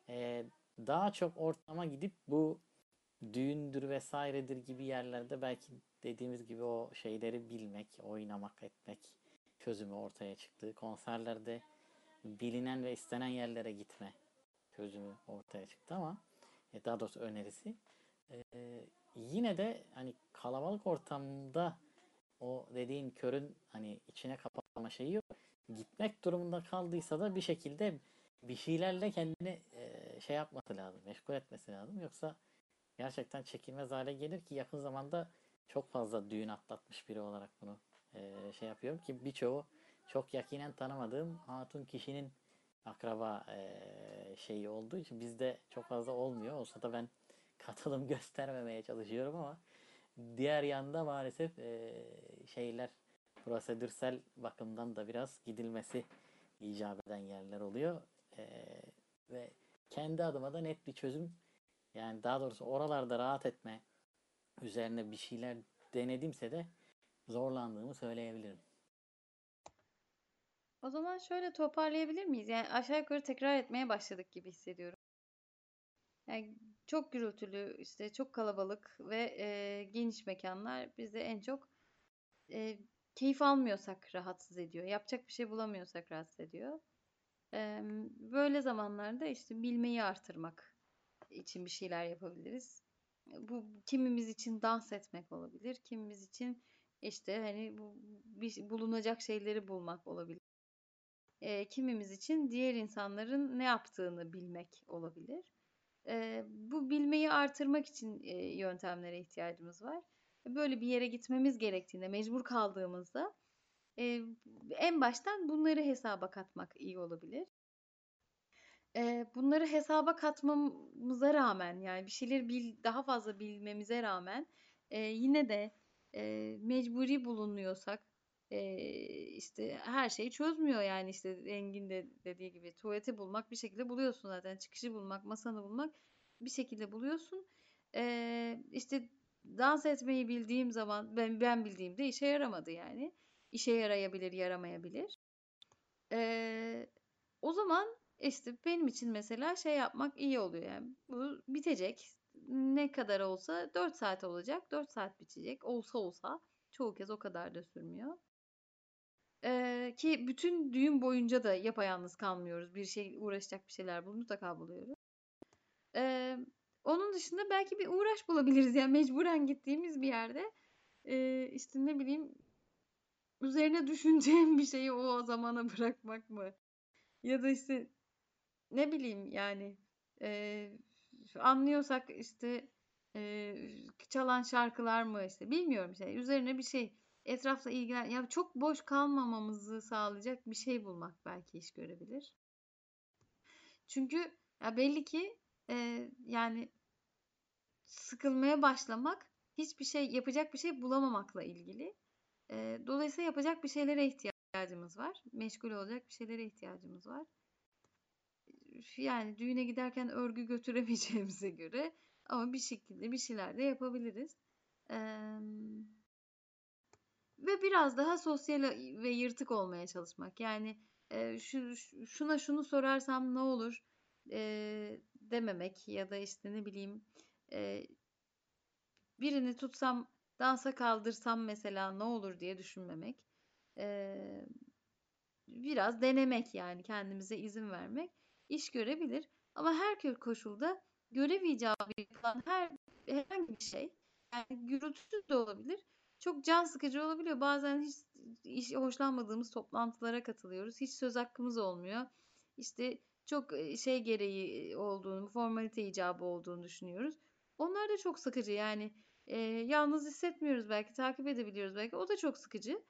D: e, daha çok ortama gidip bu düğündür vesairedir gibi yerlerde belki dediğimiz gibi o şeyleri bilmek, oynamak, etmek çözümü ortaya çıktı. Konserlerde bilinen ve istenen yerlere gitme çözümü ortaya çıktı ama e, daha doğrusu önerisi. E, yine de hani kalabalık ortamda o dediğin körün hani içine kapatma şeyi yok. Gitmek durumunda kaldıysa da bir şekilde bir şeylerle kendini e, şey yapması lazım, meşgul etmesi lazım. Yoksa gerçekten çekilmez hale gelir ki yakın zamanda çok fazla düğün atlatmış biri olarak bunu e, şey yapıyorum ki birçoğu çok yakinen tanımadığım hatun kişinin akraba e, şeyi olduğu için bizde çok fazla olmuyor. Olsa da ben *laughs* katılım göstermemeye çalışıyorum ama diğer yanda maalesef e, şeyler prosedürsel bakımdan da biraz gidilmesi icap eden yerler oluyor. E, ve kendi adıma da net bir çözüm yani daha doğrusu oralarda rahat etme üzerine bir şeyler denedimse de zorlandığımı söyleyebilirim.
B: O zaman şöyle toparlayabilir miyiz? Yani aşağı yukarı tekrar etmeye başladık gibi hissediyorum. Yani çok gürültülü, işte çok kalabalık ve e, geniş mekanlar bizi en çok e, keyif almıyorsak rahatsız ediyor. Yapacak bir şey bulamıyorsak rahatsız ediyor. E, böyle zamanlarda işte bilmeyi artırmak için bir şeyler yapabiliriz. Bu kimimiz için dans etmek olabilir, kimimiz için işte hani bu bir, bulunacak şeyleri bulmak olabilir. E, kimimiz için diğer insanların ne yaptığını bilmek olabilir. E, bu bilmeyi artırmak için e, yöntemlere ihtiyacımız var. Böyle bir yere gitmemiz gerektiğinde, mecbur kaldığımızda e, en baştan bunları hesaba katmak iyi olabilir. E, bunları hesaba katmamıza rağmen yani bir şeyleri bil, daha fazla bilmemize rağmen e, yine de e, mecburi bulunuyorsak e, işte her şeyi çözmüyor yani işte Engin de dediği gibi tuvaleti bulmak bir şekilde buluyorsun zaten. Çıkışı bulmak masanı bulmak bir şekilde buluyorsun. E, işte dans etmeyi bildiğim zaman ben ben bildiğimde işe yaramadı yani. İşe yarayabilir yaramayabilir. E, o zaman işte benim için mesela şey yapmak iyi oluyor yani. Bu bitecek. Ne kadar olsa 4 saat olacak 4 saat bitecek. Olsa olsa çoğu kez o kadar da sürmüyor ee, ki bütün düğün boyunca da yapayalnız kalmıyoruz. Bir şey uğraşacak bir şeyler bul mutlaka buluyoruz. Ee, onun dışında belki bir uğraş bulabiliriz. Yani mecburen gittiğimiz bir yerde e, işte ne bileyim üzerine düşüneceğim bir şeyi o zamana *laughs* bırakmak mı? Ya da işte ne bileyim yani e, anlıyorsak işte e, çalan şarkılar mı işte bilmiyorum işte üzerine bir şey etrafla ilgilen ya çok boş kalmamamızı sağlayacak bir şey bulmak belki iş görebilir. Çünkü ya belli ki e, yani sıkılmaya başlamak hiçbir şey yapacak bir şey bulamamakla ilgili. E, dolayısıyla yapacak bir şeylere ihtiyacımız var. Meşgul olacak bir şeylere ihtiyacımız var. Yani düğüne giderken örgü götüremeyeceğimize göre ama bir şekilde bir şeyler de yapabiliriz. Eee ve biraz daha sosyal ve yırtık olmaya çalışmak. Yani e, şu şuna şunu sorarsam ne olur e, dememek ya da işte ne bileyim e, birini tutsam dansa kaldırsam mesela ne olur diye düşünmemek. E, biraz denemek yani kendimize izin vermek iş görebilir. Ama her koşulda görev icabı yapılan her herhangi bir şey yani gürültü de olabilir çok can sıkıcı olabiliyor. Bazen hiç, hiç hoşlanmadığımız toplantılara katılıyoruz. Hiç söz hakkımız olmuyor. İşte çok şey gereği olduğunu, formalite icabı olduğunu düşünüyoruz. Onlar da çok sıkıcı. Yani e, yalnız hissetmiyoruz belki, takip edebiliyoruz belki. O da çok sıkıcı.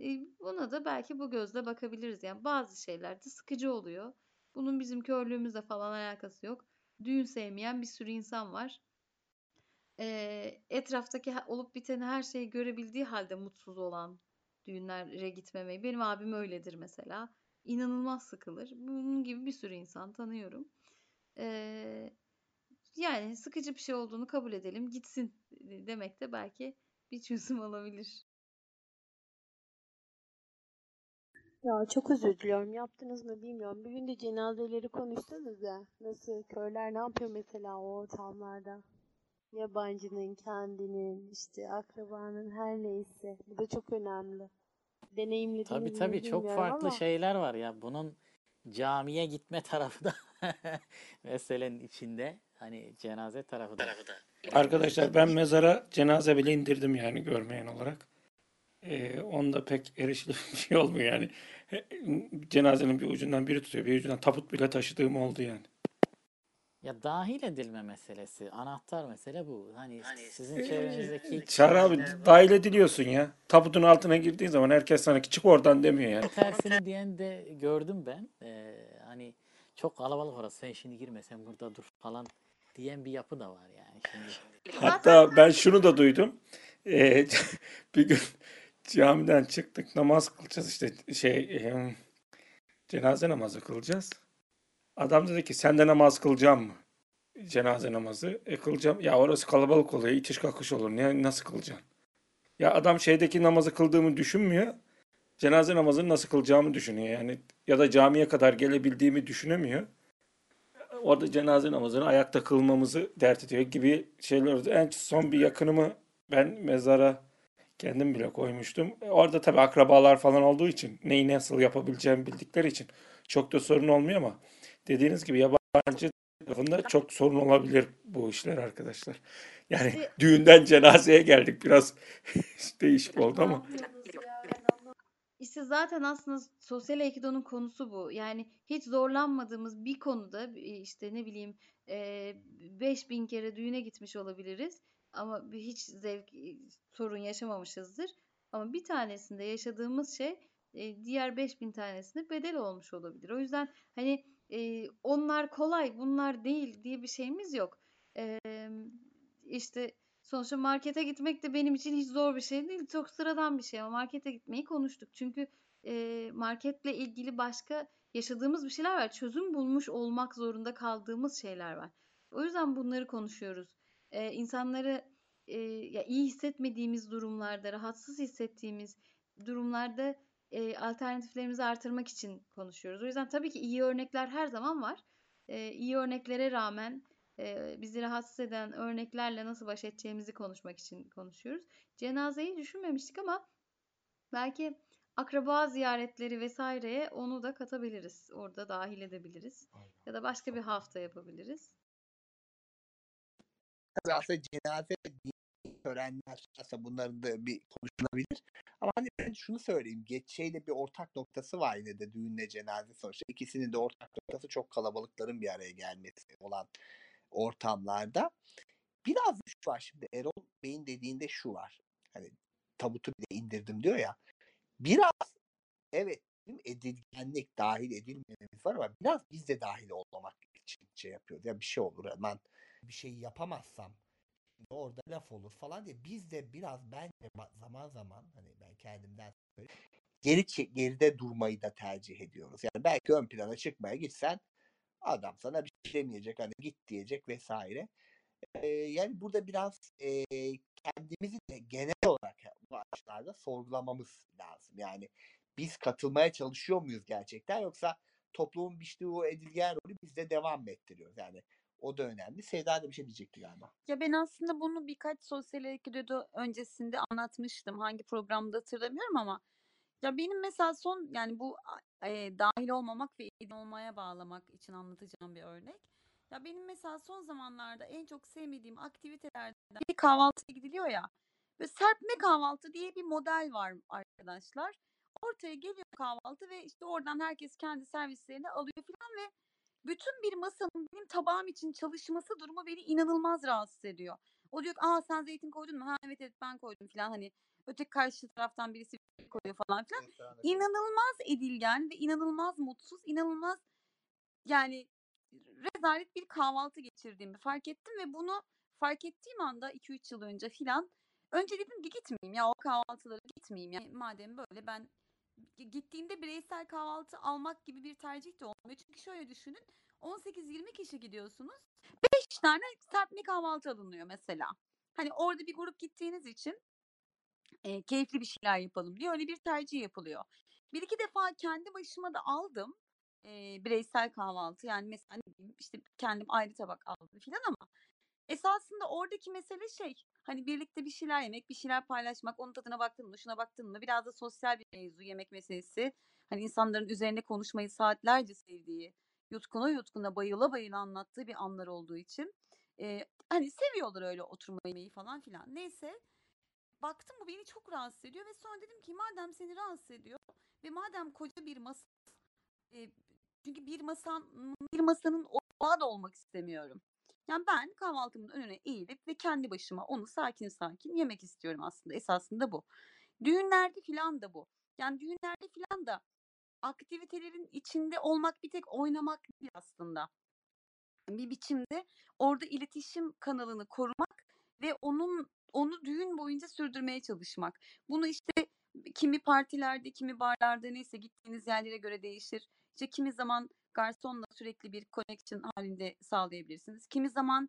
B: E, buna da belki bu gözle bakabiliriz. Yani bazı şeyler de sıkıcı oluyor. Bunun bizim körlüğümüzle falan alakası yok. Düğün sevmeyen bir sürü insan var e, etraftaki olup biteni her şeyi görebildiği halde mutsuz olan düğünlere gitmemeyi. Benim abim öyledir mesela. İnanılmaz sıkılır. Bunun gibi bir sürü insan tanıyorum. E, yani sıkıcı bir şey olduğunu kabul edelim. Gitsin demek de belki bir çözüm *laughs* olabilir.
F: Ya çok özür diliyorum. Yaptınız mı bilmiyorum. Bugün de cenazeleri konuştunuz ya. Nasıl? Körler ne yapıyor mesela o ortamlarda? Yabancının, kendinin, işte akrabanın her neyse. Bu da çok önemli. Deneyimlediniz
D: Tabii
F: mi
D: tabii çok farklı
F: ama
D: şeyler var ya. Bunun camiye gitme tarafı da *laughs* meselenin içinde. Hani cenaze tarafı da.
K: Arkadaşlar ben mezara cenaze bile indirdim yani görmeyen olarak. Ee, onda pek erişilir bir şey olmuyor yani. Cenazenin bir ucundan biri tutuyor, bir ucundan tabut bile taşıdığım oldu yani.
D: Ya dahil edilme meselesi, anahtar mesele bu. Hani sizin çevrenizdeki
K: Çağrı abi dahil ediliyorsun ya. Tabutun altına girdiğin zaman herkes sana çık oradan demiyor yani.
D: tersini diyen de gördüm ben. Ee, hani çok kalabalık orası sen şimdi girme sen burada dur falan diyen bir yapı da var yani şimdi.
K: Hatta ben şunu da duydum. Ee, *laughs* bir gün camiden çıktık namaz kılacağız işte şey e, cenaze namazı kılacağız. Adam dedi ki sen de namaz kılacağım mı? Cenaze namazı. E kılacağım. Ya orası kalabalık oluyor. itiş kakış olur. Ne, nasıl kılacaksın? Ya adam şeydeki namazı kıldığımı düşünmüyor. cenaze namazını nasıl kılacağımı düşünüyor. Yani ya da camiye kadar gelebildiğimi düşünemiyor. Orada cenaze namazını ayakta kılmamızı dert ediyor gibi şeyler oldu. En son bir yakınımı ben mezara kendim bile koymuştum. Orada tabii akrabalar falan olduğu için neyi nasıl yapabileceğimi bildikleri için çok da sorun olmuyor ama dediğiniz gibi yabancı tarafında çok sorun olabilir bu işler arkadaşlar. Yani
B: İşte
K: düğünden cenazeye geldik biraz *laughs* değişik oldu ama.
B: İşte zaten aslında sosyal aikido'nun konusu bu. Yani hiç zorlanmadığımız bir konuda e, işte ne bileyim e, 5000 kere düğüne gitmiş olabiliriz ama hiç zevk e, sorun yaşamamışızdır. Ama bir tanesinde yaşadığımız şey e, diğer 5000 tanesine bedel olmuş olabilir. O yüzden hani e, onlar kolay, bunlar değil diye bir şeyimiz yok. E, işte sonuçta markete gitmek de benim için hiç zor bir şey değil. Çok sıradan bir şey ama markete gitmeyi konuştuk. Çünkü e, marketle ilgili başka yaşadığımız bir şeyler var. Çözüm bulmuş olmak zorunda kaldığımız şeyler var. O yüzden bunları konuşuyoruz. E, insanları e, ya iyi hissetmediğimiz durumlarda, rahatsız hissettiğimiz durumlarda e, alternatiflerimizi artırmak için konuşuyoruz. O yüzden tabii ki iyi örnekler her zaman var. E, iyi örneklere rağmen e, bizi rahatsız eden örneklerle nasıl baş edeceğimizi konuşmak için konuşuyoruz. Cenazeyi düşünmemiştik ama belki akraba ziyaretleri vesaireye onu da katabiliriz. Orada dahil edebiliriz. Ya da başka bir hafta yapabiliriz.
A: Aslında cenaze törenler aslında bunların da bir konuşulabilir. Ama hani ben şunu söyleyeyim. Geç şeyle bir ortak noktası var yine de düğünle cenaze sonuçta. İkisinin de ortak noktası çok kalabalıkların bir araya gelmesi olan ortamlarda. Biraz şu var şimdi Erol Bey'in dediğinde şu var. Hani tabutu bile indirdim diyor ya. Biraz evet edilgenlik dahil edilmememiz var ama biraz biz de dahil olmamak için şey yapıyoruz. Ya bir şey olur hemen bir şey yapamazsam orada laf olur falan diye biz de biraz bence ma- zaman zaman hani ben kendimden söyleyeyim, geri geride durmayı da tercih ediyoruz. Yani belki ön plana çıkmaya gitsen adam sana bir şey demeyecek hani git diyecek vesaire. Ee, yani burada biraz e, kendimizi de genel olarak bu açılarda sorgulamamız lazım. Yani biz katılmaya çalışıyor muyuz gerçekten yoksa toplumun biçtiği o edilgen rolü biz de devam ettiriyoruz? Yani o da önemli. Sevda da bir şey diyecekti galiba.
I: Ya ben aslında bunu birkaç sosyal aikido öncesinde anlatmıştım. Hangi programda hatırlamıyorum ama ya benim mesela son yani bu e, dahil olmamak ve ilgili olmaya bağlamak için anlatacağım bir örnek. Ya benim mesela son zamanlarda en çok sevmediğim aktivitelerden biri kahvaltıya gidiliyor ya. Ve serpme kahvaltı diye bir model var arkadaşlar. Ortaya geliyor kahvaltı ve işte oradan herkes kendi servislerini alıyor falan ve bütün bir masanın benim tabağım için çalışması durumu beni inanılmaz rahatsız ediyor. O diyor ki aa sen zeytin koydun mu? Ha evet evet ben koydum falan hani öteki karşı taraftan birisi koyuyor falan filan. İnanılmaz edilgen ve inanılmaz mutsuz, inanılmaz yani rezalet bir kahvaltı geçirdiğimi fark ettim ve bunu fark ettiğim anda 2-3 yıl önce filan önce dedim ki gitmeyeyim ya o kahvaltılara gitmeyeyim yani madem böyle ben gi- gittiğimde bireysel kahvaltı almak gibi bir tercih de olmuyor. Çünkü şöyle düşünün 18-20 kişi gidiyorsunuz 5 tane serpme kahvaltı alınıyor mesela. Hani orada bir grup gittiğiniz için e, keyifli bir şeyler yapalım diye öyle bir tercih yapılıyor. Bir iki defa kendi başıma da aldım e, bireysel kahvaltı yani mesela işte kendim ayrı tabak aldım filan ama esasında oradaki mesele şey hani birlikte bir şeyler yemek bir şeyler paylaşmak onun tadına baktın mı şuna baktın mı biraz da sosyal bir mevzu yemek meselesi hani insanların üzerine konuşmayı saatlerce sevdiği yutkuna yutkuna bayıla bayıla anlattığı bir anlar olduğu için e, hani seviyorlar öyle oturma yemeği falan filan neyse baktım bu beni çok rahatsız ediyor ve sonra dedim ki madem seni rahatsız ediyor ve madem koca bir masa e, çünkü bir masan bir masanın odağı da olmak istemiyorum. Yani ben kahvaltımın önüne eğilip ve kendi başıma onu sakin sakin yemek istiyorum aslında. Esasında bu. Düğünlerde filan da bu. Yani düğünlerde filan da aktivitelerin içinde olmak bir tek oynamak değil aslında. Bir biçimde orada iletişim kanalını korumak ve onun onu düğün boyunca sürdürmeye çalışmak. Bunu işte kimi partilerde, kimi barlarda neyse gittiğiniz yerlere göre değişir. İşte kimi zaman garsonla sürekli bir connection halinde sağlayabilirsiniz. Kimi zaman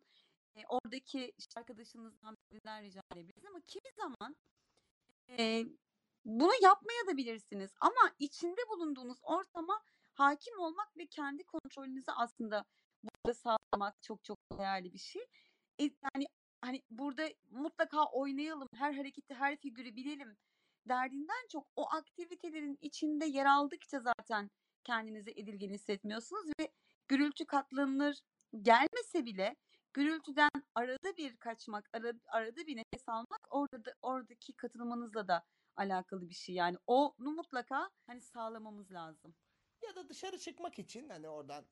I: e, oradaki arkadaşınızdan birinden rica edebilirsiniz ama kimi zaman e, Bunu yapmaya da bilirsiniz ama içinde bulunduğunuz ortama hakim olmak ve kendi kontrolünüzü aslında burada sağlamak çok çok değerli bir şey. E, yani hani burada mutlaka oynayalım, her hareketi, her figürü bilelim derdinden çok o aktivitelerin içinde yer aldıkça zaten kendinizi edilgen hissetmiyorsunuz ve gürültü katlanılır gelmese bile gürültüden arada bir kaçmak, arada, arada bir nefes almak orada da, oradaki katılmanızla da alakalı bir şey. Yani onu mutlaka hani sağlamamız lazım.
A: Ya da dışarı çıkmak için hani oradan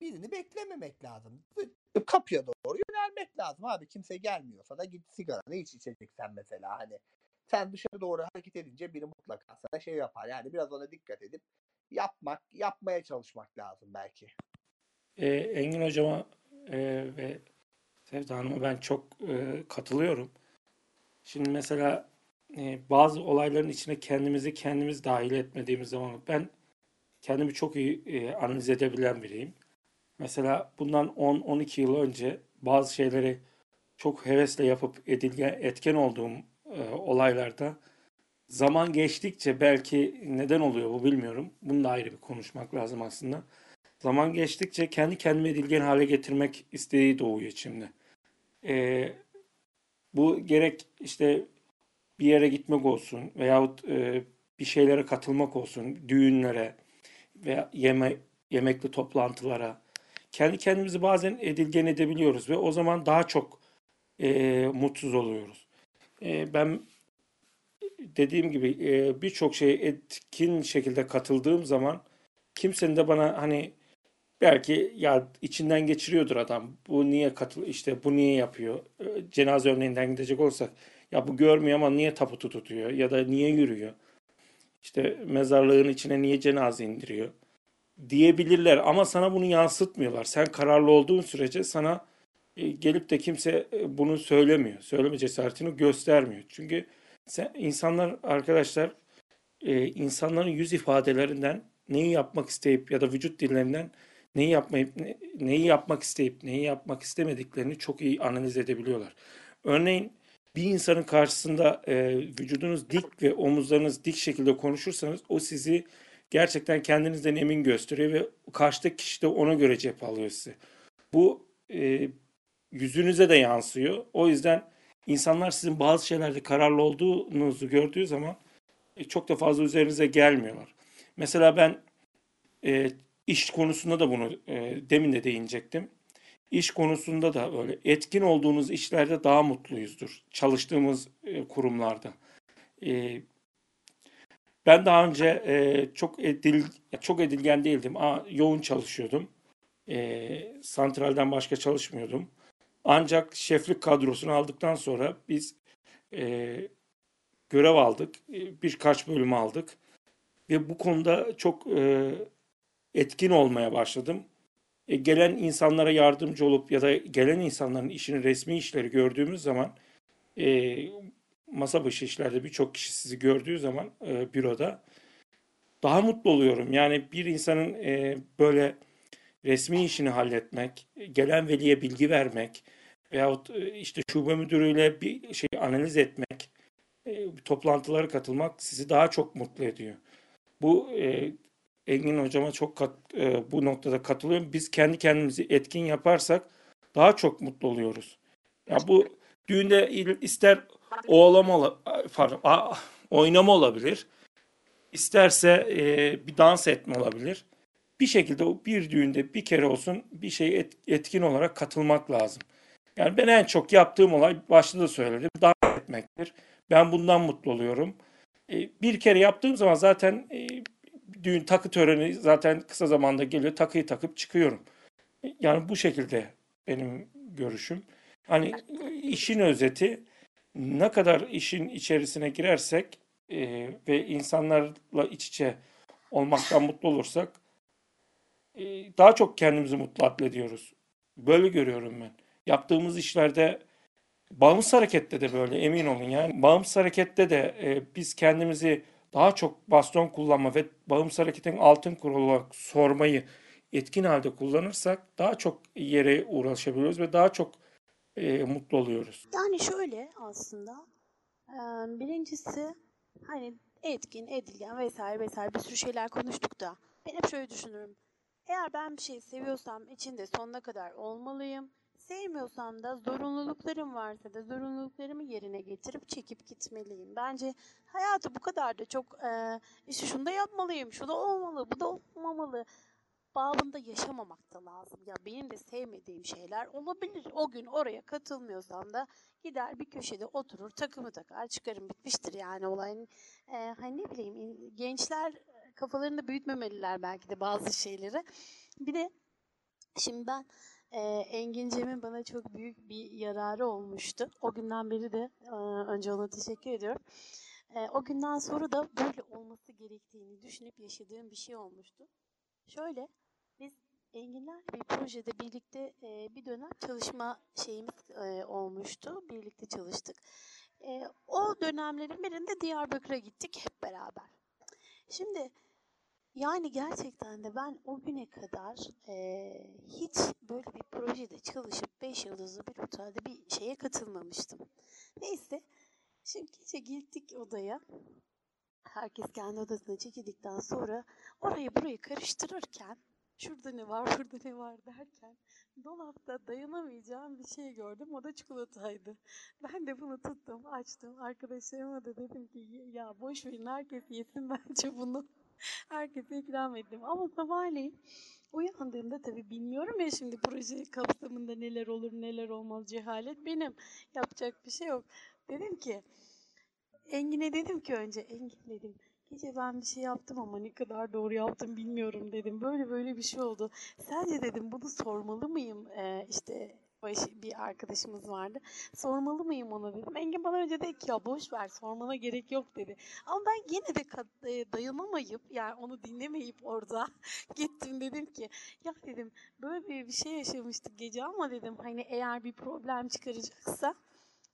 A: birini beklememek lazım. Kapıya doğru yönelmek lazım abi. Kimse gelmiyorsa da git sigaranı iç içeceksen mesela hani. Sen dışarı doğru hareket edince biri mutlaka sana şey yapar. Yani biraz ona dikkat edip yapmak, yapmaya çalışmak lazım belki.
K: Ee, Engin Hocama e, ve Sevda Hanım'a ben çok e, katılıyorum. Şimdi mesela e, bazı olayların içine kendimizi kendimiz dahil etmediğimiz zaman ben kendimi çok iyi e, analiz edebilen biriyim. Mesela bundan 10-12 yıl önce bazı şeyleri çok hevesle yapıp edilgen, etken olduğum e, olaylarda zaman geçtikçe belki neden oluyor bu bilmiyorum. Bunu da ayrı bir konuşmak lazım aslında. Zaman geçtikçe kendi kendimi edilgen hale getirmek isteği doğuyor içimde. E, bu gerek işte bir yere gitmek olsun veyahut e, bir şeylere katılmak olsun, düğünlere veya yeme, yemekli toplantılara. Kendi kendimizi bazen edilgen edebiliyoruz ve o zaman daha çok e, mutsuz oluyoruz. E, ben dediğim gibi e, birçok şeye etkin şekilde katıldığım zaman kimsenin de bana hani belki ya içinden geçiriyordur adam. Bu niye katıl işte bu niye yapıyor? E, cenaze örneğinden gidecek olsak ya bu görmüyor ama niye taputu tutuyor ya da niye yürüyor? İşte mezarlığın içine niye cenaze indiriyor? diyebilirler ama sana bunu yansıtmıyorlar. Sen kararlı olduğun sürece sana e, gelip de kimse bunu söylemiyor. Söyleme cesaretini göstermiyor. Çünkü insanlar arkadaşlar e, insanların yüz ifadelerinden neyi yapmak isteyip ya da vücut dillerinden neyi yapmayıp ne, neyi yapmak isteyip neyi yapmak istemediklerini çok iyi analiz edebiliyorlar. Örneğin bir insanın karşısında e, vücudunuz dik ve omuzlarınız dik şekilde konuşursanız o sizi gerçekten kendinizden emin gösteriyor ve karşıdaki kişi de ona göre cep alıyor size. Bu e, yüzünüze de yansıyor. O yüzden insanlar sizin bazı şeylerde kararlı olduğunuzu gördüğü zaman e, çok da fazla üzerinize gelmiyorlar. Mesela ben e, iş konusunda da bunu e, demin de değinecektim. İş konusunda da öyle etkin olduğunuz işlerde daha mutluyuzdur. Çalıştığımız e, kurumlarda. E, ben daha önce e, çok edil çok edilgen değildim. Aa, yoğun çalışıyordum. E, santralden başka çalışmıyordum. Ancak şeflik kadrosunu aldıktan sonra biz e, görev aldık. E, birkaç bölüm aldık. Ve bu konuda çok e, etkin olmaya başladım. E, gelen insanlara yardımcı olup ya da gelen insanların işini resmi işleri gördüğümüz zaman e, masa başı işlerde birçok kişi sizi gördüğü zaman e, büroda daha mutlu oluyorum. Yani bir insanın e, böyle resmi işini halletmek, gelen veliye bilgi vermek veyahut e, işte şube müdürüyle bir şey analiz etmek, e, toplantılara katılmak sizi daha çok mutlu ediyor. Bu e, Engin hocama çok kat, bu noktada katılıyorum. Biz kendi kendimizi etkin yaparsak daha çok mutlu oluyoruz. Ya bu düğünde ister oğlama pardon oynama olabilir. İsterse bir dans etme olabilir. Bir şekilde o bir düğünde bir kere olsun bir şey et, etkin olarak katılmak lazım. Yani ben en çok yaptığım olay başta da söyledim dans etmektir. Ben bundan mutlu oluyorum. E, bir kere yaptığım zaman zaten e, düğün takı töreni zaten kısa zamanda geliyor. Takıyı takıp çıkıyorum. E, yani bu şekilde benim görüşüm. Hani işin özeti ne kadar işin içerisine girersek ve insanlarla iç içe olmaktan mutlu olursak daha çok kendimizi mutlu addediyoruz. Böyle görüyorum ben. Yaptığımız işlerde bağımsız harekette de böyle emin olun yani. Bağımsız harekette de e, biz kendimizi daha çok baston kullanma ve bağımsız hareketin altın kuralı olarak sormayı etkin halde kullanırsak daha çok yere uğraşabiliyoruz ve daha çok e, mutlu oluyoruz.
F: Yani şöyle aslında. eee, Birincisi hani etkin, edilgen vesaire vesaire bir sürü şeyler konuştuk da ben hep şöyle düşünürüm. Eğer ben bir şey seviyorsam içinde sonuna kadar olmalıyım. Sevmiyorsam da zorunluluklarım varsa da zorunluluklarımı yerine getirip çekip gitmeliyim. Bence hayatı bu kadar da çok e, işte şunu da yapmalıyım, şu da olmalı, bu da olmamalı bağında yaşamamak da lazım. Ya benim de sevmediğim şeyler olabilir. O gün oraya katılmıyorsam da gider bir köşede oturur takımı takar çıkarım bitmiştir yani olay. Ee, hani ne bileyim gençler kafalarında büyütmemeliler belki de bazı şeyleri. Bir de şimdi ben e, Engince'min bana çok büyük bir yararı olmuştu. O günden beri de e, önce ona teşekkür ediyorum. E, o günden sonra da böyle olması gerektiğini düşünüp yaşadığım bir şey olmuştu. Şöyle, biz Enginlerle bir projede birlikte e, bir dönem çalışma şeyimiz e, olmuştu. Birlikte çalıştık. E, o dönemlerin birinde Diyarbakır'a gittik hep beraber. Şimdi yani gerçekten de ben o güne kadar e, hiç böyle bir projede çalışıp 5 yıldızlı bir otelde bir şeye katılmamıştım. Neyse, şimdi gece gittik odaya. Herkes kendi odasına çekildikten sonra orayı burayı karıştırırken şurada ne var burada ne var derken dolapta dayanamayacağım bir şey gördüm. O da çikolataydı. Ben de bunu tuttum açtım. Arkadaşlarıma da dedim ki ya boş verin herkes yesin *laughs* bence bunu. Herkese ikram ettim. Ama sabahleyin uyandığımda tabii bilmiyorum ya şimdi proje kapsamında neler olur neler olmaz cehalet benim. Yapacak bir şey yok. Dedim ki Engin'e dedim ki önce Engin dedim gece ben bir şey yaptım ama ne kadar doğru yaptım bilmiyorum dedim. Böyle böyle bir şey oldu. Sence dedim bunu sormalı mıyım? Ee, işte bir arkadaşımız vardı. Sormalı mıyım ona dedim. Engin bana önce dedi ki ya boş ver sormana gerek yok dedi. Ama ben yine de kat- dayanamayıp yani onu dinlemeyip orada *laughs* gittim dedim ki ya dedim böyle bir şey yaşamıştık gece ama dedim hani eğer bir problem çıkaracaksa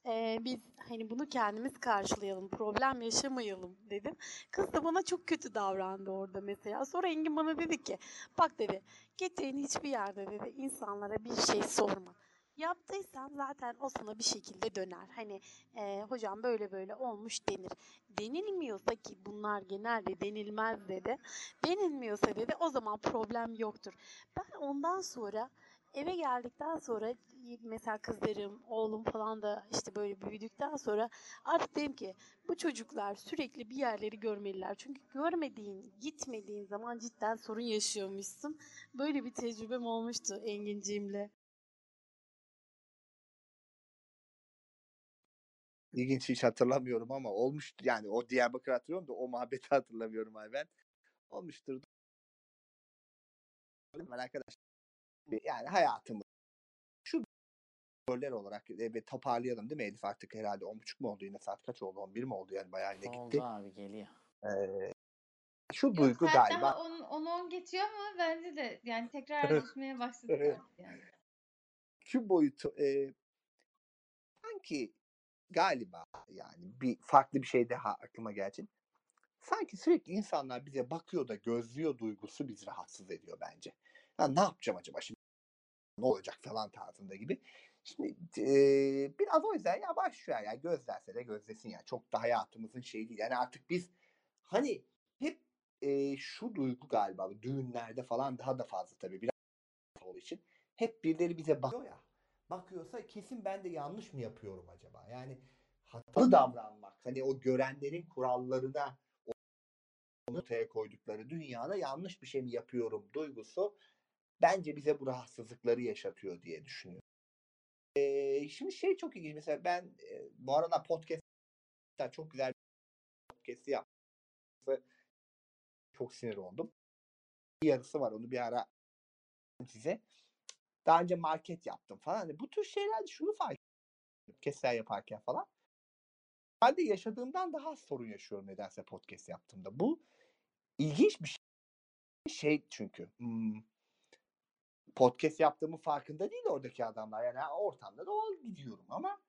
F: e, biz hani bunu kendimiz karşılayalım, problem yaşamayalım dedim. Kız da bana çok kötü davrandı orada mesela. Sonra Engin bana dedi ki, bak dedi, gittiğin hiçbir yerde dedi insanlara bir şey sorma. Yaptıysan zaten o sana bir şekilde döner. Hani e, hocam böyle böyle olmuş denir. Denilmiyorsa ki bunlar genelde denilmez dedi. Denilmiyorsa dedi o zaman problem yoktur. Ben ondan sonra eve geldikten sonra mesela kızlarım, oğlum falan da işte böyle büyüdükten sonra artık dedim ki bu çocuklar sürekli bir yerleri görmeliler. Çünkü görmediğin, gitmediğin zaman cidden sorun yaşıyormuşsun. Böyle bir tecrübem olmuştu Enginciğimle.
A: İlginç hiç hatırlamıyorum ama olmuştu. Yani o Diyarbakır hatırlıyorum da o muhabbeti *laughs* hatırlamıyorum ay ben. Olmuştur. Var arkadaşlar. Yani hayatımız şu roller olarak e, bir toparlayalım değil mi Elif artık herhalde 10.30 mu oldu yine saat kaç oldu 11 mi oldu yani bayağı yine gitti.
D: Oldu abi geliyor.
A: Ee, şu
B: Yok
A: duygu
B: saat
A: galiba
B: daha 10 10 geçiyor ama bence de yani tekrarlaşmaya başladık artık yani.
A: şu boyutu e, sanki galiba yani bir farklı bir şey daha aklıma geldi. Sanki sürekli insanlar bize bakıyor da gözlüyor duygusu bizi rahatsız ediyor bence. Ya ne yapacağım acaba şimdi? Ne olacak falan tarzında gibi. Şimdi e, biraz o yüzden ya baş ver ya gözlerse de gözlesin ya. Çok da hayatımızın şeyi değil. Yani artık biz hani hep e, şu duygu galiba düğünlerde falan daha da fazla tabii biraz olduğu için hep birileri bize bakıyor ya. Bakıyorsa kesin ben de yanlış mı yapıyorum acaba? Yani hatalı davranmak. Hani o görenlerin kurallarına ortaya koydukları dünyada yanlış bir şey mi yapıyorum duygusu bence bize bu rahatsızlıkları yaşatıyor diye düşünüyorum. Ee, şimdi şey çok ilginç mesela ben e, bu arada podcast çok güzel bir podcast yapması çok sinir oldum. Bir yarısı var onu bir ara *laughs* size. Daha önce market yaptım falan. Hani bu tür şeyler şunu fark ettim. Kesler yaparken falan. Ben de yaşadığımdan daha az sorun yaşıyorum nedense podcast yaptığımda. Bu ilginç bir şey. Şey çünkü hmm, podcast yaptığımın farkında değil oradaki adamlar. Yani ortamda doğal gidiyorum ama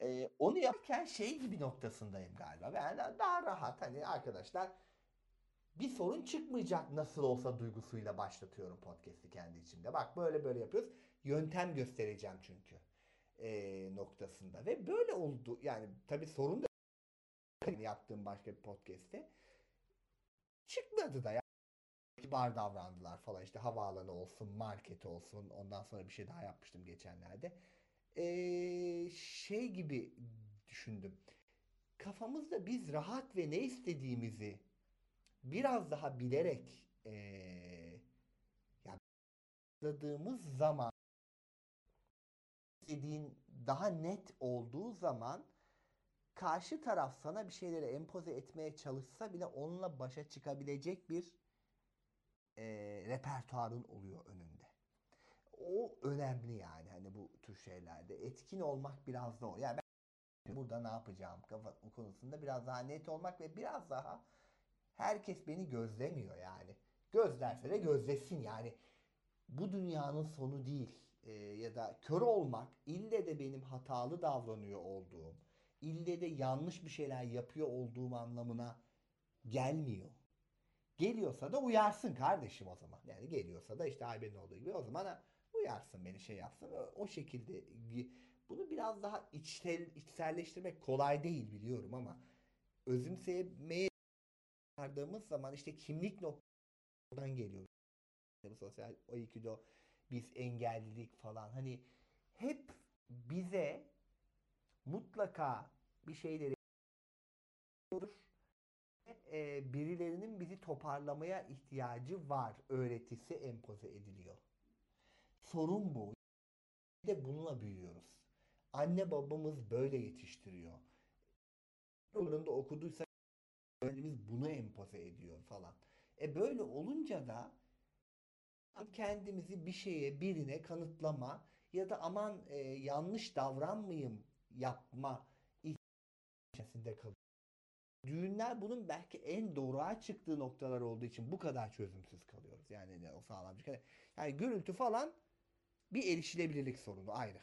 A: e, onu yaparken şey gibi noktasındayım galiba. Yani daha rahat hani arkadaşlar bir sorun çıkmayacak nasıl olsa duygusuyla başlatıyorum podcast'i kendi içimde. Bak böyle böyle yapıyoruz. Yöntem göstereceğim çünkü e, noktasında ve böyle oldu. Yani tabii sorun da *laughs* yaptığım başka bir podcast'te çıkmadı da ya. Kibar davrandılar falan işte havaalanı olsun, market olsun. Ondan sonra bir şey daha yapmıştım geçenlerde. Ee, şey gibi düşündüm. Kafamızda biz rahat ve ne istediğimizi biraz daha bilerek ee, başladığımız zaman istediğin daha net olduğu zaman karşı taraf sana bir şeyleri empoze etmeye çalışsa bile onunla başa çıkabilecek bir e, repertuarın oluyor önünde. O önemli yani hani bu tür şeylerde. Etkin olmak biraz da o. Yani ben burada ne yapacağım kafa konusunda biraz daha net olmak ve biraz daha herkes beni gözlemiyor yani. Gözlerse de gözlesin yani. Bu dünyanın sonu değil. E, ya da kör olmak ille de benim hatalı davranıyor olduğum, ille de yanlış bir şeyler yapıyor olduğum anlamına gelmiyor. Geliyorsa da uyarsın kardeşim o zaman. Yani geliyorsa da işte Ayben'in olduğu gibi o zaman ha, uyarsın beni şey yapsın. O, o şekilde bunu biraz daha içsel, içselleştirmek kolay değil biliyorum ama özümsemeye vardığımız zaman işte kimlik noktadan geliyor. Bu sosyal IQ'da biz engellilik falan hani hep bize mutlaka bir şeyleri olur. E, birilerinin bizi toparlamaya ihtiyacı var öğretisi empoze ediliyor. Sorun bu. De bununla büyüyoruz. Anne babamız böyle yetiştiriyor. Okulunda okuduysa öğretmenimiz bunu empoze ediyor falan. E böyle olunca da kendimizi bir şeye, birine kanıtlama ya da aman e, yanlış davranmayayım yapma içerisinde kalıyor. Düğünler bunun belki en doğruğa çıktığı noktalar olduğu için bu kadar çözümsüz kalıyoruz. Yani o sağlam bir kere. Yani gürültü falan bir erişilebilirlik sorunu ayrı.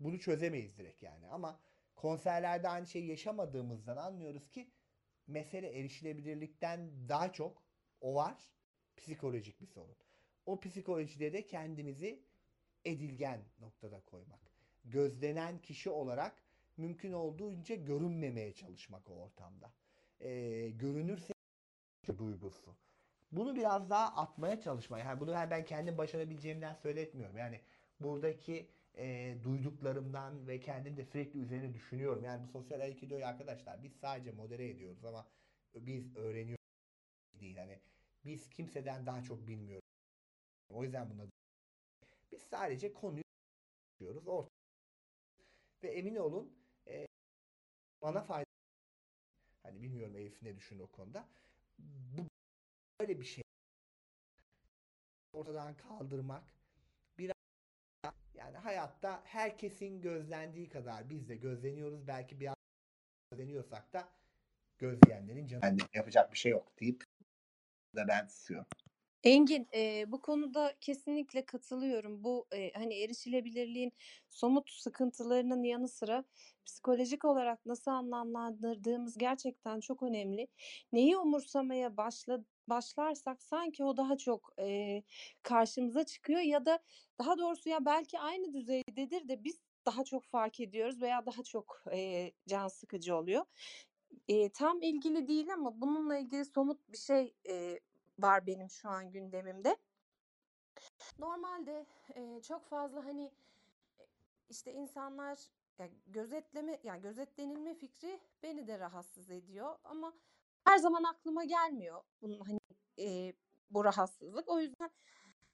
A: Bunu çözemeyiz direkt yani. Ama konserlerde aynı şeyi yaşamadığımızdan anlıyoruz ki mesele erişilebilirlikten daha çok o var. Psikolojik bir sorun. O psikolojide de kendimizi edilgen noktada koymak. Gözlenen kişi olarak mümkün olduğunca görünmemeye çalışmak o ortamda. Ee, görünürse duygusu. Bunu biraz daha atmaya çalışmak. Yani bunu ben kendim başarabileceğimden söyletmiyorum. Yani buradaki e, duyduklarımdan ve kendim de sürekli üzerine düşünüyorum. Yani bu sosyal aikidoyu arkadaşlar biz sadece modere ediyoruz ama biz öğreniyoruz değil. Hani biz kimseden daha çok bilmiyoruz. O yüzden buna biz sadece konuyu konuşuyoruz. Orta ve emin olun e, bana fayda hani bilmiyorum Elif ne düşünür o konuda. Bu böyle bir şey ortadan kaldırmak biraz yani hayatta herkesin gözlendiği kadar biz de gözleniyoruz. Belki biraz gözleniyorsak da gözleyenlerin canı yapacak bir şey yok deyip da ben susuyorum.
J: Engin, eee, bu konuda kesinlikle katılıyorum. Bu, eee, hani, erişilebilirliğin somut sıkıntılarının yanı sıra psikolojik olarak nasıl anlamlandırdığımız gerçekten çok önemli. Neyi umursamaya başla başlarsak sanki o daha çok, eee, karşımıza çıkıyor ya da daha doğrusu ya belki aynı düzeydedir de biz daha çok fark ediyoruz veya daha çok, eee, can sıkıcı oluyor. Eee, tam ilgili değil ama bununla ilgili somut bir şey, eee, var benim şu an gündemimde. Normalde, eee, çok fazla, hani, eee, işte, insanlar ya, gözetleme yani, gözetlenilme fikri beni de rahatsız ediyor ama her zaman aklıma gelmiyor bunun, hani, eee, bu rahatsızlık. O yüzden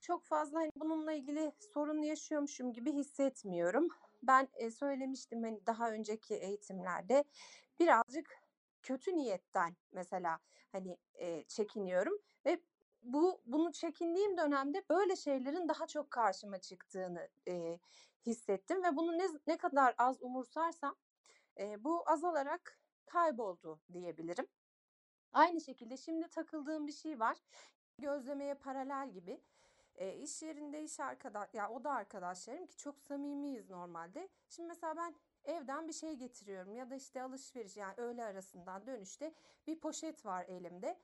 J: çok fazla, hani, bununla ilgili sorun yaşıyormuşum gibi hissetmiyorum. Ben, eee, söylemiştim, hani, daha önceki eğitimlerde birazcık kötü niyetten mesela, hani, eee, çekiniyorum ve bu bunu çekindiğim dönemde böyle şeylerin daha çok karşıma çıktığını, eee, hissettim ve bunu ne ne kadar az umursarsam, eee, bu azalarak kayboldu diyebilirim. Aynı şekilde şimdi takıldığım bir şey var. Gözlemeye paralel gibi. Eee, iş yerinde iş arkada ya oda arkadaşlarım ki çok samimiyiz normalde. Şimdi mesela ben evden bir şey getiriyorum ya da işte alışveriş yani öğle arasından dönüşte bir poşet var elimde.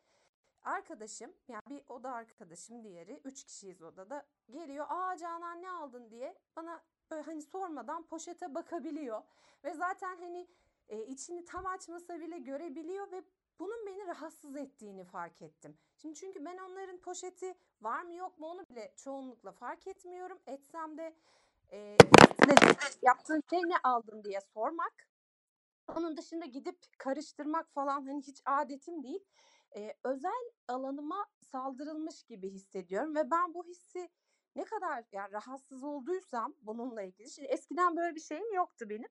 J: Arkadaşım yani bir oda arkadaşım diğeri üç kişiyiz odada geliyor aa Canan ne aldın diye bana böyle hani sormadan poşete bakabiliyor ve zaten hani e, içini tam açmasa bile görebiliyor ve bunun beni rahatsız ettiğini fark ettim. Şimdi çünkü ben onların poşeti var mı yok mu onu bile çoğunlukla fark etmiyorum. Etsem de e, yaptığın şey ne aldın diye sormak. Onun dışında gidip karıştırmak falan hani hiç adetim değil. Ee, özel alanıma saldırılmış gibi hissediyorum ve ben bu hissi ne kadar yani rahatsız olduysam bununla ilgili. Şimdi eskiden böyle bir şeyim yoktu benim.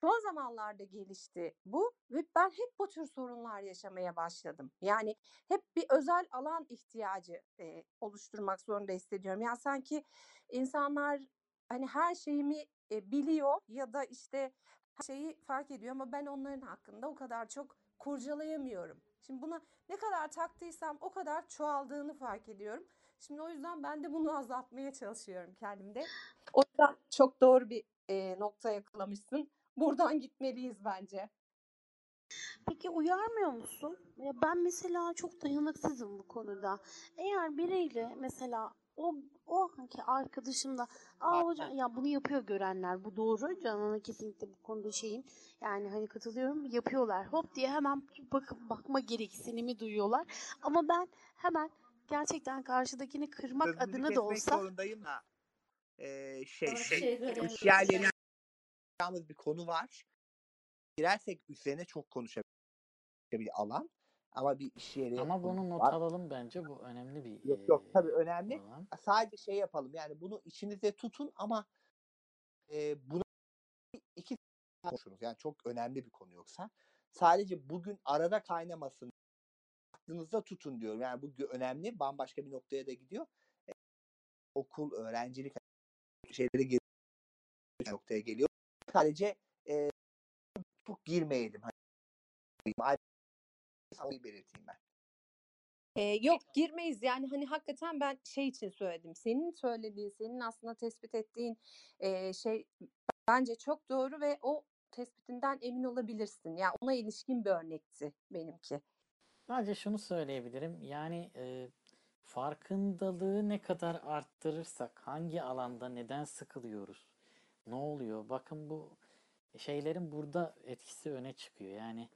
J: Son zamanlarda gelişti bu ve ben hep bu tür sorunlar yaşamaya başladım. Yani hep bir özel alan ihtiyacı e, oluşturmak zorunda hissediyorum. Yani sanki insanlar hani her şeyimi e, biliyor ya da işte her şeyi fark ediyor ama ben onların hakkında o kadar çok kurcalayamıyorum. Şimdi buna ne kadar taktıysam o kadar çoğaldığını fark ediyorum. Şimdi o yüzden ben de bunu *laughs* azaltmaya çalışıyorum kendimde. O yüzden çok doğru bir e, nokta yakalamışsın. Buradan gitmeliyiz bence.
F: Peki uyarmıyor musun? Ya ben mesela çok dayanıksızım bu konuda. Eğer biriyle mesela o o anki arkadaşım da aa hocam ya bunu yapıyor görenler bu doğru Canan'a kesinlikle bu konuda şeyim. Yani hani katılıyorum yapıyorlar. Hop diye hemen bakıp bakma gereksinimi duyuyorlar. Ama ben hemen gerçekten karşıdakini kırmak
E: Sözünüzü
F: adına da olsa
E: zorundayım da ee, şey, şey iş yerlerine bir konu var. Girersek üzerine çok konuşabileceğimiz bir alan. Ama bir iş yeri
D: Ama bunu not
E: var.
D: alalım bence bu önemli bir
E: Yok yok tabii önemli.
D: alan.
E: Sadece şey yapalım yani bunu içinizde tutun ama e, bunu iki konuşuruz. Yani çok önemli bir konu yoksa. Sadece bugün arada kaynamasın. Aklınızda tutun diyorum. Yani bu önemli. Bambaşka bir noktaya da gidiyor. E, okul, öğrencilik şeyleri geri noktaya geliyor. Sadece e, çok girmeyelim. Hani, ayrı belirteyim ben.
J: Ee, yok girmeyiz yani hani hakikaten ben şey için söyledim. Senin söylediğin, senin aslında tespit ettiğin e, şey bence çok doğru ve o tespitinden emin olabilirsin. Yani ona ilişkin bir örnekti benimki.
D: Sadece şunu söyleyebilirim. Yani e, farkındalığı ne kadar arttırırsak, hangi alanda neden sıkılıyoruz, ne oluyor? Bakın bu şeylerin burada etkisi öne çıkıyor. Yani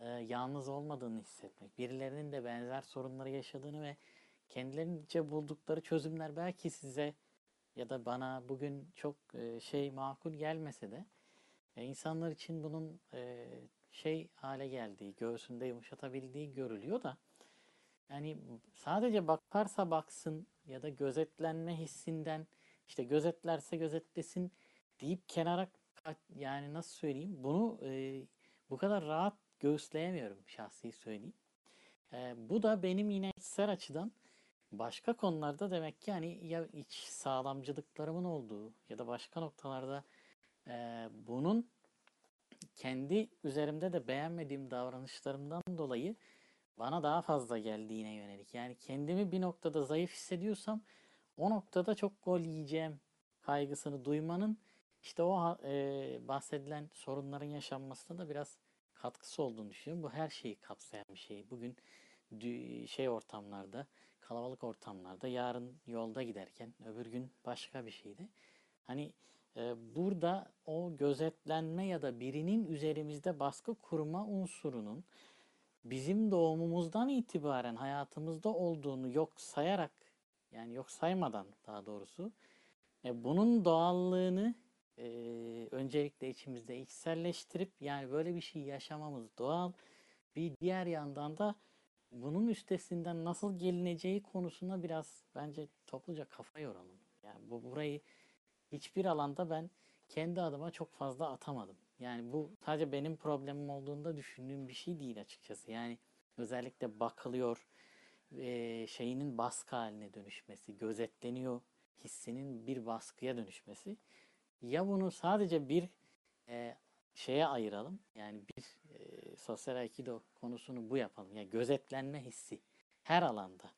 D: e, yalnız olmadığını hissetmek, birilerinin de benzer sorunları yaşadığını ve kendilerince buldukları çözümler belki size ya da bana bugün çok e, şey makul gelmese de e, insanlar için bunun e, şey hale geldiği, göğsünde yumuşatabildiği görülüyor da yani sadece bakarsa baksın ya da gözetlenme hissinden işte gözetlerse gözetlesin deyip kenara yani nasıl söyleyeyim bunu e, bu kadar rahat göğüsleyemiyorum şahsi söyleyeyim. E, bu da benim yine içsel açıdan başka konularda demek ki hani ya iç sağlamcılıklarımın olduğu ya da başka noktalarda e, bunun kendi üzerimde de beğenmediğim davranışlarımdan dolayı bana daha fazla geldiğine yönelik. Yani kendimi bir noktada zayıf hissediyorsam o noktada çok gol yiyeceğim kaygısını duymanın işte o e, bahsedilen sorunların yaşanmasına da biraz katkısı olduğunu düşünüyorum. Bu her şeyi kapsayan bir şey. Bugün şey ortamlarda, kalabalık ortamlarda, yarın yolda giderken, öbür gün başka bir şeyde. Hani e, burada o gözetlenme ya da birinin üzerimizde baskı kurma unsurunun bizim doğumumuzdan itibaren hayatımızda olduğunu yok sayarak yani yok saymadan daha doğrusu e, bunun doğallığını e, öncelikle içimizde içselleştirip yani böyle bir şey yaşamamız doğal. Bir diğer yandan da bunun üstesinden nasıl gelineceği konusuna biraz bence topluca kafa yoralım. Yani bu burayı hiçbir alanda ben kendi adıma çok fazla atamadım. Yani bu sadece benim problemim olduğunda düşündüğüm bir şey değil açıkçası. Yani özellikle bakılıyor eee, şeyinin baskı haline dönüşmesi, gözetleniyor hissinin bir baskıya dönüşmesi. Ya bunu sadece bir eee, şeye ayıralım. Yani bir eee, sosyal aikido konusunu bu yapalım. Yani gözetlenme hissi her alanda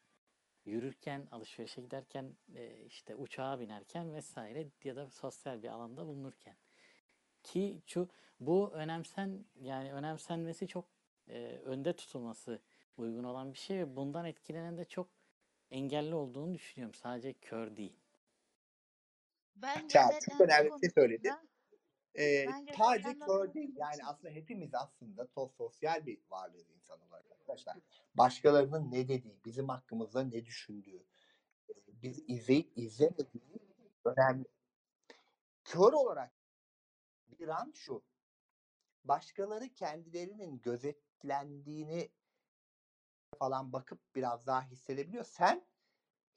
D: yürürken, alışverişe giderken, e, işte uçağa binerken vesaire ya da sosyal bir alanda bulunurken. Ki şu bu önemsen yani önemsenmesi çok e, önde tutulması uygun olan bir şey ve bundan etkilenen de çok engelli olduğunu düşünüyorum. Sadece kör değil.
G: Ben
E: Ya, çok önemli bir şey söyledi.
A: Ee,
G: Bence
A: sadece kör değil. Yani aslında hepimiz aslında to- sosyal bir varlığız insan olarak arkadaşlar. Başkalarının ne dediği, bizim hakkımızda ne düşündüğü, biz izleyip izlemediği önemli. Kör olarak bir an şu. Başkaları kendilerinin gözetlendiğini falan bakıp biraz daha hissedebiliyor. Sen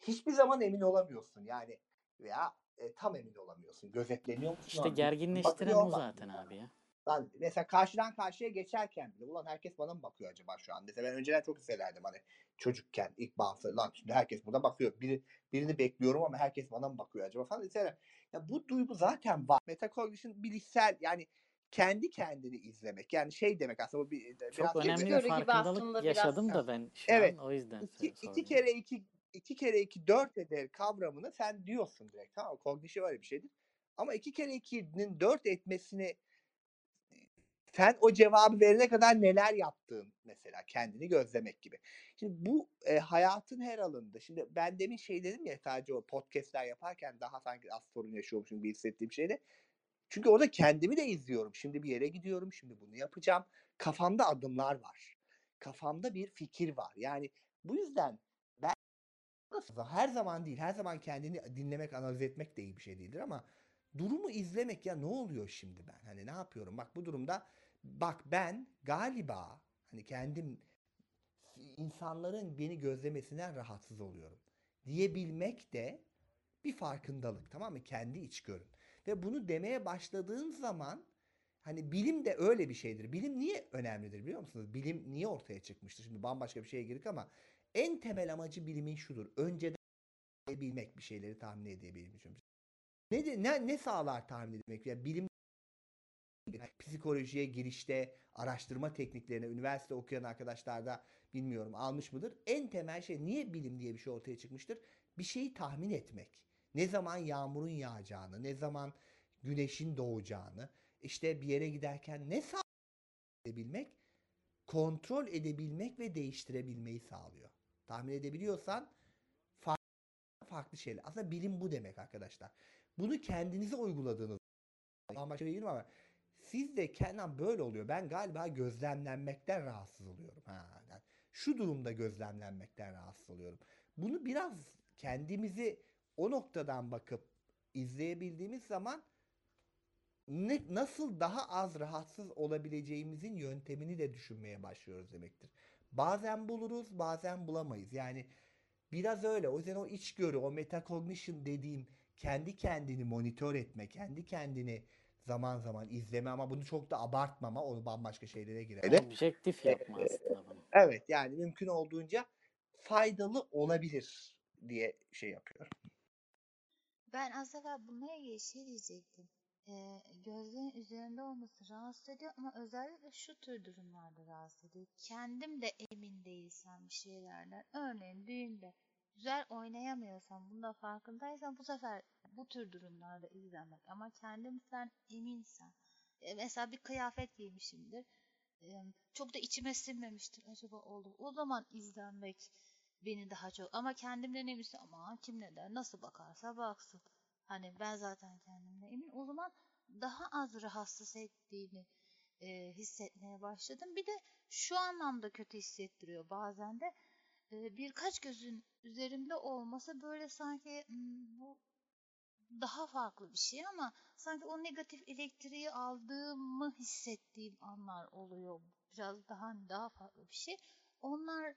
A: hiçbir zaman emin olamıyorsun. Yani veya e, tam emin olamıyorsun. Gözetleniyor musun?
D: İşte
A: anlıyorsun.
D: gerginleştiren o zaten abi ya.
A: Lan mesela karşıdan karşıya geçerken bile ulan herkes bana mı bakıyor acaba şu an? Mesela ben önceden çok hissederdim hani çocukken ilk bağımsız lan şimdi herkes burada bakıyor. Biri, birini bekliyorum ama herkes bana mı bakıyor acaba falan hissederim. Ya bu duygu zaten var. Metacognition bilişsel yani kendi kendini izlemek. Yani şey demek aslında bu bir, biraz
D: Çok önemli bir farkındalık
B: aslında biraz.
D: yaşadım da ben şu
A: Evet.
D: an o yüzden
A: iki, iki kere iki iki kere iki dört eder kavramını sen diyorsun direkt. Tamam mı? Cognition öyle bir şeydir. Ama iki kere ikinin dört etmesini sen o cevabı verene kadar neler yaptığın mesela kendini gözlemek gibi. Şimdi bu e, hayatın her alanında. Şimdi ben demin şey dedim ya sadece o podcastler yaparken daha sanki az sorun yaşıyormuşum gibi hissettiğim şeyde. Çünkü orada kendimi de izliyorum. Şimdi bir yere gidiyorum. Şimdi bunu yapacağım. Kafamda adımlar var. Kafamda bir fikir var. Yani bu yüzden her zaman değil. Her zaman kendini dinlemek, analiz etmek de iyi bir şey değildir ama durumu izlemek ya ne oluyor şimdi ben? Hani ne yapıyorum? Bak bu durumda bak ben galiba hani kendim insanların beni gözlemesinden rahatsız oluyorum diyebilmek de bir farkındalık tamam mı? Kendi içgörün. Ve bunu demeye başladığın zaman hani bilim de öyle bir şeydir. Bilim niye önemlidir biliyor musunuz? Bilim niye ortaya çıkmıştır? Şimdi bambaşka bir şeye girdik ama en temel amacı bilimin şudur. Önceden bilmek bir şeyleri tahmin edebilmek. Ne, ne, ne sağlar tahmin etmek? Yani bilim psikolojiye girişte araştırma tekniklerine üniversite okuyan arkadaşlar da bilmiyorum almış mıdır? En temel şey niye bilim diye bir şey ortaya çıkmıştır? Bir şeyi tahmin etmek. Ne zaman yağmurun yağacağını, ne zaman güneşin doğacağını, işte bir yere giderken ne sağ edebilmek, kontrol edebilmek ve değiştirebilmeyi sağlıyor. Tahmin edebiliyorsan farklı, farklı şeyler. Aslında bilim bu demek arkadaşlar. Bunu kendinize uyguladığınız bambaşka değilim ama siz de kendim böyle oluyor. Ben galiba gözlemlenmekten rahatsız oluyorum. Ha, yani şu durumda gözlemlenmekten rahatsız oluyorum. Bunu biraz kendimizi o noktadan bakıp izleyebildiğimiz zaman ne, nasıl daha az rahatsız olabileceğimizin yöntemini de düşünmeye başlıyoruz demektir. Bazen buluruz, bazen bulamayız. Yani biraz öyle. O yüzden o içgörü, o metacognition dediğim kendi kendini monitör etme, kendi kendini zaman zaman izleme ama bunu çok da abartmama, onu bambaşka şeylere girer.
D: Objektif yapma aslında bunu.
A: Evet yani mümkün olduğunca faydalı olabilir diye şey yapıyorum.
G: Ben az evvel ilgili şey diyecektim. Ee, gözlerin üzerinde olması rahatsız ediyor ama özellikle şu tür durumlarda rahatsız ediyor. Kendim de emin değilsem bir şeylerden. Örneğin düğünde güzel oynayamıyorsam, bunda farkındaysam bu sefer bu tür durumlarda izlenmek. Ama kendimden eminsem, e, mesela bir kıyafet giymişimdir. e, çok da içime sinmemiştir acaba olur. O zaman izlenmek beni daha çok ama kendimden eminsem ama kim ne der nasıl bakarsa baksın. Hani ben zaten kendimden emin. O zaman daha az rahatsız ettiğini e, hissetmeye başladım. Bir de şu anlamda kötü hissettiriyor bazen de. E, birkaç gözün üzerimde olması böyle sanki "Hmm, bu daha farklı bir şey ama sanki o negatif elektriği aldığımı hissettiğim anlar oluyor. Biraz daha hani daha farklı bir şey. Onlar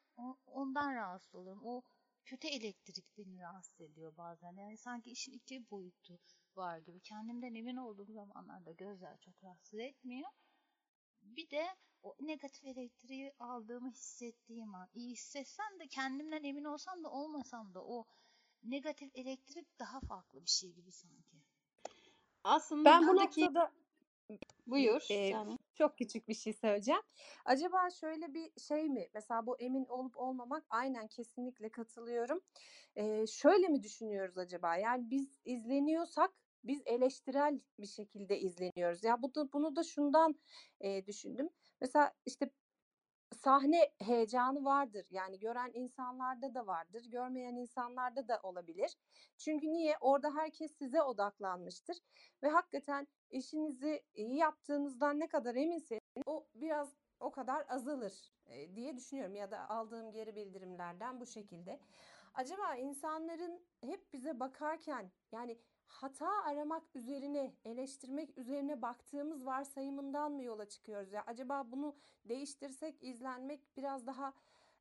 G: ondan rahatsız oluyorum. O kötü elektrik beni rahatsız ediyor bazen. Yani sanki işin iki boyutu var gibi. Kendimden emin olduğum zamanlarda gözler çok rahatsız etmiyor. Bir de o negatif elektriği aldığımı hissettiğim an. iyi hissetsem de kendimden emin olsam da olmasam da o negatif elektrik daha farklı bir şey gibi sanki.
B: Aslında
J: Ben bu
B: buradaki
J: noktada
B: buyur
J: Eee,
B: canım.
J: Çok küçük bir şey söyleyeceğim. Acaba şöyle bir şey mi? Mesela bu emin olup olmamak aynen kesinlikle katılıyorum. Eee, şöyle mi düşünüyoruz acaba? Yani biz izleniyorsak biz eleştirel bir şekilde izleniyoruz. Ya bu da, bunu da şundan eee, düşündüm. Mesela işte sahne heyecanı vardır. Yani gören insanlarda da vardır, görmeyen insanlarda da olabilir. Çünkü niye? Orada herkes size odaklanmıştır ve hakikaten işinizi iyi yaptığınızdan ne kadar eminseniz o biraz o kadar azalır diye düşünüyorum ya da aldığım geri bildirimlerden bu şekilde. Acaba insanların hep bize bakarken yani hata aramak üzerine, eleştirmek üzerine baktığımız varsayımından mı yola çıkıyoruz ya? Acaba bunu değiştirsek izlenmek biraz daha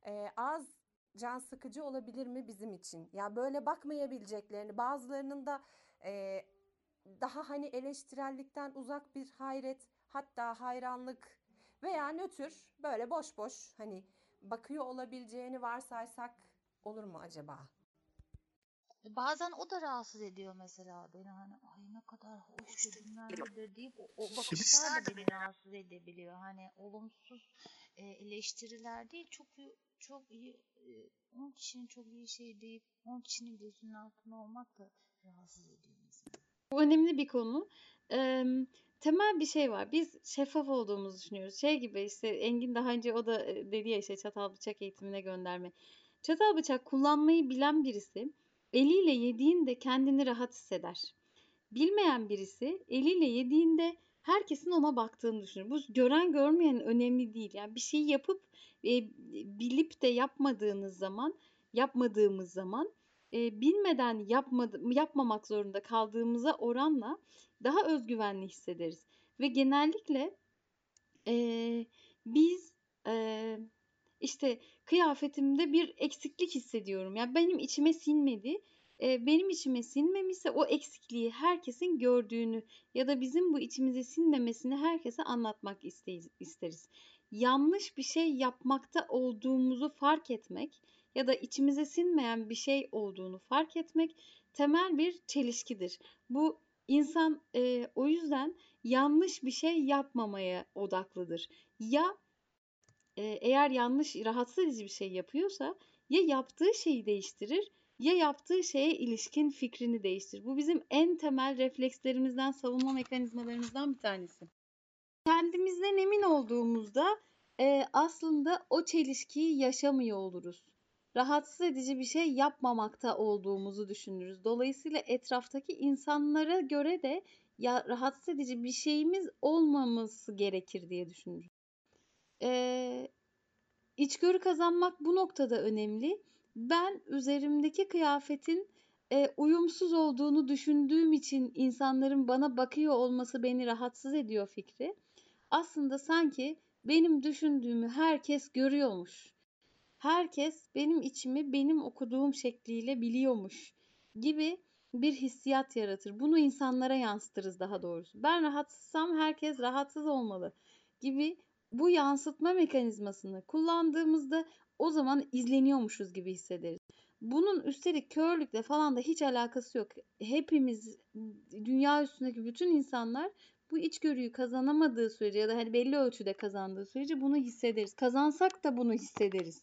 J: e, az can sıkıcı olabilir mi bizim için? Ya böyle bakmayabileceklerini, bazılarının da e, daha hani eleştirellikten uzak bir hayret, hatta hayranlık veya nötr böyle boş boş hani bakıyor olabileceğini varsaysak olur mu acaba?
G: Bazen o da rahatsız ediyor mesela beni hani ay ne kadar hoş bilmem nedir deyip o, o bakışlar da beni rahatsız edebiliyor. Hani olumsuz e, eleştiriler değil çok çok iyi e, 10 kişinin çok iyi şey deyip 10 kişinin gözünün altında olmak da rahatsız ediyor mesela.
B: Bu önemli bir konu. Eee, temel bir şey var. Biz şeffaf olduğumuzu düşünüyoruz. Şey gibi işte Engin daha önce o da e, dedi ya işte çatal bıçak eğitimine gönderme. Çatal bıçak kullanmayı bilen birisi eliyle yediğinde kendini rahat hisseder. Bilmeyen birisi eliyle yediğinde herkesin ona baktığını düşünür. Bu gören görmeyen önemli değil. Yani bir şeyi yapıp e, bilip de yapmadığınız zaman, yapmadığımız zaman e, bilmeden yapmadı, yapmamak zorunda kaldığımıza oranla daha özgüvenli hissederiz. Ve genellikle e, biz e, işte kıyafetimde bir eksiklik hissediyorum. Yani benim içime sinmedi. E, benim içime sinmemişse o eksikliği herkesin gördüğünü ya da bizim bu içimize sinmemesini herkese anlatmak isteyiz, isteriz. Yanlış bir şey yapmakta olduğumuzu fark etmek ya da içimize sinmeyen bir şey olduğunu fark etmek temel bir çelişkidir. Bu insan e, o yüzden yanlış bir şey yapmamaya odaklıdır. Ya eğer yanlış, rahatsız edici bir şey yapıyorsa ya yaptığı şeyi değiştirir ya yaptığı şeye ilişkin fikrini değiştirir. Bu bizim en temel reflekslerimizden, savunma mekanizmalarımızdan bir tanesi. Kendimizden emin olduğumuzda e, aslında o çelişkiyi yaşamıyor oluruz. Rahatsız edici bir şey yapmamakta olduğumuzu düşünürüz. Dolayısıyla etraftaki insanlara göre de ya rahatsız edici bir şeyimiz olmaması gerekir diye düşünürüz. Ee, içgörü kazanmak bu noktada önemli. Ben üzerimdeki kıyafetin e, uyumsuz olduğunu düşündüğüm için insanların bana bakıyor olması beni rahatsız ediyor fikri. Aslında sanki benim düşündüğümü herkes görüyormuş. Herkes benim içimi benim okuduğum şekliyle biliyormuş gibi bir hissiyat yaratır. Bunu insanlara yansıtırız daha doğrusu. Ben rahatsızsam herkes rahatsız olmalı gibi bu yansıtma mekanizmasını kullandığımızda o zaman izleniyormuşuz gibi hissederiz. Bunun üstelik körlükle falan da hiç alakası yok. Hepimiz dünya üstündeki bütün insanlar bu içgörüyü kazanamadığı sürece ya da hani belli ölçüde kazandığı sürece bunu hissederiz. Kazansak da bunu hissederiz.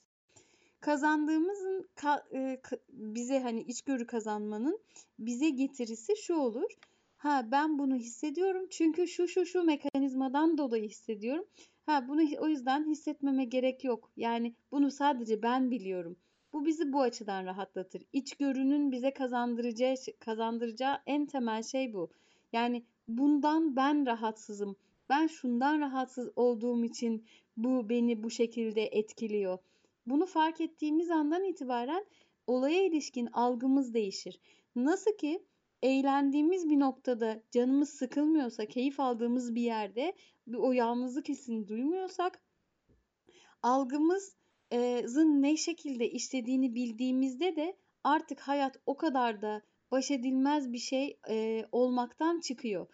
B: Kazandığımızın ka- e, ka- bize hani içgörü kazanmanın bize getirisi şu olur. Ha ben bunu hissediyorum çünkü şu şu şu mekanizmadan dolayı hissediyorum. Ha bunu o yüzden hissetmeme gerek yok. Yani bunu sadece ben biliyorum. Bu bizi bu açıdan rahatlatır. İçgörünün bize kazandıracağı kazandıracağı en temel şey bu. Yani bundan ben rahatsızım. Ben şundan rahatsız olduğum için bu beni bu şekilde etkiliyor. Bunu fark ettiğimiz andan itibaren olaya ilişkin algımız değişir. Nasıl ki eğlendiğimiz bir noktada canımız sıkılmıyorsa, keyif aldığımız bir yerde o yalnızlık hissini duymuyorsak algımızın ne şekilde işlediğini bildiğimizde de artık hayat o kadar da baş edilmez bir şey olmaktan çıkıyor.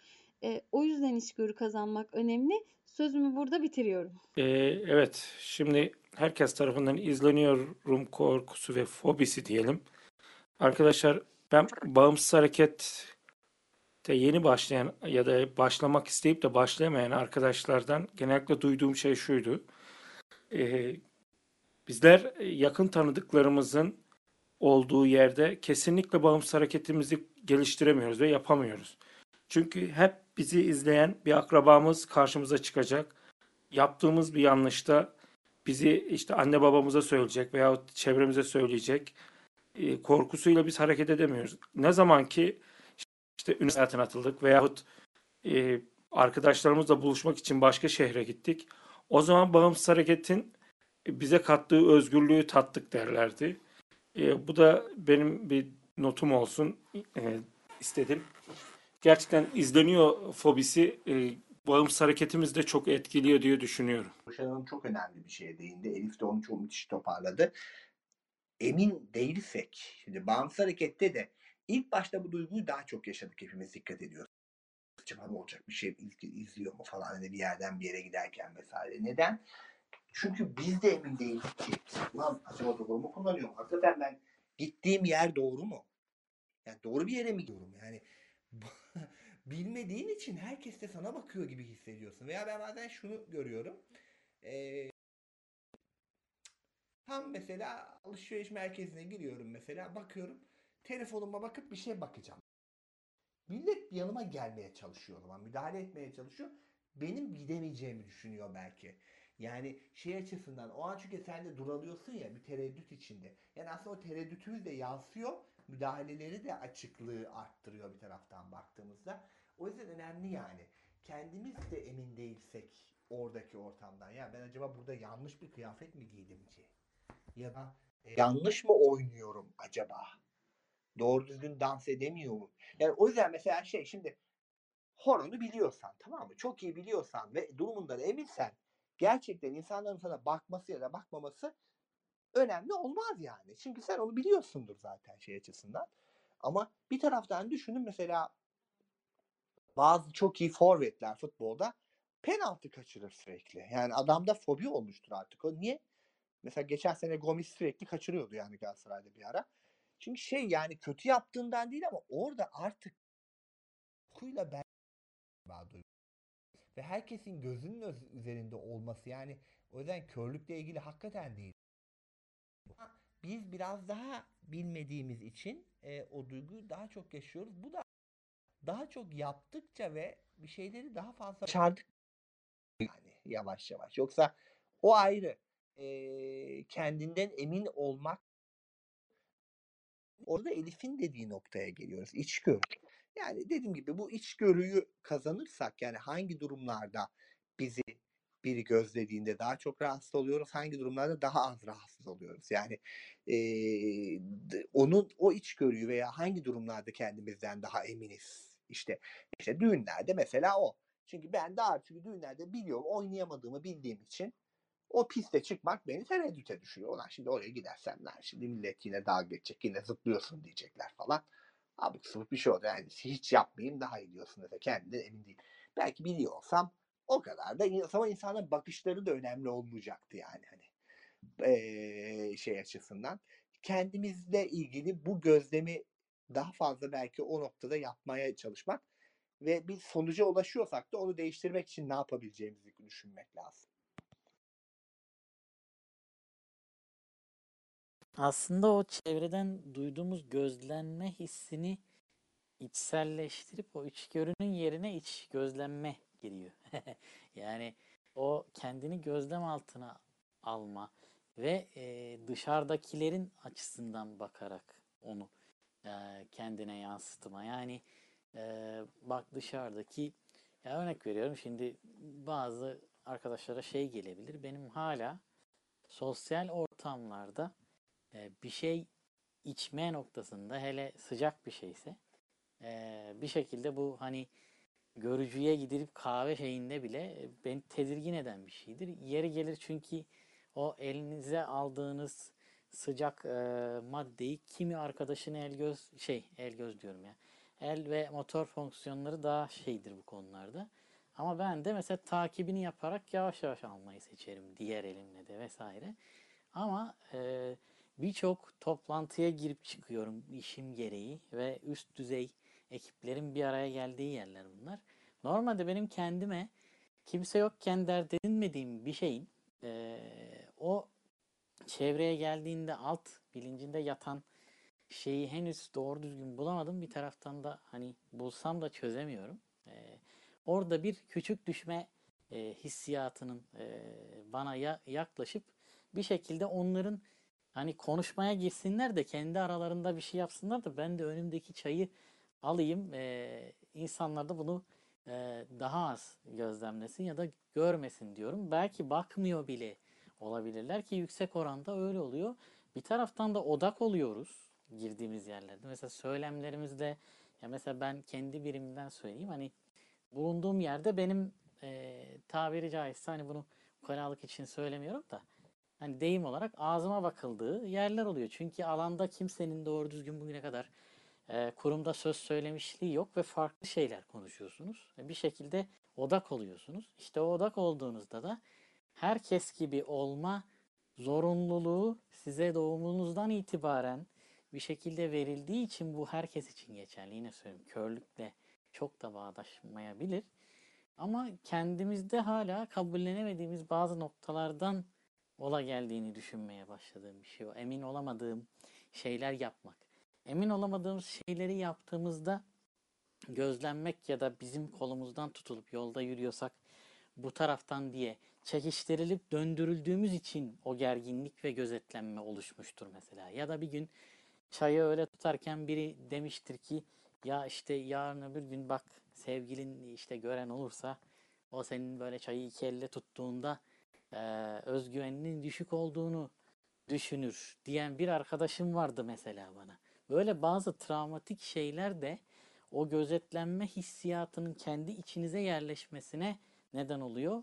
B: O yüzden içgörü kazanmak önemli. Sözümü burada bitiriyorum.
K: Evet, şimdi herkes tarafından izleniyorum korkusu ve fobisi diyelim. Arkadaşlar ben bağımsız harekette yeni başlayan ya da başlamak isteyip de başlayamayan arkadaşlardan genellikle duyduğum şey şuydu. Ee, bizler yakın tanıdıklarımızın olduğu yerde kesinlikle bağımsız hareketimizi geliştiremiyoruz ve yapamıyoruz. Çünkü hep bizi izleyen bir akrabamız karşımıza çıkacak. Yaptığımız bir yanlışta bizi işte anne babamıza söyleyecek veyahut çevremize söyleyecek e, korkusuyla biz hareket edemiyoruz. Ne zaman ki işte üniversite hayatına atıldık veyahut e, arkadaşlarımızla buluşmak için başka şehre gittik. O zaman bağımsız hareketin bize kattığı özgürlüğü tattık derlerdi. E, bu da benim bir notum olsun e, istedim. Gerçekten izleniyor fobisi e, bağımsız hareketimizi de çok etkiliyor diye düşünüyorum.
A: Hanım çok önemli bir şeye değindi. Elif de onu çok müthiş toparladı. Emin değilsek, şimdi bağımsız harekette de ilk başta bu duyguyu daha çok yaşadık hepimiz dikkat ediyoruz. Acaba ne olacak bir şey iz- izliyor mu falan hani bir yerden bir yere giderken vesaire. Neden? Çünkü biz de emin değildik ki. Lan acaba doğru mu kullanıyorum? Hakikaten ben gittiğim yer doğru mu? Yani doğru bir yere mi gidiyorum? Yani *laughs* bilmediğin için herkes de sana bakıyor gibi hissediyorsun. Veya ben bazen şunu görüyorum. Ee, tam mesela alışveriş merkezine giriyorum mesela bakıyorum. Telefonuma bakıp bir şeye bakacağım. Millet yanıma gelmeye çalışıyor o. Müdahale etmeye çalışıyor. Benim gidemeyeceğimi düşünüyor belki. Yani şey açısından o an çünkü sen de duralıyorsun ya bir tereddüt içinde. Yani aslında o tereddütümüz de yansıyor. Müdahaleleri de açıklığı arttırıyor bir taraftan baktığımızda. O yüzden önemli yani. Kendimiz de emin değilsek oradaki ortamdan. Ya ben acaba burada yanlış bir kıyafet mi giydim ki? Ya da e, yanlış mı oynuyorum acaba? Doğru düzgün dans edemiyor mu? Yani o yüzden mesela şey şimdi horonu biliyorsan tamam mı? Çok iyi biliyorsan ve durumundan eminsen gerçekten insanların sana bakması ya da bakmaması önemli olmaz yani. Çünkü sen onu biliyorsundur zaten şey açısından. Ama bir taraftan düşünün mesela bazı çok iyi forvetler futbolda penaltı kaçırır sürekli. Yani adamda fobi olmuştur artık o. Niye? Mesela geçen sene Gomis sürekli kaçırıyordu yani Galatasaray'da bir ara. Çünkü şey yani kötü yaptığından değil ama orada artık kuyla ben ve herkesin gözünün öz- üzerinde olması yani o yüzden körlükle ilgili hakikaten değil. Biz biraz daha bilmediğimiz için e, o duyguyu daha çok yaşıyoruz. Bu da daha çok yaptıkça ve bir şeyleri daha fazla başardık yani yavaş yavaş. Yoksa o ayrı. E, kendinden emin olmak orada Elif'in dediği noktaya geliyoruz. İçgörü. Yani dediğim gibi bu içgörüyü kazanırsak yani hangi durumlarda bizi biri gözlediğinde daha çok rahatsız oluyoruz, hangi durumlarda daha az rahatsız oluyoruz. Yani d- onun o içgörüyü veya hangi durumlarda kendimizden daha eminiz. İşte işte düğünlerde mesela o. Çünkü ben daha çünkü düğünlerde biliyorum oynayamadığımı bildiğim için o piste çıkmak beni tereddüte düşürüyor. Ulan şimdi oraya gidersem lan şimdi millet yine dalga geçecek yine zıplıyorsun diyecekler falan. Abuk sabuk bir şey oldu. Yani hiç yapmayayım daha iyi diyorsun mesela kendinden emin değil. Belki biliyor olsam o kadar da ama insanların bakışları da önemli olmayacaktı yani hani eee, şey açısından. Kendimizle ilgili bu gözlemi daha fazla belki o noktada yapmaya çalışmak ve bir sonuca ulaşıyorsak da onu değiştirmek için ne yapabileceğimizi düşünmek lazım.
D: Aslında o çevreden duyduğumuz gözlenme hissini içselleştirip o içgörünün yerine iç gözlenme giriyor. *laughs* Yani o kendini gözlem altına alma ve e, dışarıdakilerin açısından bakarak onu e, kendine yansıtma. Yani e, bak dışarıdaki ya örnek veriyorum şimdi bazı arkadaşlara şey gelebilir. Benim hala sosyal ortamlarda e, bir şey içme noktasında hele sıcak bir şeyse e, bir şekilde bu hani görücüye gidilip kahve şeyinde bile e, beni tedirgin eden bir şeydir. Yeri gelir çünkü o elinize aldığınız sıcak e, maddeyi kimi arkadaşın el göz şey el göz diyorum ya. El ve motor fonksiyonları daha şeydir bu konularda. Ama ben de mesela takibini yaparak yavaş yavaş almayı seçerim diğer elimle de vesaire. Ama e, birçok toplantıya girip çıkıyorum işim gereği ve üst düzey ekiplerin bir araya geldiği yerler bunlar. Normalde benim kendime kimse yokken dert edinmediğim bir şeyin eee, o çevreye geldiğinde alt bilincinde yatan şeyi henüz doğru düzgün bulamadım. Bir taraftan da hani bulsam da çözemiyorum. Eee, orada bir küçük düşme e, hissiyatının e, bana ya- yaklaşıp bir şekilde onların hani konuşmaya girsinler de kendi aralarında bir şey yapsınlar da ben de önümdeki çayı alayım. E, insanlar da bunu e, daha az gözlemlesin ya da görmesin diyorum. Belki bakmıyor bile olabilirler ki yüksek oranda öyle oluyor. Bir taraftan da odak oluyoruz girdiğimiz yerlerde. Mesela söylemlerimizde ya mesela ben kendi birimimden söyleyeyim hani bulunduğum yerde benim e, tabiri caizse hani bunu ukalalık için söylemiyorum da hani deyim olarak ağzıma bakıldığı yerler oluyor. Çünkü alanda kimsenin doğru düzgün bugüne kadar e, kurumda söz söylemişliği yok ve farklı şeyler konuşuyorsunuz. E, bir şekilde odak oluyorsunuz. İşte o odak olduğunuzda da herkes gibi olma zorunluluğu size doğumunuzdan itibaren bir şekilde verildiği için bu herkes için geçerli. Yine söyleyeyim körlükle çok da bağdaşmayabilir. Ama kendimizde hala kabullenemediğimiz bazı noktalardan ola geldiğini düşünmeye başladığım bir şey o. Emin olamadığım şeyler yapmak. Emin olamadığımız şeyleri yaptığımızda gözlenmek ya da bizim kolumuzdan tutulup yolda yürüyorsak bu taraftan diye çekiştirilip döndürüldüğümüz için o gerginlik ve gözetlenme oluşmuştur mesela. Ya da bir gün çayı öyle tutarken biri demiştir ki ya işte yarın öbür gün bak sevgilin işte gören olursa o senin böyle çayı iki elle tuttuğunda eee özgüveninin düşük olduğunu düşünür diyen bir arkadaşım vardı mesela bana. Böyle bazı travmatik şeyler de o gözetlenme hissiyatının kendi içinize yerleşmesine neden oluyor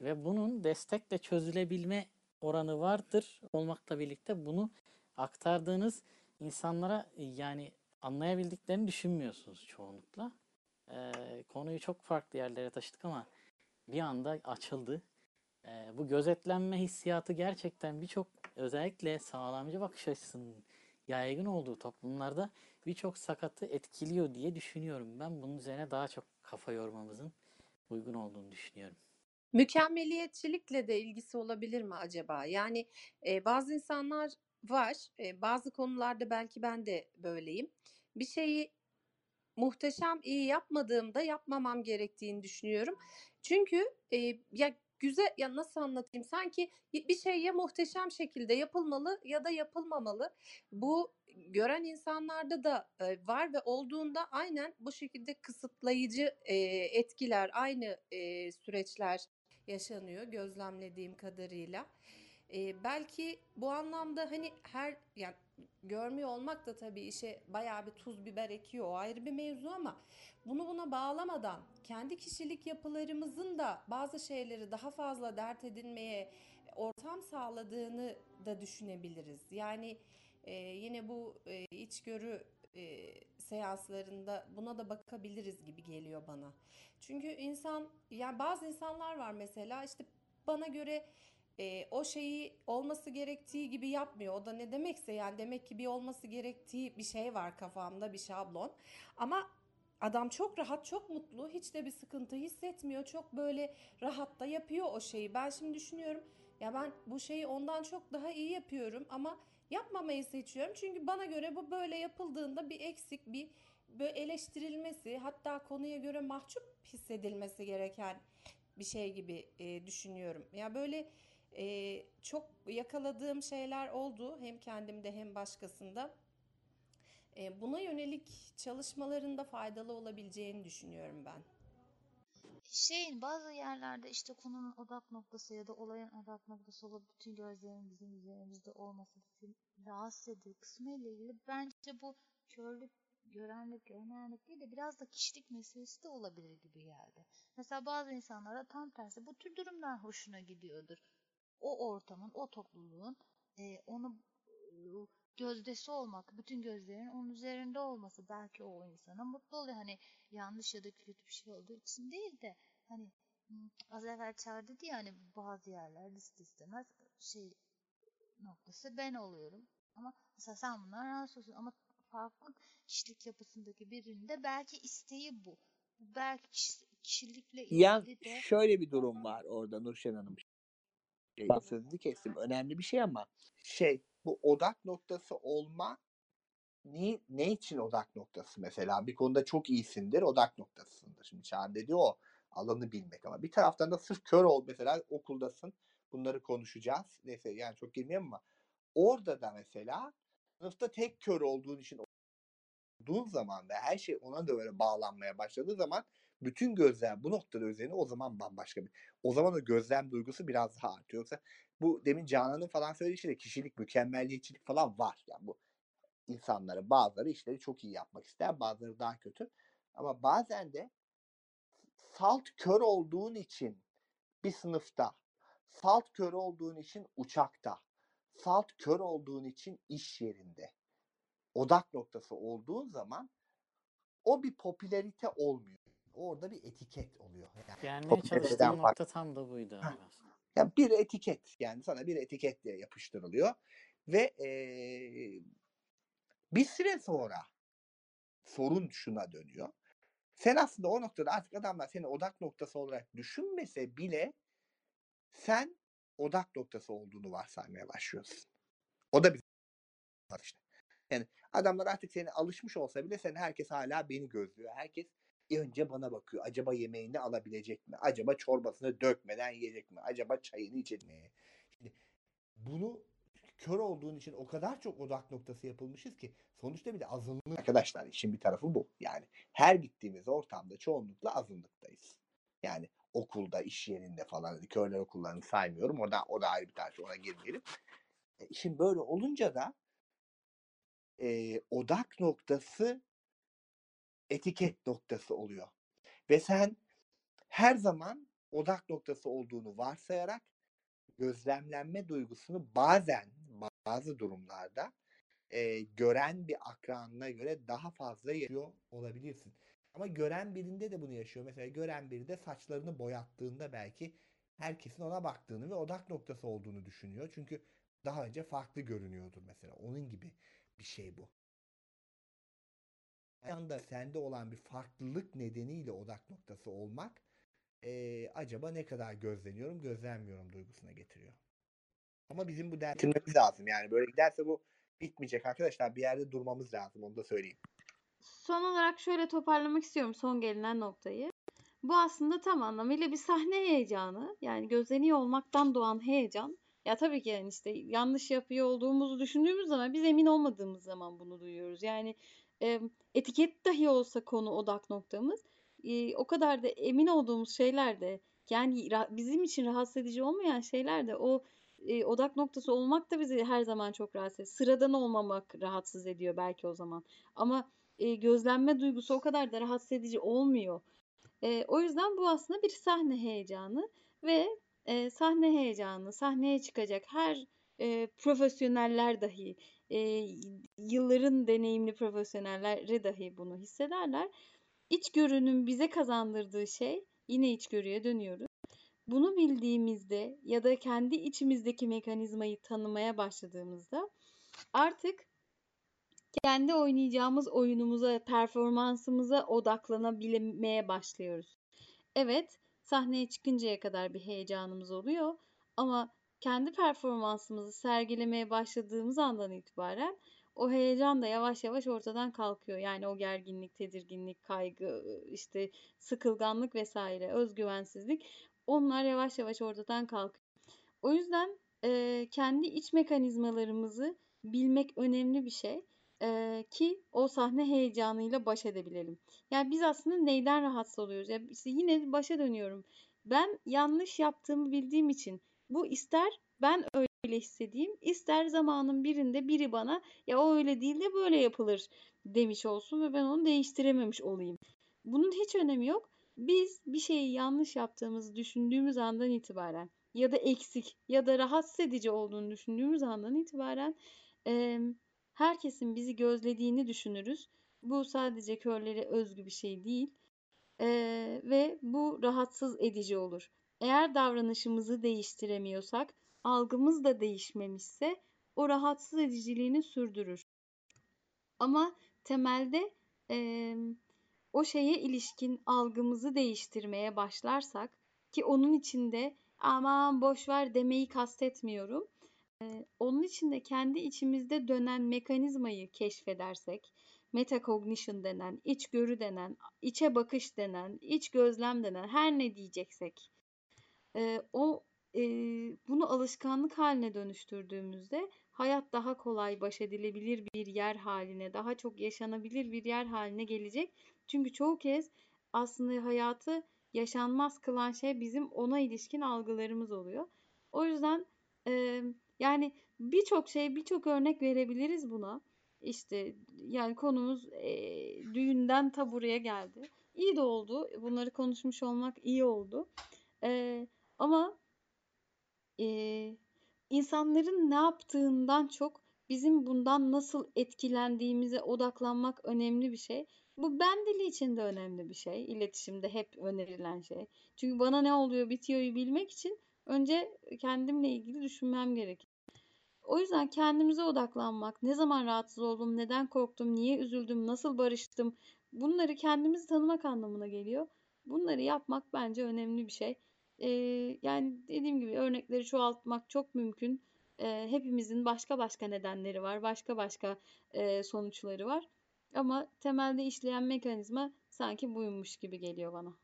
D: ve bunun destekle çözülebilme oranı vardır olmakla birlikte bunu aktardığınız insanlara yani anlayabildiklerini düşünmüyorsunuz çoğunlukla. Ee, konuyu çok farklı yerlere taşıdık ama bir anda açıldı. Ee, bu gözetlenme hissiyatı gerçekten birçok özellikle sağlamcı bakış açısının yaygın olduğu toplumlarda birçok sakatı etkiliyor diye düşünüyorum. Ben bunun üzerine daha çok kafa yormamızın uygun olduğunu düşünüyorum.
J: Mükemmeliyetçilikle de ilgisi olabilir mi acaba? Yani e, bazı insanlar var, e, bazı konularda belki ben de böyleyim. Bir şeyi muhteşem iyi yapmadığımda yapmamam gerektiğini düşünüyorum. Çünkü e, ya güzel ya nasıl anlatayım? Sanki bir şey ya muhteşem şekilde yapılmalı ya da yapılmamalı. Bu gören insanlarda da e, var ve olduğunda aynen bu şekilde kısıtlayıcı e, etkiler, aynı e, süreçler yaşanıyor gözlemlediğim kadarıyla. E, belki bu anlamda hani her yani görmüyor olmak da tabii işe bayağı bir tuz biber ekiyor o ayrı bir mevzu ama bunu buna bağlamadan kendi kişilik yapılarımızın da bazı şeyleri daha fazla dert edinmeye ortam sağladığını da düşünebiliriz. Yani e, yine bu e, içgörü e, seanslarında buna da bakabiliriz gibi geliyor bana. Çünkü insan yani bazı insanlar var mesela işte bana göre e, o şeyi olması gerektiği gibi yapmıyor. O da ne demekse yani demek ki bir olması gerektiği bir şey var kafamda bir şablon. Ama adam çok rahat, çok mutlu, hiç de bir sıkıntı hissetmiyor. Çok böyle rahat da yapıyor o şeyi. Ben şimdi düşünüyorum ya ben bu şeyi ondan çok daha iyi yapıyorum ama yapmamayı seçiyorum. Çünkü bana göre bu böyle yapıldığında bir eksik, bir böyle eleştirilmesi, hatta konuya göre mahcup hissedilmesi gereken bir şey gibi e, düşünüyorum. Ya böyle e, çok yakaladığım şeyler oldu hem kendimde hem başkasında. E, buna yönelik çalışmalarında faydalı olabileceğini düşünüyorum ben.
G: Şeyin bazı yerlerde işte konunun odak noktası ya da olayın odak noktası olup bütün gözlerin bizim üzerimizde olması bizi rahatsız ediyor kısmı ile ilgili bence bu körlük, görenlik, görmeyenlik değil de biraz da kişilik meselesi de olabilir gibi geldi. Mesela bazı insanlara tam tersi bu tür durumlar hoşuna gidiyordur. O ortamın, o topluluğun e, onu e, gözdesi olmak, bütün gözlerin onun üzerinde olması belki o insana mutlu oluyor. Hani yanlış ya da kötü bir şey olduğu için değil de hani hmm, az evvel Çağrı dedi ya hani bazı yerlerde ister istemez şey noktası ben oluyorum. Ama mesela sen bundan rahatsız olsun ama farklı kişilik yapısındaki birinde belki isteği bu. Belki kişi- kişilikle
E: Ya
G: ilgili de
E: şöyle bir durum var orada Nurşen Hanım. Şey, sözünü kestim. Önemli bir şey ama şey bu odak noktası olma ne, ne için odak noktası mesela? Bir konuda çok iyisindir, odak noktasısındır. Şimdi Çağrı dedi o
A: Alanı bilmek ama bir taraftan da sırf kör ol mesela okuldasın. Bunları konuşacağız. Neyse yani çok girmeyeyim ama orada da mesela sınıfta tek kör olduğun için olduğun zaman ve her şey ona da böyle bağlanmaya başladığı zaman bütün gözler bu noktada üzerine o zaman bambaşka bir. O zaman o gözlem duygusu biraz daha artıyor. Yoksa bu demin Canan'ın falan söylediği şeyde kişilik, mükemmelliyetçilik falan var. Yani bu insanları bazıları işleri çok iyi yapmak ister, bazıları daha kötü. Ama bazen de salt kör olduğun için bir sınıfta, salt kör olduğun için uçakta, salt kör olduğun için iş yerinde odak noktası olduğun zaman o bir popülerite olmuyor. Orada bir etiket oluyor. Yani
D: Gelmeye çalıştığım nokta tam da buydu aslında.
A: Ya bir etiket yani sana bir etiket diye yapıştırılıyor ve eee, bir süre sonra sorun şuna dönüyor. Sen aslında o noktada artık adamlar seni odak noktası olarak düşünmese bile sen odak noktası olduğunu varsaymaya başlıyorsun. O da bir işte. Yani adamlar artık seni alışmış olsa bile sen herkes hala beni gözlüyor. Herkes önce bana bakıyor. Acaba yemeğini alabilecek mi? Acaba çorbasını dökmeden yiyecek mi? Acaba çayını içecek mi? Şimdi bunu kör olduğun için o kadar çok odak noktası yapılmışız ki sonuçta bir de azınlık arkadaşlar işin bir tarafı bu. Yani her gittiğimiz ortamda çoğunlukla azınlıktayız. Yani okulda, iş yerinde falan hani körler okullarını saymıyorum. Orada o da ayrı bir tartışma ona girmeyelim. E, şimdi böyle olunca da e, odak noktası etiket noktası oluyor. Ve sen her zaman odak noktası olduğunu varsayarak gözlemlenme duygusunu bazen bazı durumlarda e, gören bir akranına göre daha fazla yaşıyor olabilirsin. Ama gören birinde de bunu yaşıyor. Mesela gören biri de saçlarını boyattığında belki herkesin ona baktığını ve odak noktası olduğunu düşünüyor. Çünkü daha önce farklı görünüyordur mesela. Onun gibi bir şey bu. Anda sende olan bir farklılık nedeniyle odak noktası olmak eee, acaba ne kadar gözleniyorum, gözlenmiyorum duygusuna getiriyor. Ama bizim bu dersi bitirmemiz lazım. Yani böyle giderse bu bitmeyecek arkadaşlar. Bir yerde durmamız lazım. Onu da söyleyeyim.
B: Son olarak şöyle toparlamak istiyorum son gelinen noktayı. Bu aslında tam anlamıyla bir sahne heyecanı. Yani gözleniyor olmaktan doğan heyecan. Ya tabii ki yani işte yanlış yapıyor olduğumuzu düşündüğümüz zaman biz emin olmadığımız zaman bunu duyuyoruz. Yani etiket dahi olsa konu odak noktamız o kadar da emin olduğumuz şeyler de yani bizim için rahatsız edici olmayan şeyler de o odak noktası olmak da bizi her zaman çok rahatsız ediyor. Sıradan olmamak rahatsız ediyor belki o zaman. Ama gözlenme duygusu o kadar da rahatsız edici olmuyor. O yüzden bu aslında bir sahne heyecanı ve sahne heyecanı, sahneye çıkacak her profesyoneller dahi, e, yılların deneyimli profesyonelleri dahi bunu hissederler. İçgörünün bize kazandırdığı şey, yine içgörüye dönüyoruz. Bunu bildiğimizde ya da kendi içimizdeki mekanizmayı tanımaya başladığımızda artık kendi oynayacağımız oyunumuza, performansımıza odaklanabilmeye başlıyoruz. Evet, sahneye çıkıncaya kadar bir heyecanımız oluyor ama kendi performansımızı sergilemeye başladığımız andan itibaren o heyecan da yavaş yavaş ortadan kalkıyor. Yani o gerginlik, tedirginlik, kaygı, işte sıkılganlık vesaire, özgüvensizlik onlar yavaş yavaş ortadan kalkıyor. O yüzden e, kendi iç mekanizmalarımızı bilmek önemli bir şey e, ki o sahne heyecanıyla baş edebilelim. Yani biz aslında neyden rahatsız oluyoruz? Ya işte yine başa dönüyorum. Ben yanlış yaptığımı bildiğim için bu ister ben öyle hissedeyim, ister zamanın birinde biri bana ya o öyle değil de böyle yapılır demiş olsun ve ben onu değiştirememiş olayım. Bunun hiç önemi yok. Biz bir şeyi yanlış yaptığımızı düşündüğümüz andan itibaren ya da eksik ya da rahatsız edici olduğunu düşündüğümüz andan itibaren e, herkesin bizi gözlediğini düşünürüz. Bu sadece körlere özgü bir şey değil e, ve bu rahatsız edici olur. Eğer davranışımızı değiştiremiyorsak, algımız da değişmemişse o rahatsız ediciliğini sürdürür. Ama temelde e, o şeye ilişkin algımızı değiştirmeye başlarsak ki onun içinde aman boş ver demeyi kastetmiyorum. Ee, onun için de kendi içimizde dönen mekanizmayı keşfedersek metacognition denen, içgörü denen, içe bakış denen, iç gözlem denen her ne diyeceksek e, o e, bunu alışkanlık haline dönüştürdüğümüzde hayat daha kolay baş edilebilir bir yer haline, daha çok yaşanabilir bir yer haline gelecek. Çünkü çoğu kez aslında hayatı yaşanmaz kılan şey bizim ona ilişkin algılarımız oluyor. O yüzden e, yani birçok şey, birçok örnek verebiliriz buna. İşte yani konumuz e, düğünden ta buraya geldi. İyi de oldu. Bunları konuşmuş olmak iyi oldu. E, ama e, insanların ne yaptığından çok bizim bundan nasıl etkilendiğimize odaklanmak önemli bir şey. Bu ben dili için de önemli bir şey. İletişimde hep önerilen şey. Çünkü bana ne oluyor bitiyor'yu bilmek için önce kendimle ilgili düşünmem gerekiyor. O yüzden kendimize odaklanmak, ne zaman rahatsız oldum, neden korktum, niye üzüldüm, nasıl barıştım bunları kendimizi tanımak anlamına geliyor. Bunları yapmak bence önemli bir şey. Ee, yani dediğim gibi örnekleri çoğaltmak çok mümkün. Ee, hepimizin başka başka nedenleri var, başka başka e, sonuçları var. Ama temelde işleyen mekanizma sanki buymuş gibi geliyor bana.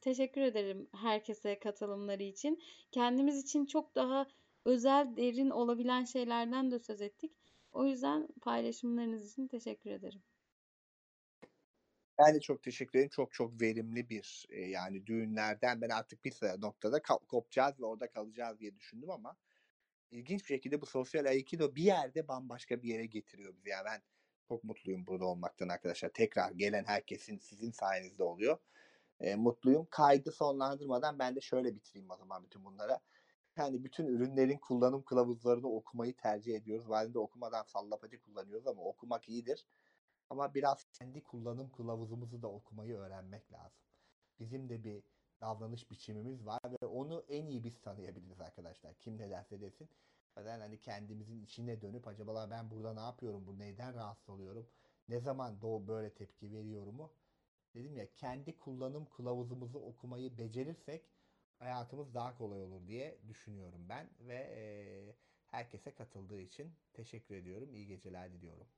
B: Teşekkür ederim herkese katılımları için. Kendimiz için çok daha özel, derin olabilen şeylerden de söz ettik. O yüzden paylaşımlarınız için teşekkür ederim.
A: Ben de çok teşekkür ederim. Çok çok verimli bir e, yani düğünlerden ben artık bir noktada kopacağız ve orada kalacağız diye düşündüm ama ilginç bir şekilde bu sosyal aikido bir yerde bambaşka bir yere getiriyor bizi. Yani ben çok mutluyum burada olmaktan arkadaşlar. Tekrar gelen herkesin sizin sayenizde oluyor. E, mutluyum. Kaydı sonlandırmadan ben de şöyle bitireyim o zaman bütün bunlara. Yani bütün ürünlerin kullanım kılavuzlarını okumayı tercih ediyoruz. Bazen de okumadan sallapacı kullanıyoruz ama okumak iyidir. Ama biraz kendi kullanım kılavuzumuzu da okumayı öğrenmek lazım. Bizim de bir davranış biçimimiz var ve onu en iyi biz tanıyabiliriz arkadaşlar. Kim ne derse desin. Neden hani kendimizin içine dönüp acaba ben burada ne yapıyorum, bu neyden rahatsız oluyorum, ne zaman doğu böyle tepki veriyorumu dedim ya kendi kullanım kılavuzumuzu okumayı becerirsek hayatımız daha kolay olur diye düşünüyorum ben ve e, herkese katıldığı için teşekkür ediyorum. İyi geceler diliyorum.